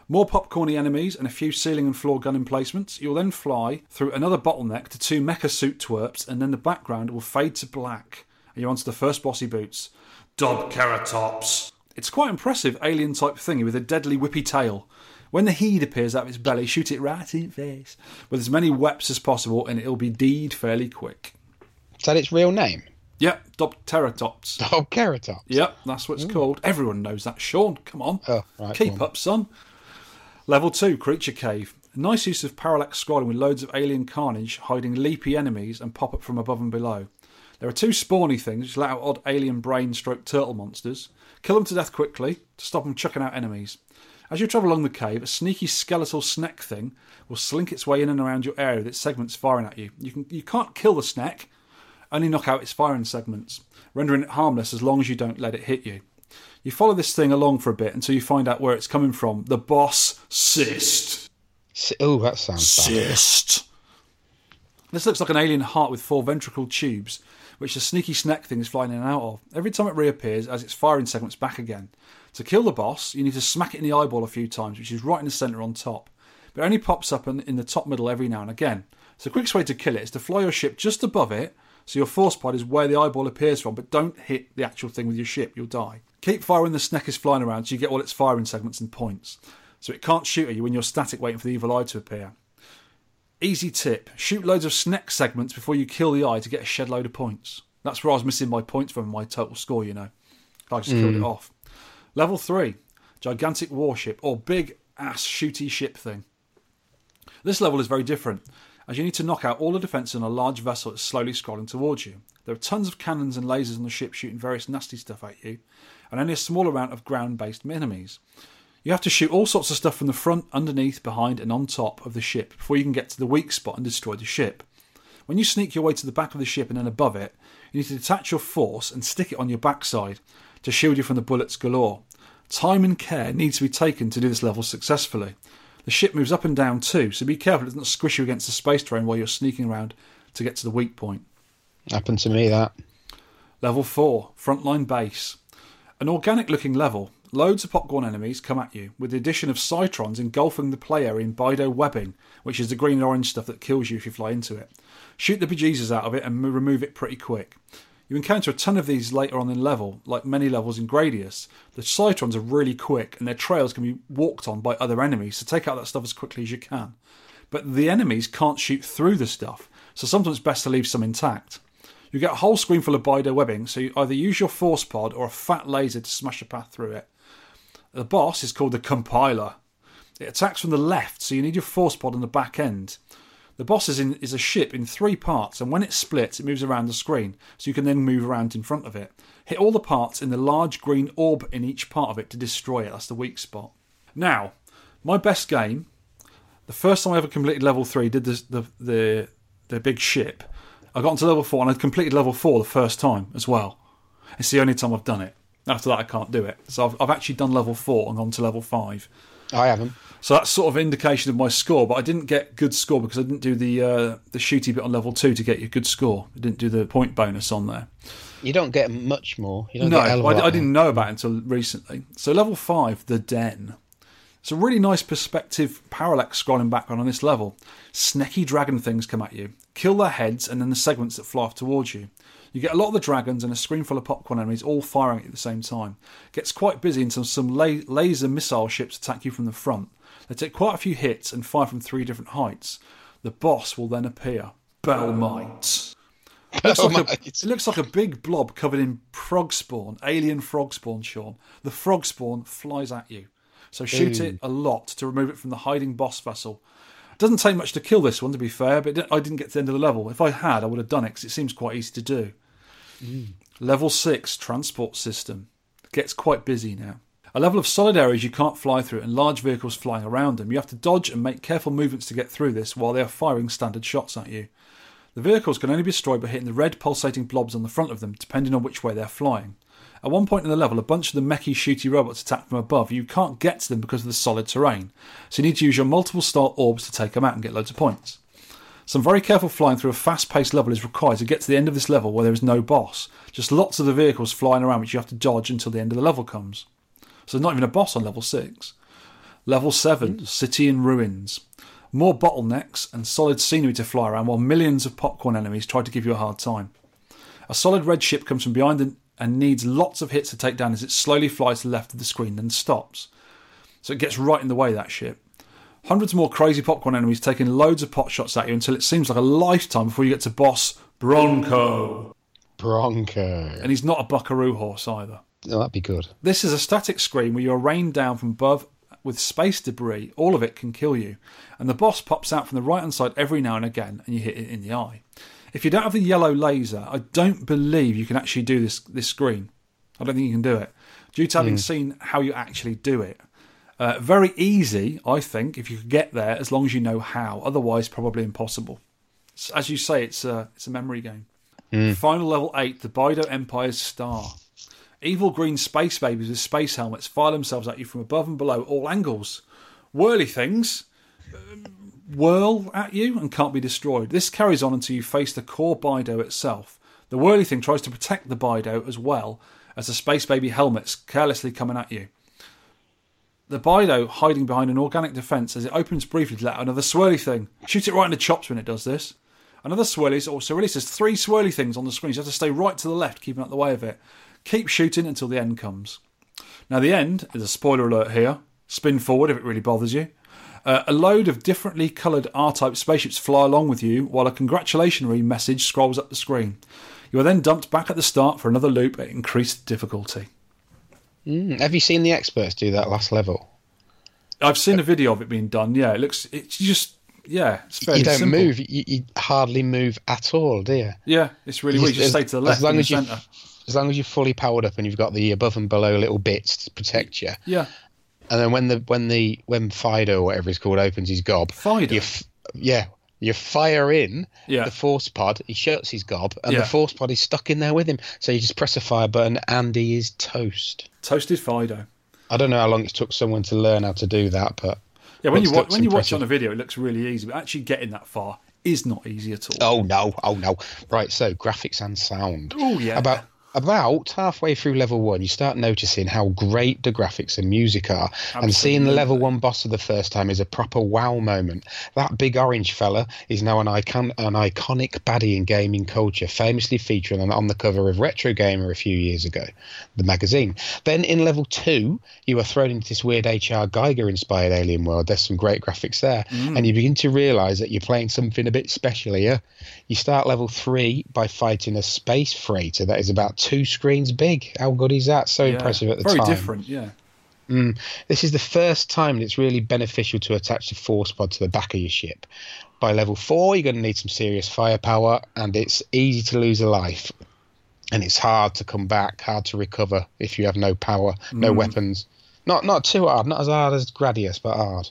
More popcorny enemies and a few ceiling and floor gun emplacements. You'll then fly through another bottleneck to two mecha suit twerps, and then the background will fade to black, and you're onto the first bossy boots. Dob Keratops. It's quite impressive alien type thingy with a deadly whippy tail. When the heat appears out of its belly, shoot it right in the face with as many weps as possible, and it'll be deed fairly quick. Is that its real name? Yep, Dopteratops. Oh, Keratops. Yep, that's what it's called. Everyone knows that. Sean, come on. Oh, right, Keep on. up, son. Level 2, Creature Cave. Nice use of parallax scrolling with loads of alien carnage hiding leapy enemies and pop up from above and below. There are two spawny things which let out odd alien brain stroke turtle monsters. Kill them to death quickly to stop them chucking out enemies. As you travel along the cave, a sneaky skeletal snack thing will slink its way in and around your area with its segments firing at you. You, can, you can't kill the snack, only knock out its firing segments, rendering it harmless as long as you don't let it hit you. You follow this thing along for a bit until you find out where it's coming from. The boss cyst. Oh, that sounds bad. Cyst. This looks like an alien heart with four ventricle tubes, which the sneaky snack thing is flying in and out of. Every time it reappears, as its firing segments back again. To kill the boss, you need to smack it in the eyeball a few times, which is right in the centre on top. But it only pops up in, in the top middle every now and again. So the quickest way to kill it is to fly your ship just above it, so your force pod is where the eyeball appears from, but don't hit the actual thing with your ship, you'll die. Keep firing the snack is flying around so you get all its firing segments and points. So it can't shoot at you when you're static waiting for the evil eye to appear. Easy tip shoot loads of snack segments before you kill the eye to get a shed load of points. That's where I was missing my points from my total score, you know. I just killed it hmm. off. Level 3 gigantic warship, or big ass shooty ship thing. This level is very different, as you need to knock out all the defences on a large vessel that's slowly scrolling towards you. There are tons of cannons and lasers on the ship shooting various nasty stuff at you, and only a small amount of ground based enemies. You have to shoot all sorts of stuff from the front, underneath, behind, and on top of the ship before you can get to the weak spot and destroy the ship. When you sneak your way to the back of the ship and then above it, you need to detach your force and stick it on your backside to shield you from the bullets galore. Time and care needs to be taken to do this level successfully. The ship moves up and down too, so be careful it doesn't squish you against the space terrain while you're sneaking around to get to the weak point. Happened to me that. Level 4, Frontline Base. An organic looking level. Loads of popcorn enemies come at you, with the addition of Cytrons engulfing the player in Bydo webbing, which is the green and orange stuff that kills you if you fly into it. Shoot the bejesus out of it and remove it pretty quick. You encounter a ton of these later on in level, like many levels in Gradius. The Cytrons are really quick, and their trails can be walked on by other enemies, so take out that stuff as quickly as you can. But the enemies can't shoot through the stuff, so sometimes it's best to leave some intact. You get a whole screen full of Bydo webbing, so you either use your force pod or a fat laser to smash a path through it. The boss is called the Compiler. It attacks from the left, so you need your force pod on the back end. The boss is, in, is a ship in three parts, and when it splits, it moves around the screen, so you can then move around in front of it. Hit all the parts in the large green orb in each part of it to destroy it. That's the weak spot. Now, my best game, the first time I ever completed level three, did the the the, the big ship. I got into level four, and I'd completed level four the first time as well. It's the only time I've done it. After that, I can't do it. So I've, I've actually done level four and gone to level five. I haven't. So that's sort of indication of my score, but I didn't get good score because I didn't do the uh, the shooty bit on level two to get you a good score. I didn't do the point bonus on there. You don't get much more. You don't no, get a hell of a I, I didn't know about it until recently. So level five, the den. It's a really nice perspective parallax scrolling background on this level. Snecky dragon things come at you. Kill their heads and then the segments that fly off towards you. You get a lot of the dragons and a screen full of popcorn enemies all firing at you at the same time. gets quite busy until some la- laser missile ships attack you from the front. They take quite a few hits and fire from three different heights. The boss will then appear. Belmite. It looks, like a, it looks like a big blob covered in frog spawn, alien frog spawn, Sean. The frog spawn flies at you. So shoot Ooh. it a lot to remove it from the hiding boss vessel. It doesn't take much to kill this one, to be fair, but I didn't get to the end of the level. If I had, I would have done it because it seems quite easy to do. Hmm. Level 6 Transport System. Gets quite busy now. A level of solid areas you can't fly through and large vehicles flying around them. You have to dodge and make careful movements to get through this while they are firing standard shots at you. The vehicles can only be destroyed by hitting the red pulsating blobs on the front of them, depending on which way they're flying. At one point in the level, a bunch of the mechy shooty robots attack from above. You can't get to them because of the solid terrain, so you need to use your multiple star orbs to take them out and get loads of points. Some very careful flying through a fast paced level is required to get to the end of this level where there is no boss. Just lots of the vehicles flying around which you have to dodge until the end of the level comes. So there's not even a boss on level 6. Level 7 hmm. City in Ruins. More bottlenecks and solid scenery to fly around while millions of popcorn enemies try to give you a hard time. A solid red ship comes from behind and, and needs lots of hits to take down as it slowly flies to the left of the screen then stops. So it gets right in the way, that ship. Hundreds more crazy popcorn enemies taking loads of pot shots at you until it seems like a lifetime before you get to boss Bronco. Bronco. And he's not a buckaroo horse either. Oh, that'd be good. This is a static screen where you're rained down from above with space debris. All of it can kill you. And the boss pops out from the right hand side every now and again and you hit it in the eye. If you don't have the yellow laser, I don't believe you can actually do this this screen. I don't think you can do it. Due to having Mm. seen how you actually do it. Uh, very easy, I think, if you could get there, as long as you know how. Otherwise, probably impossible. As you say, it's a, it's a memory game. Final level 8, the Bydo Empire's Star. Evil green space babies with space helmets fire themselves at you from above and below all angles. Whirly things whirl at you and can't be destroyed. This carries on until you face the core Bydo itself. The whirly thing tries to protect the Bydo as well as the space baby helmets carelessly coming at you. The Bydo hiding behind an organic defence as it opens briefly to let another swirly thing. Shoot it right in the chops when it does this. Another swirly also releases three swirly things on the screen. So you have to stay right to the left, keeping out the way of it. Keep shooting until the end comes. Now, the end is a spoiler alert here. Spin forward if it really bothers you. Uh, a load of differently coloured R type spaceships fly along with you while a congratulatory message scrolls up the screen. You are then dumped back at the start for another loop at increased difficulty. Mm, have you seen the experts do that last level? I've seen a video of it being done. Yeah, it looks. It's just. Yeah, it's you don't simple. move. You, you hardly move at all, do you? Yeah, it's really weird. You just stay to the left as long as you, as long as you're fully powered up and you've got the above and below little bits to protect you. Yeah, And then when the when the when Fido or whatever he's called opens his gob, Fido? you f- yeah, you fire in Yeah. the force pod. He shuts his gob, and Yeah. the force pod is stuck in there with him. So you just press a fire button, and he is toast. toasted Fido. I don't know how long it took someone to learn how to do that, but Yeah, when you watch when you watch it on a video, it looks really easy, but actually getting that far is not easy at all. Oh no! Oh no! Right, so graphics and sound. Oh, yeah. About about halfway through level one, you start noticing how great the graphics and music are, and seeing the level one boss for the first time is a proper wow moment. That big orange fella is now an icon, an iconic baddie in gaming culture, famously featuring on, on the cover of Retro Gamer a few years ago, the magazine. Then in level two, you are thrown into this weird H.R. Giger-inspired alien world. There's some great graphics there, and you mm. begin to realise that you're playing something a bit special here. You start level three by fighting a space freighter that is about two screens big. How good is that? So Yeah, impressive at the Very time. Very different, yeah. Mm. This is the first time that it's really beneficial to attach the force pod to the back of your ship. By level four, you're going to need some serious firepower, and it's easy to lose a life. And it's hard to come back, hard to recover if you have no power, no mm. weapons. Not not too hard, not as hard as Gradius, but hard.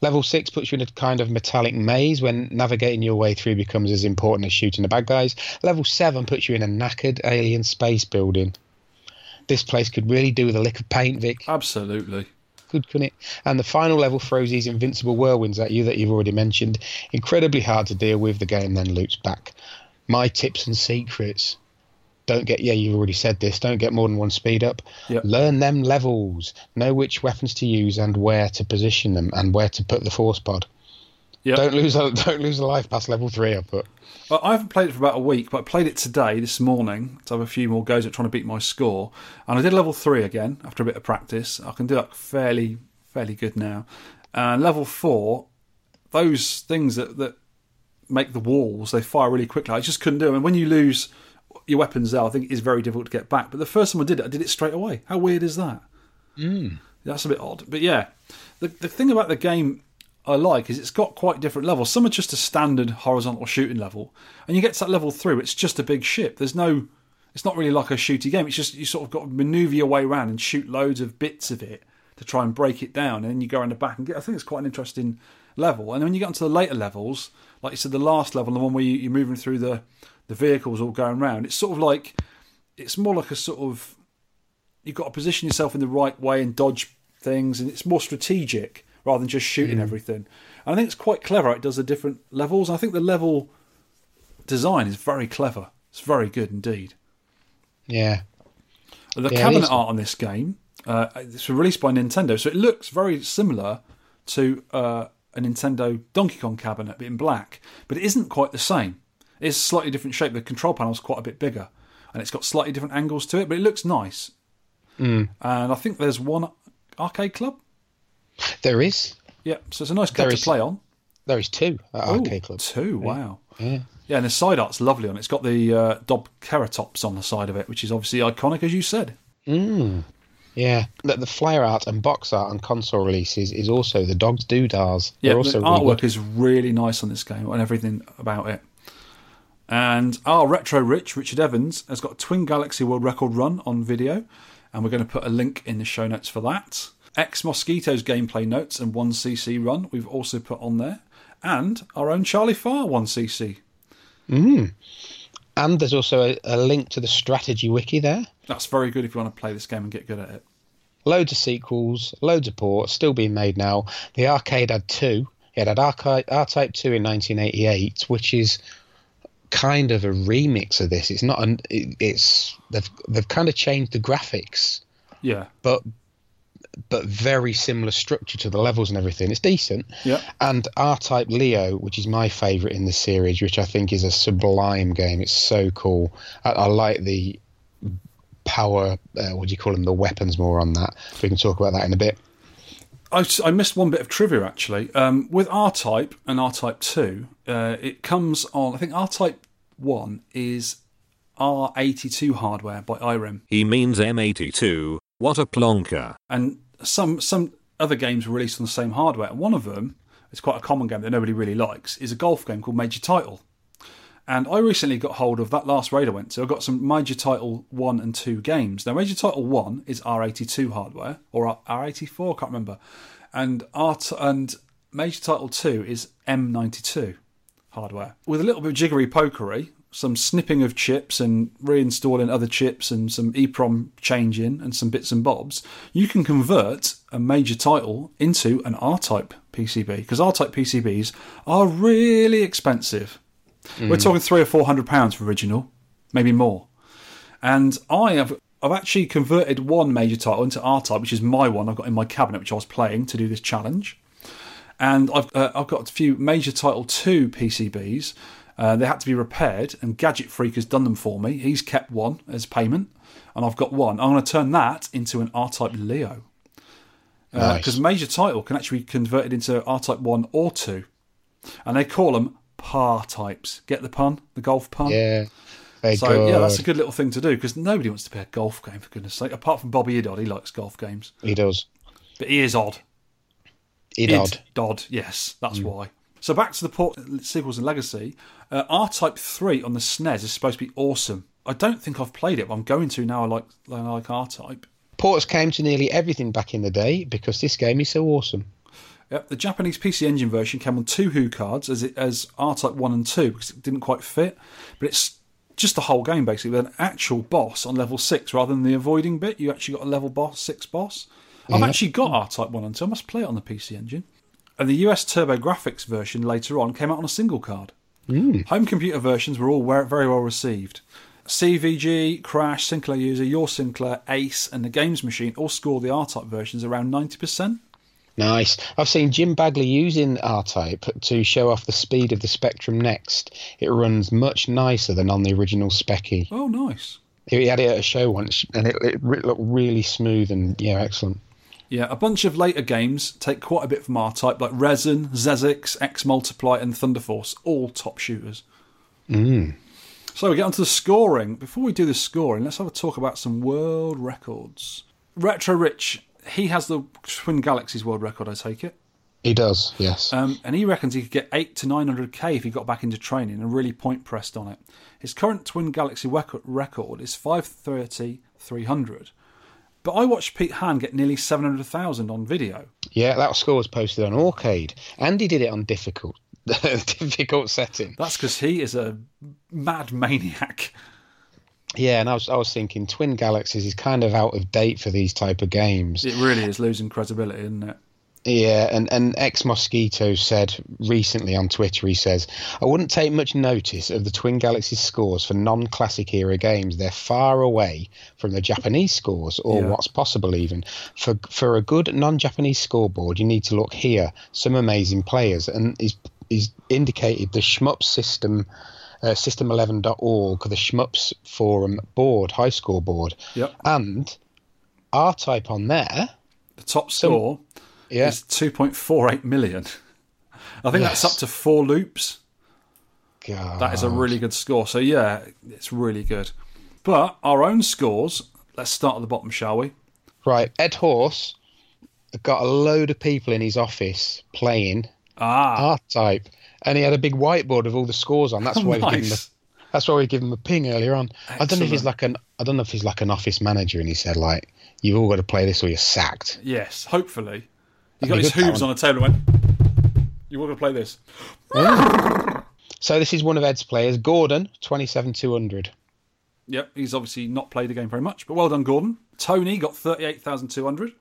Level six puts you in a kind of metallic maze when navigating your way through becomes as important as shooting the bad guys. Level seven puts you in a knackered alien space building. This place could really do with a lick of paint, Vic. Absolutely. Good, couldn't it? And the final level throws these invincible whirlwinds at you that you've already mentioned. Incredibly hard to deal with. The game then loops back. My tips and secrets. Don't get, yeah, you've already said this. Don't get more than one speed up. Yep. Learn them levels. Know which weapons to use and where to position them and where to put the force pod. Yeah. Don't lose a <laughs> don't lose a life past level three. I put. Well, I haven't played it for about a week, but I played it today, this morning, to have a few more goes at trying to beat my score. And I did level three again after a bit of practice. I can do that fairly, fairly good now. And level four, those things that, that make the walls, they fire really quickly. I just couldn't do them. And when you lose your weapons there, I think is very difficult to get back. But the first time I did it, I did it straight away. How weird is that? Hmm. That's a bit odd. But yeah, the, the thing about the game I like is it's got quite different levels. Some are just a standard horizontal shooting level, and you get to that level through, it's just a big ship. There's no, it's not really like a shooty game. It's just you sort of got to maneuver your way around and shoot loads of bits of it to try and break it down, and then you go around the back and get. I think it's quite an interesting level. And then when you get onto the later levels, like you said, the last level, the one where you, you're moving through the the vehicles all going around, it's sort of like it's more like a sort of you've got to position yourself in the right way and dodge things, and it's more strategic rather than just shooting everything. And I think it's quite clever. It does the different levels. I think the level design is very clever. It's very good indeed. Yeah. The Yeah, cabinet art on this game, uh, it's released by Nintendo, so it looks very similar to uh, a Nintendo Donkey Kong cabinet, but in black. But it isn't quite the same. It's a slightly different shape. The control panel's quite a bit bigger, and it's got slightly different angles to it, but it looks nice. Hmm. And I think there's one arcade club. There is. Yeah, so it's a nice club There to is. play on. There is two at Oh, Arcade Club. Two, wow. Yeah. Yeah, and the side art's lovely on it. It's got the uh, Dob Keratops on the side of it, which is obviously iconic, as you said. Yeah, the, the flyer art and box art and console releases is also the dogs doodars. Yeah, They're also the artwork is really nice on this game and everything about it. And our retro rich Richard Evans has got a Twin Galaxy World Record run on video, and we're going to put a link in the show notes for that. Ex Mosquito's gameplay notes and 1cc run we've also put on there, and our own Charlie Far 1cc. Mm-hmm. And there's also a, a link to the strategy wiki there. That's very good if you want to play this game and get good at it. Loads of sequels, loads of ports, still being made now. The arcade had two. It had Arcade, R-Type 2 in 1988, which is kind of a remix of this. It's not an. It, it's they've they've kind of changed the graphics, Yeah, but but very similar structure to the levels and everything. It's decent. yeah. And R-Type Leo, which is my favourite in the series, which I think is a sublime game. It's so cool. I, I like the power. Uh, what do you call them? The weapons more on that. We can talk about that in a bit. I, I missed one bit of trivia actually. Um, with R Type and R Type 2, uh, it comes on, I think R Type 1 is R82 hardware by IREM. He means M82, What a plonker. and some some other games were released on the same hardware. And one of them, it's quite a common game that nobody really likes, is a golf game called Major Title. And I recently got hold of that last raid I went to. I got some Major Title 1 and 2 games. Now, Major Title 1 is R82 hardware, or R84, I can't remember. And, R- and Major Title 2 is M92 hardware. With a little bit of jiggery pokery, some snipping of chips and reinstalling other chips and some EEPROM changing and some bits and bobs, you can convert a major title into an R type PCB because R type PCBs are really expensive. We're talking three or four hundred pounds for original, maybe more. And I have I've actually converted one major title into R type, which is my one I've got in my cabinet, which I was playing to do this challenge. And I've uh, I've got a few major title two PCBs. Uh, they had to be repaired, and Gadget Freak has done them for me. He's kept one as payment, and I've got one. I'm going to turn that into an R type Leo because Nice. major title can actually be converted into R type one or two, and they call them par types. Get the pun? The golf pun? Yeah. So yeah, that's a good little thing to do because nobody wants to play a golf game for goodness sake. Apart from Bobby Idodd, he likes golf games, He does. but he is odd. He does. Dodd, yes, that's Mm. why. So back to the port sequels and legacy. Uh, R Type Three on the SNES is supposed to be awesome. I don't think I've played it, but I'm going to now. I like I like R Type. Ports came to nearly everything back in the day because this game is so awesome. Yep, the Japanese PC Engine version came on two HuCards as it as R Type One and Two because it didn't quite fit, but it's just the whole game basically with an actual boss on level six rather than the avoiding bit. You actually got a level boss six boss. I've actually got R Type One and Two. I must play it on the PC Engine. And the US TurboGrafx version later on came out on a single card. Mm. Home computer versions were all very well received. CVG, Crash, Sinclair User, Your Sinclair, Ace, and the Games Machine all scored the R Type versions around 90%. Nice. I've seen Jim Bagley using R Type to show off the speed of the Spectrum Next. It runs much nicer than on the original Specky. Oh, nice. He had it at a show once, and it, it looked really smooth and yeah, excellent. Yeah, a bunch of later games take quite a bit from R Type, like Rezon, XEXEX, X Multiply, and Thunder Force, all top shooters. Mm. So we get onto the scoring. Before we do the scoring, let's have a talk about some world records. Retro Rich, he has the Twin Galaxies world record, I take it. He does, yes. Um, and he reckons he could get 8 to 900k if he got back into training and really point pressed on it. His current Twin Galaxy record is 530 300. But I watched Pete Han get nearly 700,000 on video. Yeah, that score was posted on Arcade, and he did it on difficult, <laughs> difficult setting. That's because he is a mad maniac. Yeah, and I was I was thinking Twin Galaxies is kind of out of date for these type of games. It really is losing credibility, isn't it? Yeah, and, and ex Mosquito said recently on Twitter, he says, I wouldn't take much notice of the Twin Galaxies scores for non classic era games. They're far away from the Japanese scores, or Yeah. what's possible even. For for a good non Japanese scoreboard, you need to look here. Some amazing players. And he's, he's indicated the shmup system. Uh, system11.org, the Shmups forum board, high score board, Yep. and R type on there. The top Some- score Yeah, is 2.48 million. I think that's up to four loops. God. That is a really good score. So, yeah, it's really good. But our own scores, let's start at the bottom, shall we? Right, Edd Horse got a load of people in his office playing Ah, R type, and he had a big whiteboard of all the scores on. That's <laughs> oh, why we gave him nice. a, that's why we give him a ping earlier on. I don't know if he's like an I don't know if he's like an office manager, and he said like, "You've all got to play this or you're sacked." Yes, hopefully. He got his hooves on a table and went, You want to play this? <laughs> So this is one of Ed's players, Gordon, twenty seven two hundred. Yep, he's obviously not played the game very much, but well done, Gordon. Tony got 38,200.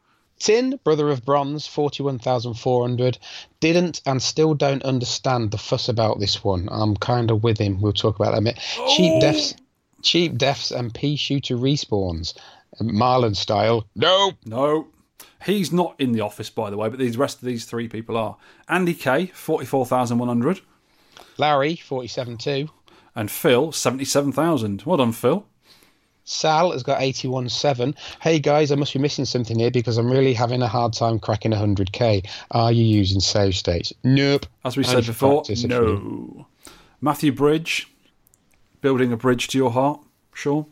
Tin, brother of bronze, 41,400. Didn't and still don't understand the fuss about this one. I'm kind of with him. We'll talk about that a minute. Cheap oh. deaths, cheap deaths and pea shooter respawns. Marlin style. No. No. He's not in the office, by the way, but the rest of these three people are. Andy K, 44,100. Larry, 47.2. And Phil, 77,000. Well done, Phil. Sal has got 81.7. Hey guys, I must be missing something here because I'm really having a hard time cracking 100k. Are you using save states? Nope. As we said before, no. Matthew Bridge, building a bridge to your heart, sure.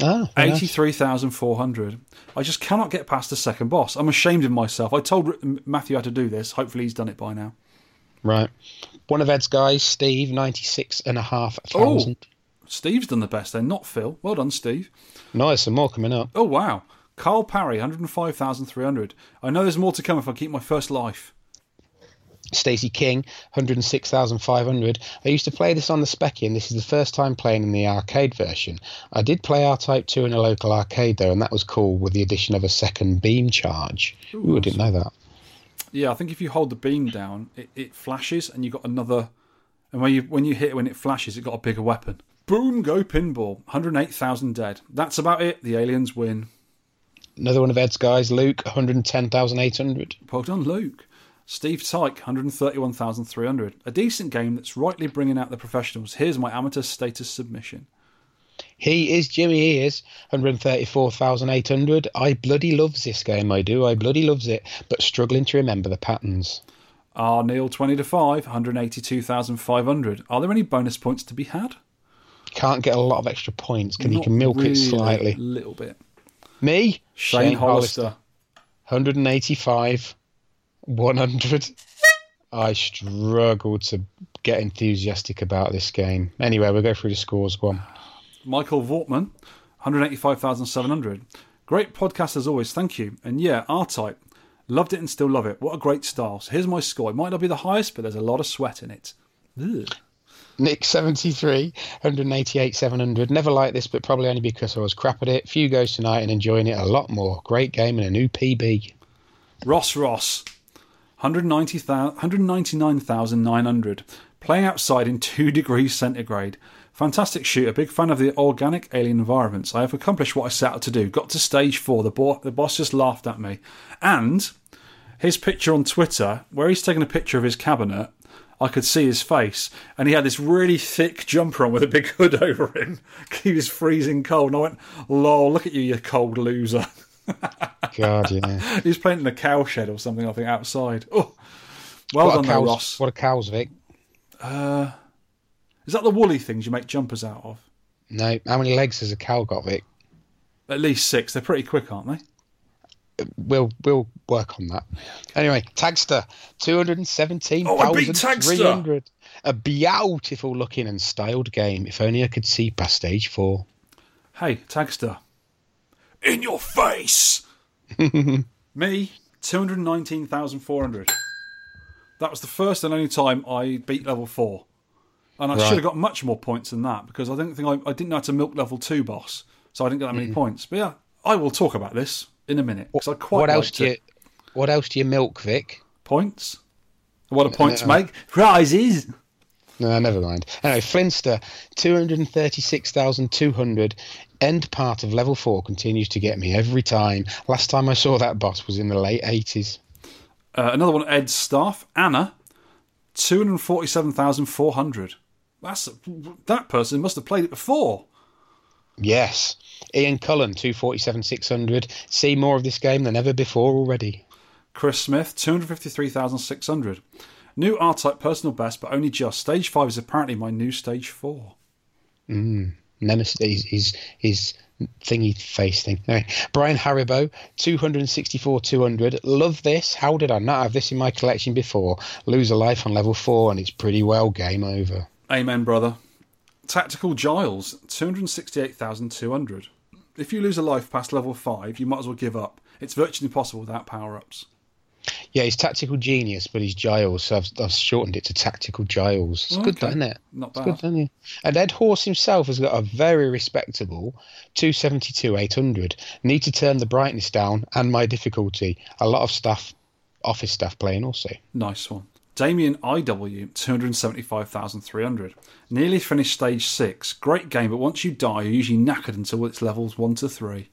Ah, very nice. 83,400. I just cannot get past the second boss. I'm ashamed of myself. I told Matthew how to do this. Hopefully, he's done it by now. Right. One of Ed's guys, Steve, ninety six and a half Oh. Steve's done the best then, not Phil. Well done, Steve. Nice, some more coming up. Oh, wow. Carl Parry, 105,300. I know there's more to come if I keep my first life. Stacey King, 106,500. I used to play this on the Specky, and this is the first time playing in the arcade version. I did play R Type 2 in a local arcade, though, and that was cool with the addition of a second beam charge. Ooh, I didn't know that. Yeah, I think if you hold the beam down, it, it flashes and you got another. And when you when you hit it when it flashes, it got a bigger weapon. Boom, go pinball. 108,000 dead. That's about it. The aliens win. Another one of Ed's guys, Luke, 110,800. Well done, Luke. Steve Tyke, 131,300. A decent game that's rightly bringing out the professionals. Here's my amateur status submission. He is Jimmy He is 134,800. I bloody loves this game, I do. I bloody loves it, but struggling to remember the patterns. R Neil, 20 to 5, 182,500. Are there any bonus points to be had? Can't get a lot of extra points. Can you can milk really, it slightly? A little bit. Me, Shane, Hollister. 185, 100. I struggle to get enthusiastic about this game. Anyway, we'll go through the scores. Go on. Michael Vortman, 185,700. Great podcast as always, thank you. And yeah, R Type. Loved it and still love it. What a great style. So here's my score. It might not be the highest, but there's a lot of sweat in it. Ugh. Nick 73, 188, 700. Never liked this, but probably only because I was crap at it. Few goes tonight and enjoying it a lot more. Great game and a new PB. Ross Ross, 190,000 199,900. Playing outside in 2 <laughs> degrees centigrade. Fantastic shooter. Big fan of the organic alien environments. I have accomplished what I set out to do. Got to stage 4. The, bo- the boss just laughed at me. And his picture on Twitter, where he's taking a picture of his cabinet, I could see his face, and he had this really thick jumper on with a big <laughs> hood over him. He was freezing cold, and I went, "Lol, look at you, you cold loser." God, yeah. <laughs> he was playing in a cow shed or something, I think, outside. Oh, well what, done, a though, cows, Ross. what a cows, Vic. Uh, is that the woolly things you make jumpers out of? No, how many legs has a cow got, Vic? At least six. They're pretty quick, aren't they? We'll we'll work on that. Anyway, Taggsta, two hundred and seventeen Oh, I beat thousand three hundred. A beautiful looking and styled game. If only I could see past stage four. Hey, Taggsta. In your face! <laughs> Me, 219,400. That was the first and only time I beat level 4. And I Right. should have got much more points than that because I didn't think I, I didn't know how to milk level 2 boss. So I didn't get that many mm. points. But yeah, I will talk about this in a minute. quite what else do you it. what else do you milk, Vic? Points? What do points no. make? Prizes! No, never mind. Anyway, Flinnster, 236,200. End part of level 4 continues to get me every time. Last time I saw that boss was in the late 80s. Uh, another one, Ed's staff. Anna, 247,400. That's That person must have played it before. Yes. Ian Cullen, 247,600. See more of this game than ever before already. Chris Smith, 253,600. New R type personal best, but only just. Stage 5 is apparently my new stage 4. Mm. Nemesis, his, his, his thingy face thing. Anyway, Brian Haribo, 264 200. Love this. How did I not have this in my collection before? Lose a life on level 4 and it's pretty well game over. Amen, brother. Tactical Giles, 268,200. If you lose a life past level 5, you might as well give up. It's virtually impossible without power ups. Yeah, he's Tactical Genius, but he's Giles, so I've, I've shortened it to Tactical Giles. It's good, Okay. isn't it? Not It's bad. good, isn't it? And Edd Horse himself has got a very respectable 272 800. Need to turn the brightness down and my difficulty. A lot of staff, office staff playing also. Nice one. Damien IW, 275,300. Nearly finished stage 6. Great game, but once you die, you're usually knackered until it's levels 1 to 3.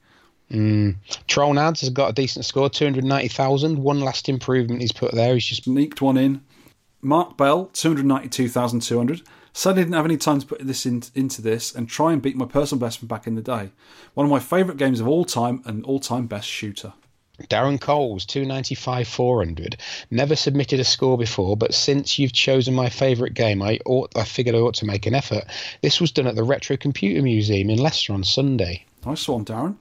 Mm. Troll Nads has got a decent score, 290,000. One last improvement he's put there. He's just Sneaked one in. Marc Bell, 292,200. Sadly, didn't have any time to put this in, into this and try and beat my personal best from back in the day. One of my favourite games of all time and all time best shooter. Darren Coles, 295 400. Never submitted a score before, but since you've chosen my favourite game, I ought I figured I ought to make an effort. This was done at the Retro Computer Museum in Leicester on Sunday. Nice one, Darren.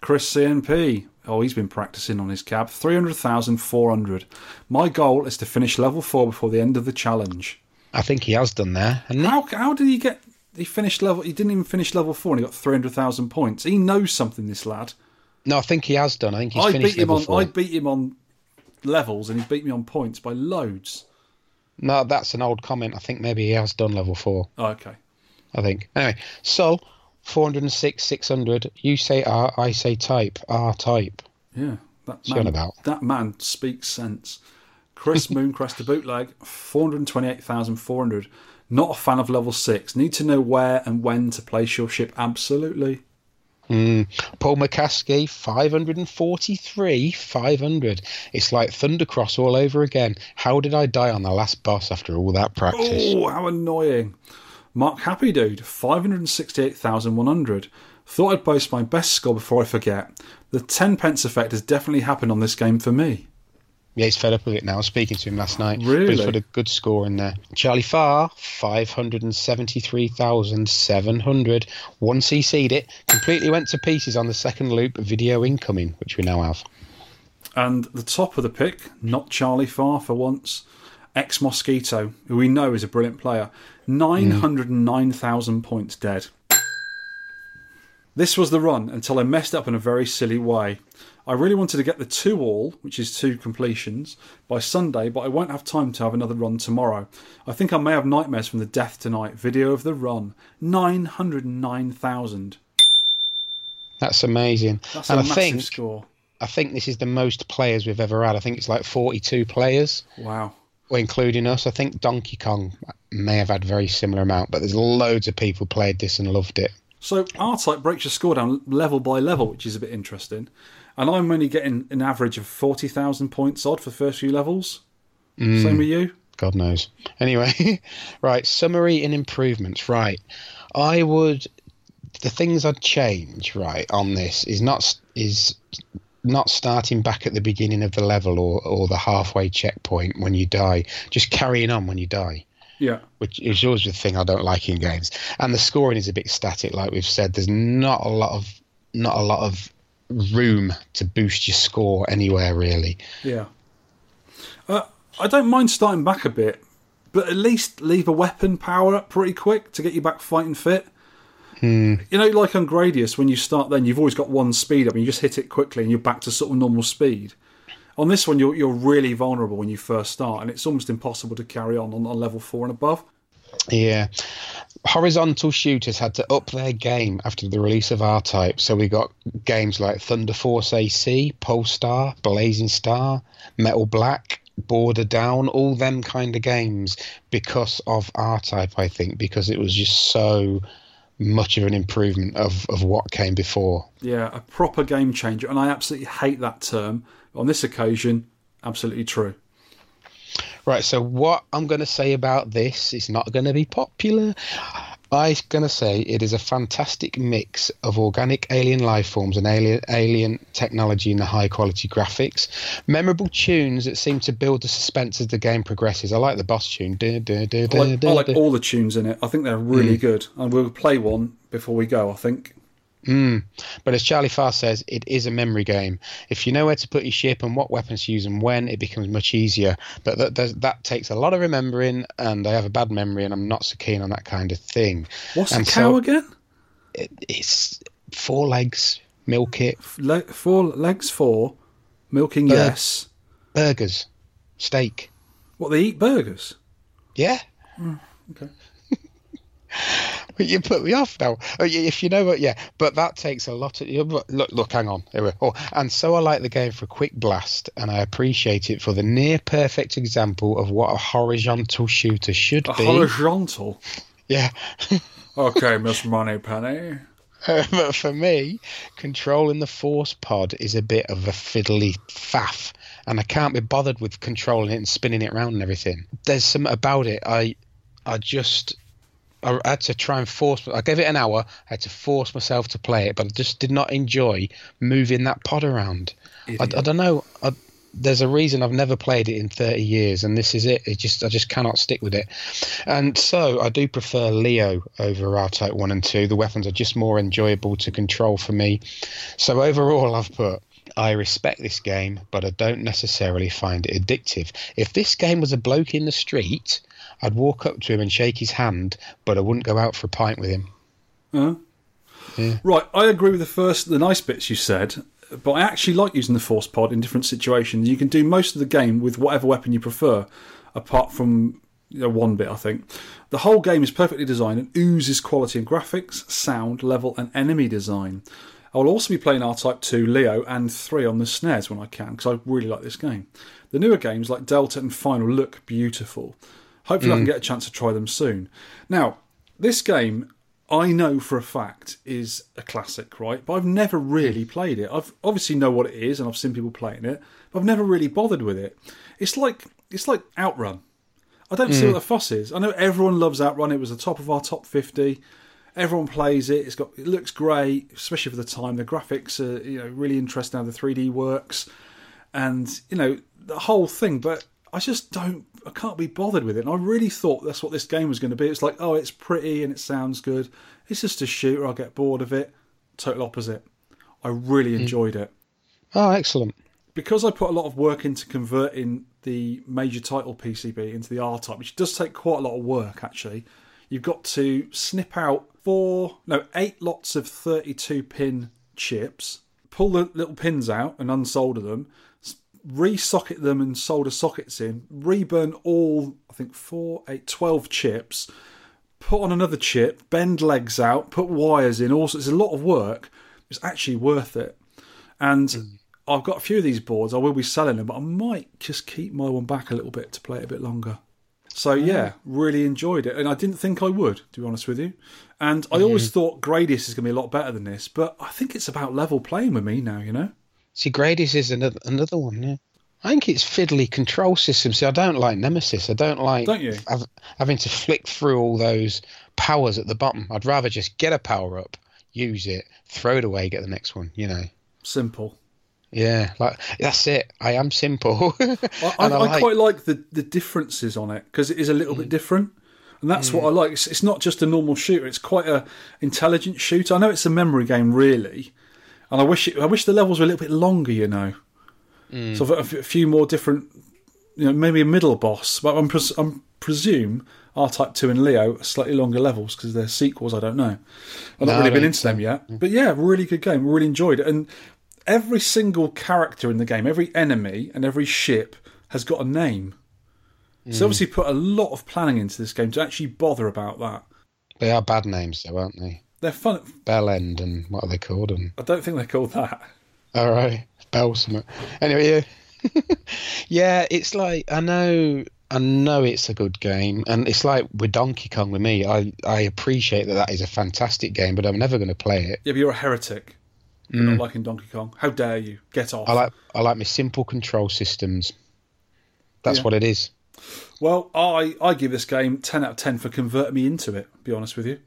Chris CNP. Oh, he's been practicing on his cab. 300,400. My goal is to finish level 4 before the end of the challenge. I think he has done there. How, how did he get. He finished level. He didn't even finish level 4 and he got 300,000 points. He knows something, this lad. No, I think he has done. I think he's I finished beat him level on. four. I beat him on levels, and he beat me on points by loads. No, that's an old comment. I think maybe he has done level four. Oh, okay. I think. Anyway, so 406, 600. You say R, I say type. R type. Yeah, that man, about? that man speaks sense. Chris <laughs> Mooncrest, the bootleg, 428,400. Not a fan of level 6. Need to know where and when to place your ship. Absolutely. Mm. Paul McCaskie, 543, 500. It's like Thundercross all over again. How did I die on the last boss after all that practice? Oh, how annoying. Mark Happy Dude, 568,100. Thought I'd post my best score before I forget. The 10 pence effect has definitely happened on this game for me. Yeah, he's fed up with it now. I was speaking to him last night. But Really? he's put a good score in there. Charlie Far, 573,700. Once he would it, completely went to pieces on the second loop, video incoming, which we now have. And the top of the pick, not Charlie Far for once, ex Mosquito, who we know is a brilliant player, 909,000 points dead. This was the run until I messed up in a very silly way. I really wanted to get the two all, which is two completions, by Sunday, but I won't have time to have another run tomorrow. I think I may have nightmares from the death tonight. Video of the run 909,000. That's amazing. That's and a I massive think score. I think this is the most players we've ever had. I think it's like 42 players. Wow. including us. I think Donkey Kong may have had very similar amount, but there's loads of people played this and loved it. So R Type breaks your score down level by level, which is a bit interesting. And I'm only getting an average of 40,000 points odd for the first few levels. Mm. Same with you? God knows. Anyway, <laughs> right, summary and improvements. Right, I would the things I'd change right on this is not is not starting back at the beginning of the level or or the halfway checkpoint when you die. Just carrying on when you die. Yeah. which is always the thing I don't like in games. And the scoring is a bit static, like we've said. There's not a lot of not a lot of room to boost your score anywhere really. Yeah. Uh, I don't mind starting back a bit, but at least leave a weapon power up pretty quick to get you back fighting fit. Hmm. You know, like on Gradius, when you start then, you've always got one speed up and you just hit it quickly and you're back to sort of normal speed. On this one, you're, you're really vulnerable when you first start, and it's almost impossible to carry on on, on level 4 and above. Yeah. Horizontal shooters had to up their game after the release of R Type, so we got games like Thunder Force AC, Pulstar, Blazing Star, Metal Black, Border Down, all them kind of games because of R Type, I think, because it was just so much of an improvement of, of what came before. Yeah, a proper game changer, and I absolutely hate that term. On this occasion, absolutely true. Right, so what I'm going to say about this is not going to be popular. I'm going to say it is a fantastic mix of organic alien life forms and alien, alien technology and the high quality graphics. Memorable tunes that seem to build the suspense as the game progresses. I like the boss tune. Du- du- du- I like, I like all the tunes in it. I think they're really Mm. good, and we'll play one before we go. I think. Mm. But as Charlie Far says, it is a memory game. If you know where to put your ship and what weapons to use and when, it becomes much easier. But that that takes a lot of remembering, and I have a bad memory, and I'm not so keen on that kind of thing. What's and the cow so again? It, it's four legs, milk it, Le- four legs, four milking. Bur- yes. burgers, steak. What they eat burgers? Yeah. okay. <laughs> But you put me off now. Oh, If you know what, yeah. But that takes a lot of. Look, look, hang on. Here we- Oh, and so I like the game for a quick blast, and I appreciate it for the near perfect example of what a horizontal shooter should A be. horizontal. yeah. <laughs> Okay, Miss Moneypenny. Uh, but for me, controlling the force pod is a bit of a fiddly faff, and I can't be bothered with controlling it and spinning it around and everything. There's something about it. I, I just, I had to try and force. I gave it an hour. I had to force myself to play it, but I just did not enjoy moving that pod around. I, I don't know. I, there's a reason I've never played it in 30 years, and this is it. It just I just cannot stick with it, and so I do prefer Leo over R-Type one and two. The weapons are just more enjoyable to control for me. So overall, I've put. I respect this game, but I don't necessarily find it addictive. If this game was a bloke in the street, I'd walk up to him and shake his hand, but I wouldn't go out for a pint with him. Huh? Right, I agree with the first, the nice bits you said, but I actually like using the force pod in different situations. You can do most of the game with whatever weapon you prefer, apart from you know, one bit, I think. The whole game is perfectly designed and oozes quality in graphics, sound, level, and enemy design. I will also be playing R Type 2, Leo, and 3 on the SNES when I can, because I really like this game. The newer games like Delta and Final look beautiful. Hopefully, I can mm. get a chance to try them soon. Now, this game, I know for a fact, is a classic, right? But I've never really mm. played it. I've obviously know what it is, and I've seen people playing it, but I've never really bothered with it. It's like it's like Outrun. I don't see what mm. the fuss is. I know everyone loves Outrun. It was the top of our top fifty. Everyone plays it. It's got it looks great, especially for the time. The graphics are you know really interesting how the three D works, and you know the whole thing. But I just don't. I can't be bothered with it. And I really thought that's what this game was going to be. It's like oh, it's pretty and it sounds good. It's just a shooter. I'll get bored of it. Total opposite. I really hmm. enjoyed it Oh, excellent. because I put a lot of work into converting the major title PCB into the R type, which does take quite a lot of work actually. You've got to snip out four, no, eight lots of 32 pin chips, pull the little pins out and unsolder them, re-socket them and solder sockets in, reburn all, I think four, eight, 12 chips, put on another chip, bend legs out, put wires in. Also, it's a lot of work. It's actually worth it. And hmm. I've got a few of these boards. I will be selling them, but I might just keep my one back a little bit to play it a bit longer. So hmm. yeah, really enjoyed it, and I didn't think I would, to be honest with you. And I always hmm. thought Gradius is going to be a lot better than this, but I think it's about level playing with me now. You know, See, Gradius is another another one. Yeah, I think it's fiddly control system. See, I don't like Nemesis. I don't like Don't you? hav- having to flick through all those powers at the bottom. I'd rather just get a power up, use it, throw it away, get the next one. You know. simple. Yeah, like that's it. I am simple. <laughs> I, I, I, like- quite like the, the differences on it because it is a little bit mm. different, and that's what mm. I like. It's, it's not just a normal shooter; it's quite a intelligent shooter. I know it's a memory game, really, and I wish it, I wish the levels were a little bit longer. You know, mm. so I've a f- a few more different, you know, maybe a middle boss. But I'm pres- I'm presume R Type Two and Leo are slightly longer levels because they're sequels. I don't know. I've not No, really been into them yet, mm. but yeah, really good game. Really enjoyed it, and every single character in the game, every enemy and every ship has got a name. So mm. obviously put a lot of planning into this game to actually bother about that. they are bad names, though, aren't they? They're fun. Bell End and what are they called? And I don't think they're called that. all right, Bell something. Anyway, yeah, <laughs> yeah. It's like I know, I know it's a good game, and it's like with Donkey Kong with me. I I appreciate that that is a fantastic game, but I'm never going to play it. Yeah, but you're a heretic. You're not mm. liking Donkey Kong. How dare you? Get off. I like I like my simple control systems. That's Yeah. what it is. Well, I, I give this game 10 out of 10 for converting me into it, to be honest with you.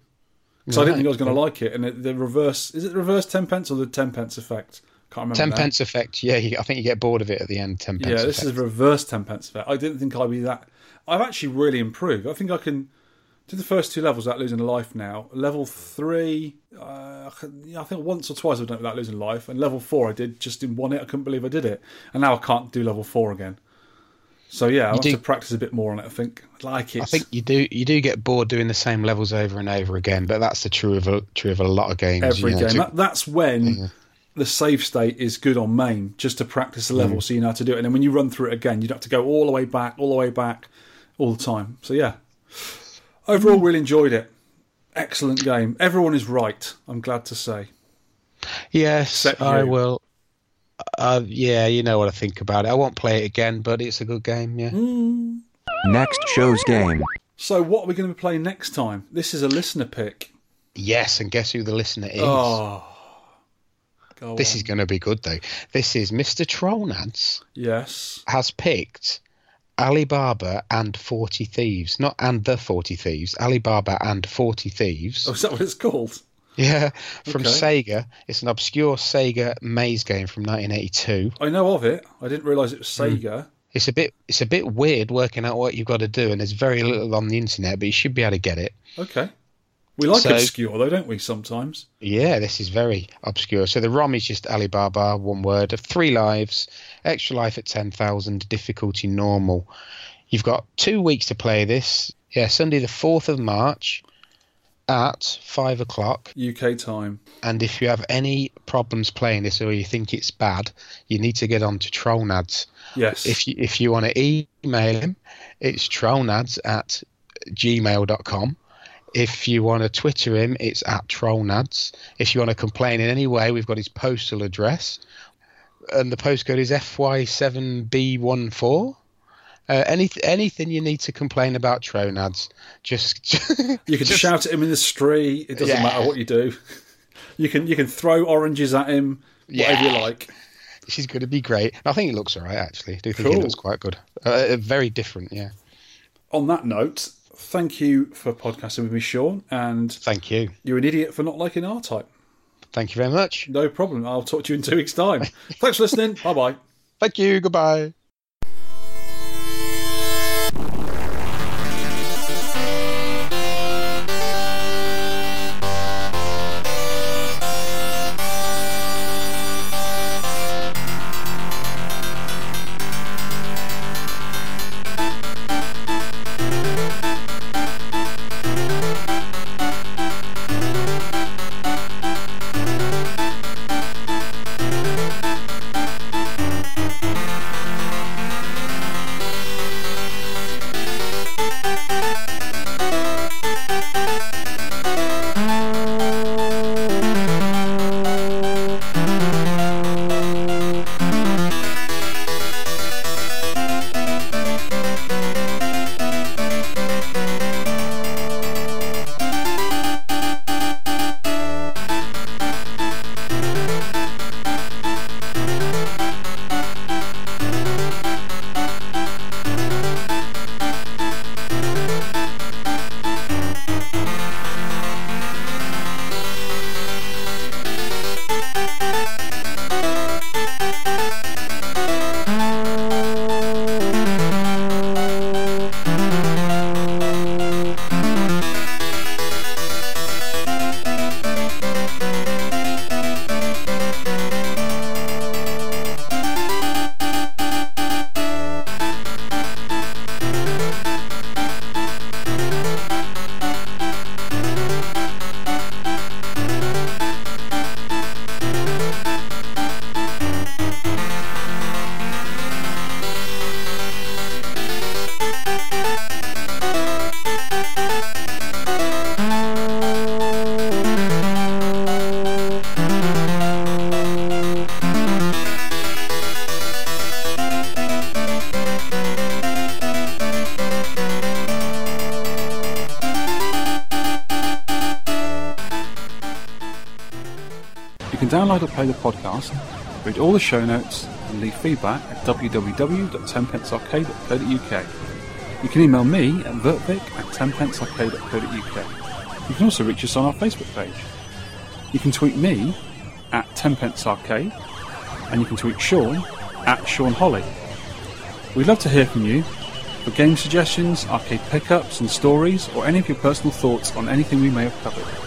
Because I didn't think I was going to like it. And it, the reverse, is it the reverse 10 pence or the 10 pence effect? Can't remember. Ten now. pence effect. Yeah, you, I think you get bored of it at the end. Ten pence. Yeah, this effect. is reverse 10 pence effect. I didn't think I'd be that. I've actually really improved. I think I can do the first two levels without losing a life now. Level three, uh, I think once or twice I've done it without losing life. And level four, I did just in one hit. I couldn't believe I did it. And now I can't do level four again. So yeah, I'll have do- to practice a bit more on it. I think I like it. I think you do you do get bored doing the same levels over and over again, but that's the true of a, true of a lot of games. every you know, game. to- That, that's when the save state is good on MAME, just to practice the Mm. level, so you know how to do it. And then when you run through it again, you don't have to go all the way back, all the way back, all the time. So yeah, overall, Mm. really enjoyed it. Excellent game. Everyone is right. I'm glad to say. yes, I will. Uh, yeah, you know what I think about it. I won't play it again, but it's a good game. Yeah. Mm. Next show's game. So what are we going to be playing next time? This is a listener pick. Yes, and guess who the listener is? Oh, go this on. is going to be good though. This is Mr. Trollnads yes. has picked Alibaba and Forty Thieves, not and the Forty Thieves. Alibaba and Forty Thieves. Oh, is that what it's called? Yeah, from Okay. Sega. It's an obscure Sega maze game from 1982. I know of it. I didn't realise it was Hmm. Sega. It's a bit it's a bit weird working out what you've got to do, and there's very little on the internet, but you should be able to get it. Okay. We like So- obscure though, don't we? Sometimes. Yeah, this is very obscure. So the ROM is just Alibaba, one word, of three lives, extra life at 10,000, difficulty normal. You've got two weeks to play this. Yeah, Sunday the 4th of March at 5 o'clock. UK time. And if you have any problems playing this or you think it's bad, you need to get on to Trollnads. Yes. If you, if you want to email him, it's trollnads at gmail.com. If you want to Twitter him, it's at trollnads. If you want to complain in any way, we've got his postal address. And the postcode is FY7B14. Uh, any, anything you need to complain about Trollnads, <laughs> just You can just- shout at him in the street. It doesn't Yeah. matter what you do. You can you can throw oranges at him, whatever you Yeah. like. She's going to be great. I think it looks all right, actually. I do think Cool. it looks quite good. Uh, very different, yeah. On that note, thank you for podcasting with me, Sean, and Thank you. you're an idiot for not liking R Type. Thank you very much. No problem. I'll talk to you in two weeks' time. <laughs> Thanks for listening. Bye bye. Thank you. Goodbye. Show notes, and leave feedback at www.tenpencearcade.co.uk. You can email me at vertvic at tenpencearcade.co.uk. You can also reach us on our Facebook page. You can tweet me at tenpencearcade, and you can tweet Sean at Sean Holly. We'd love to hear from you for game suggestions, arcade pickups and stories, or any of your personal thoughts on anything we may have covered.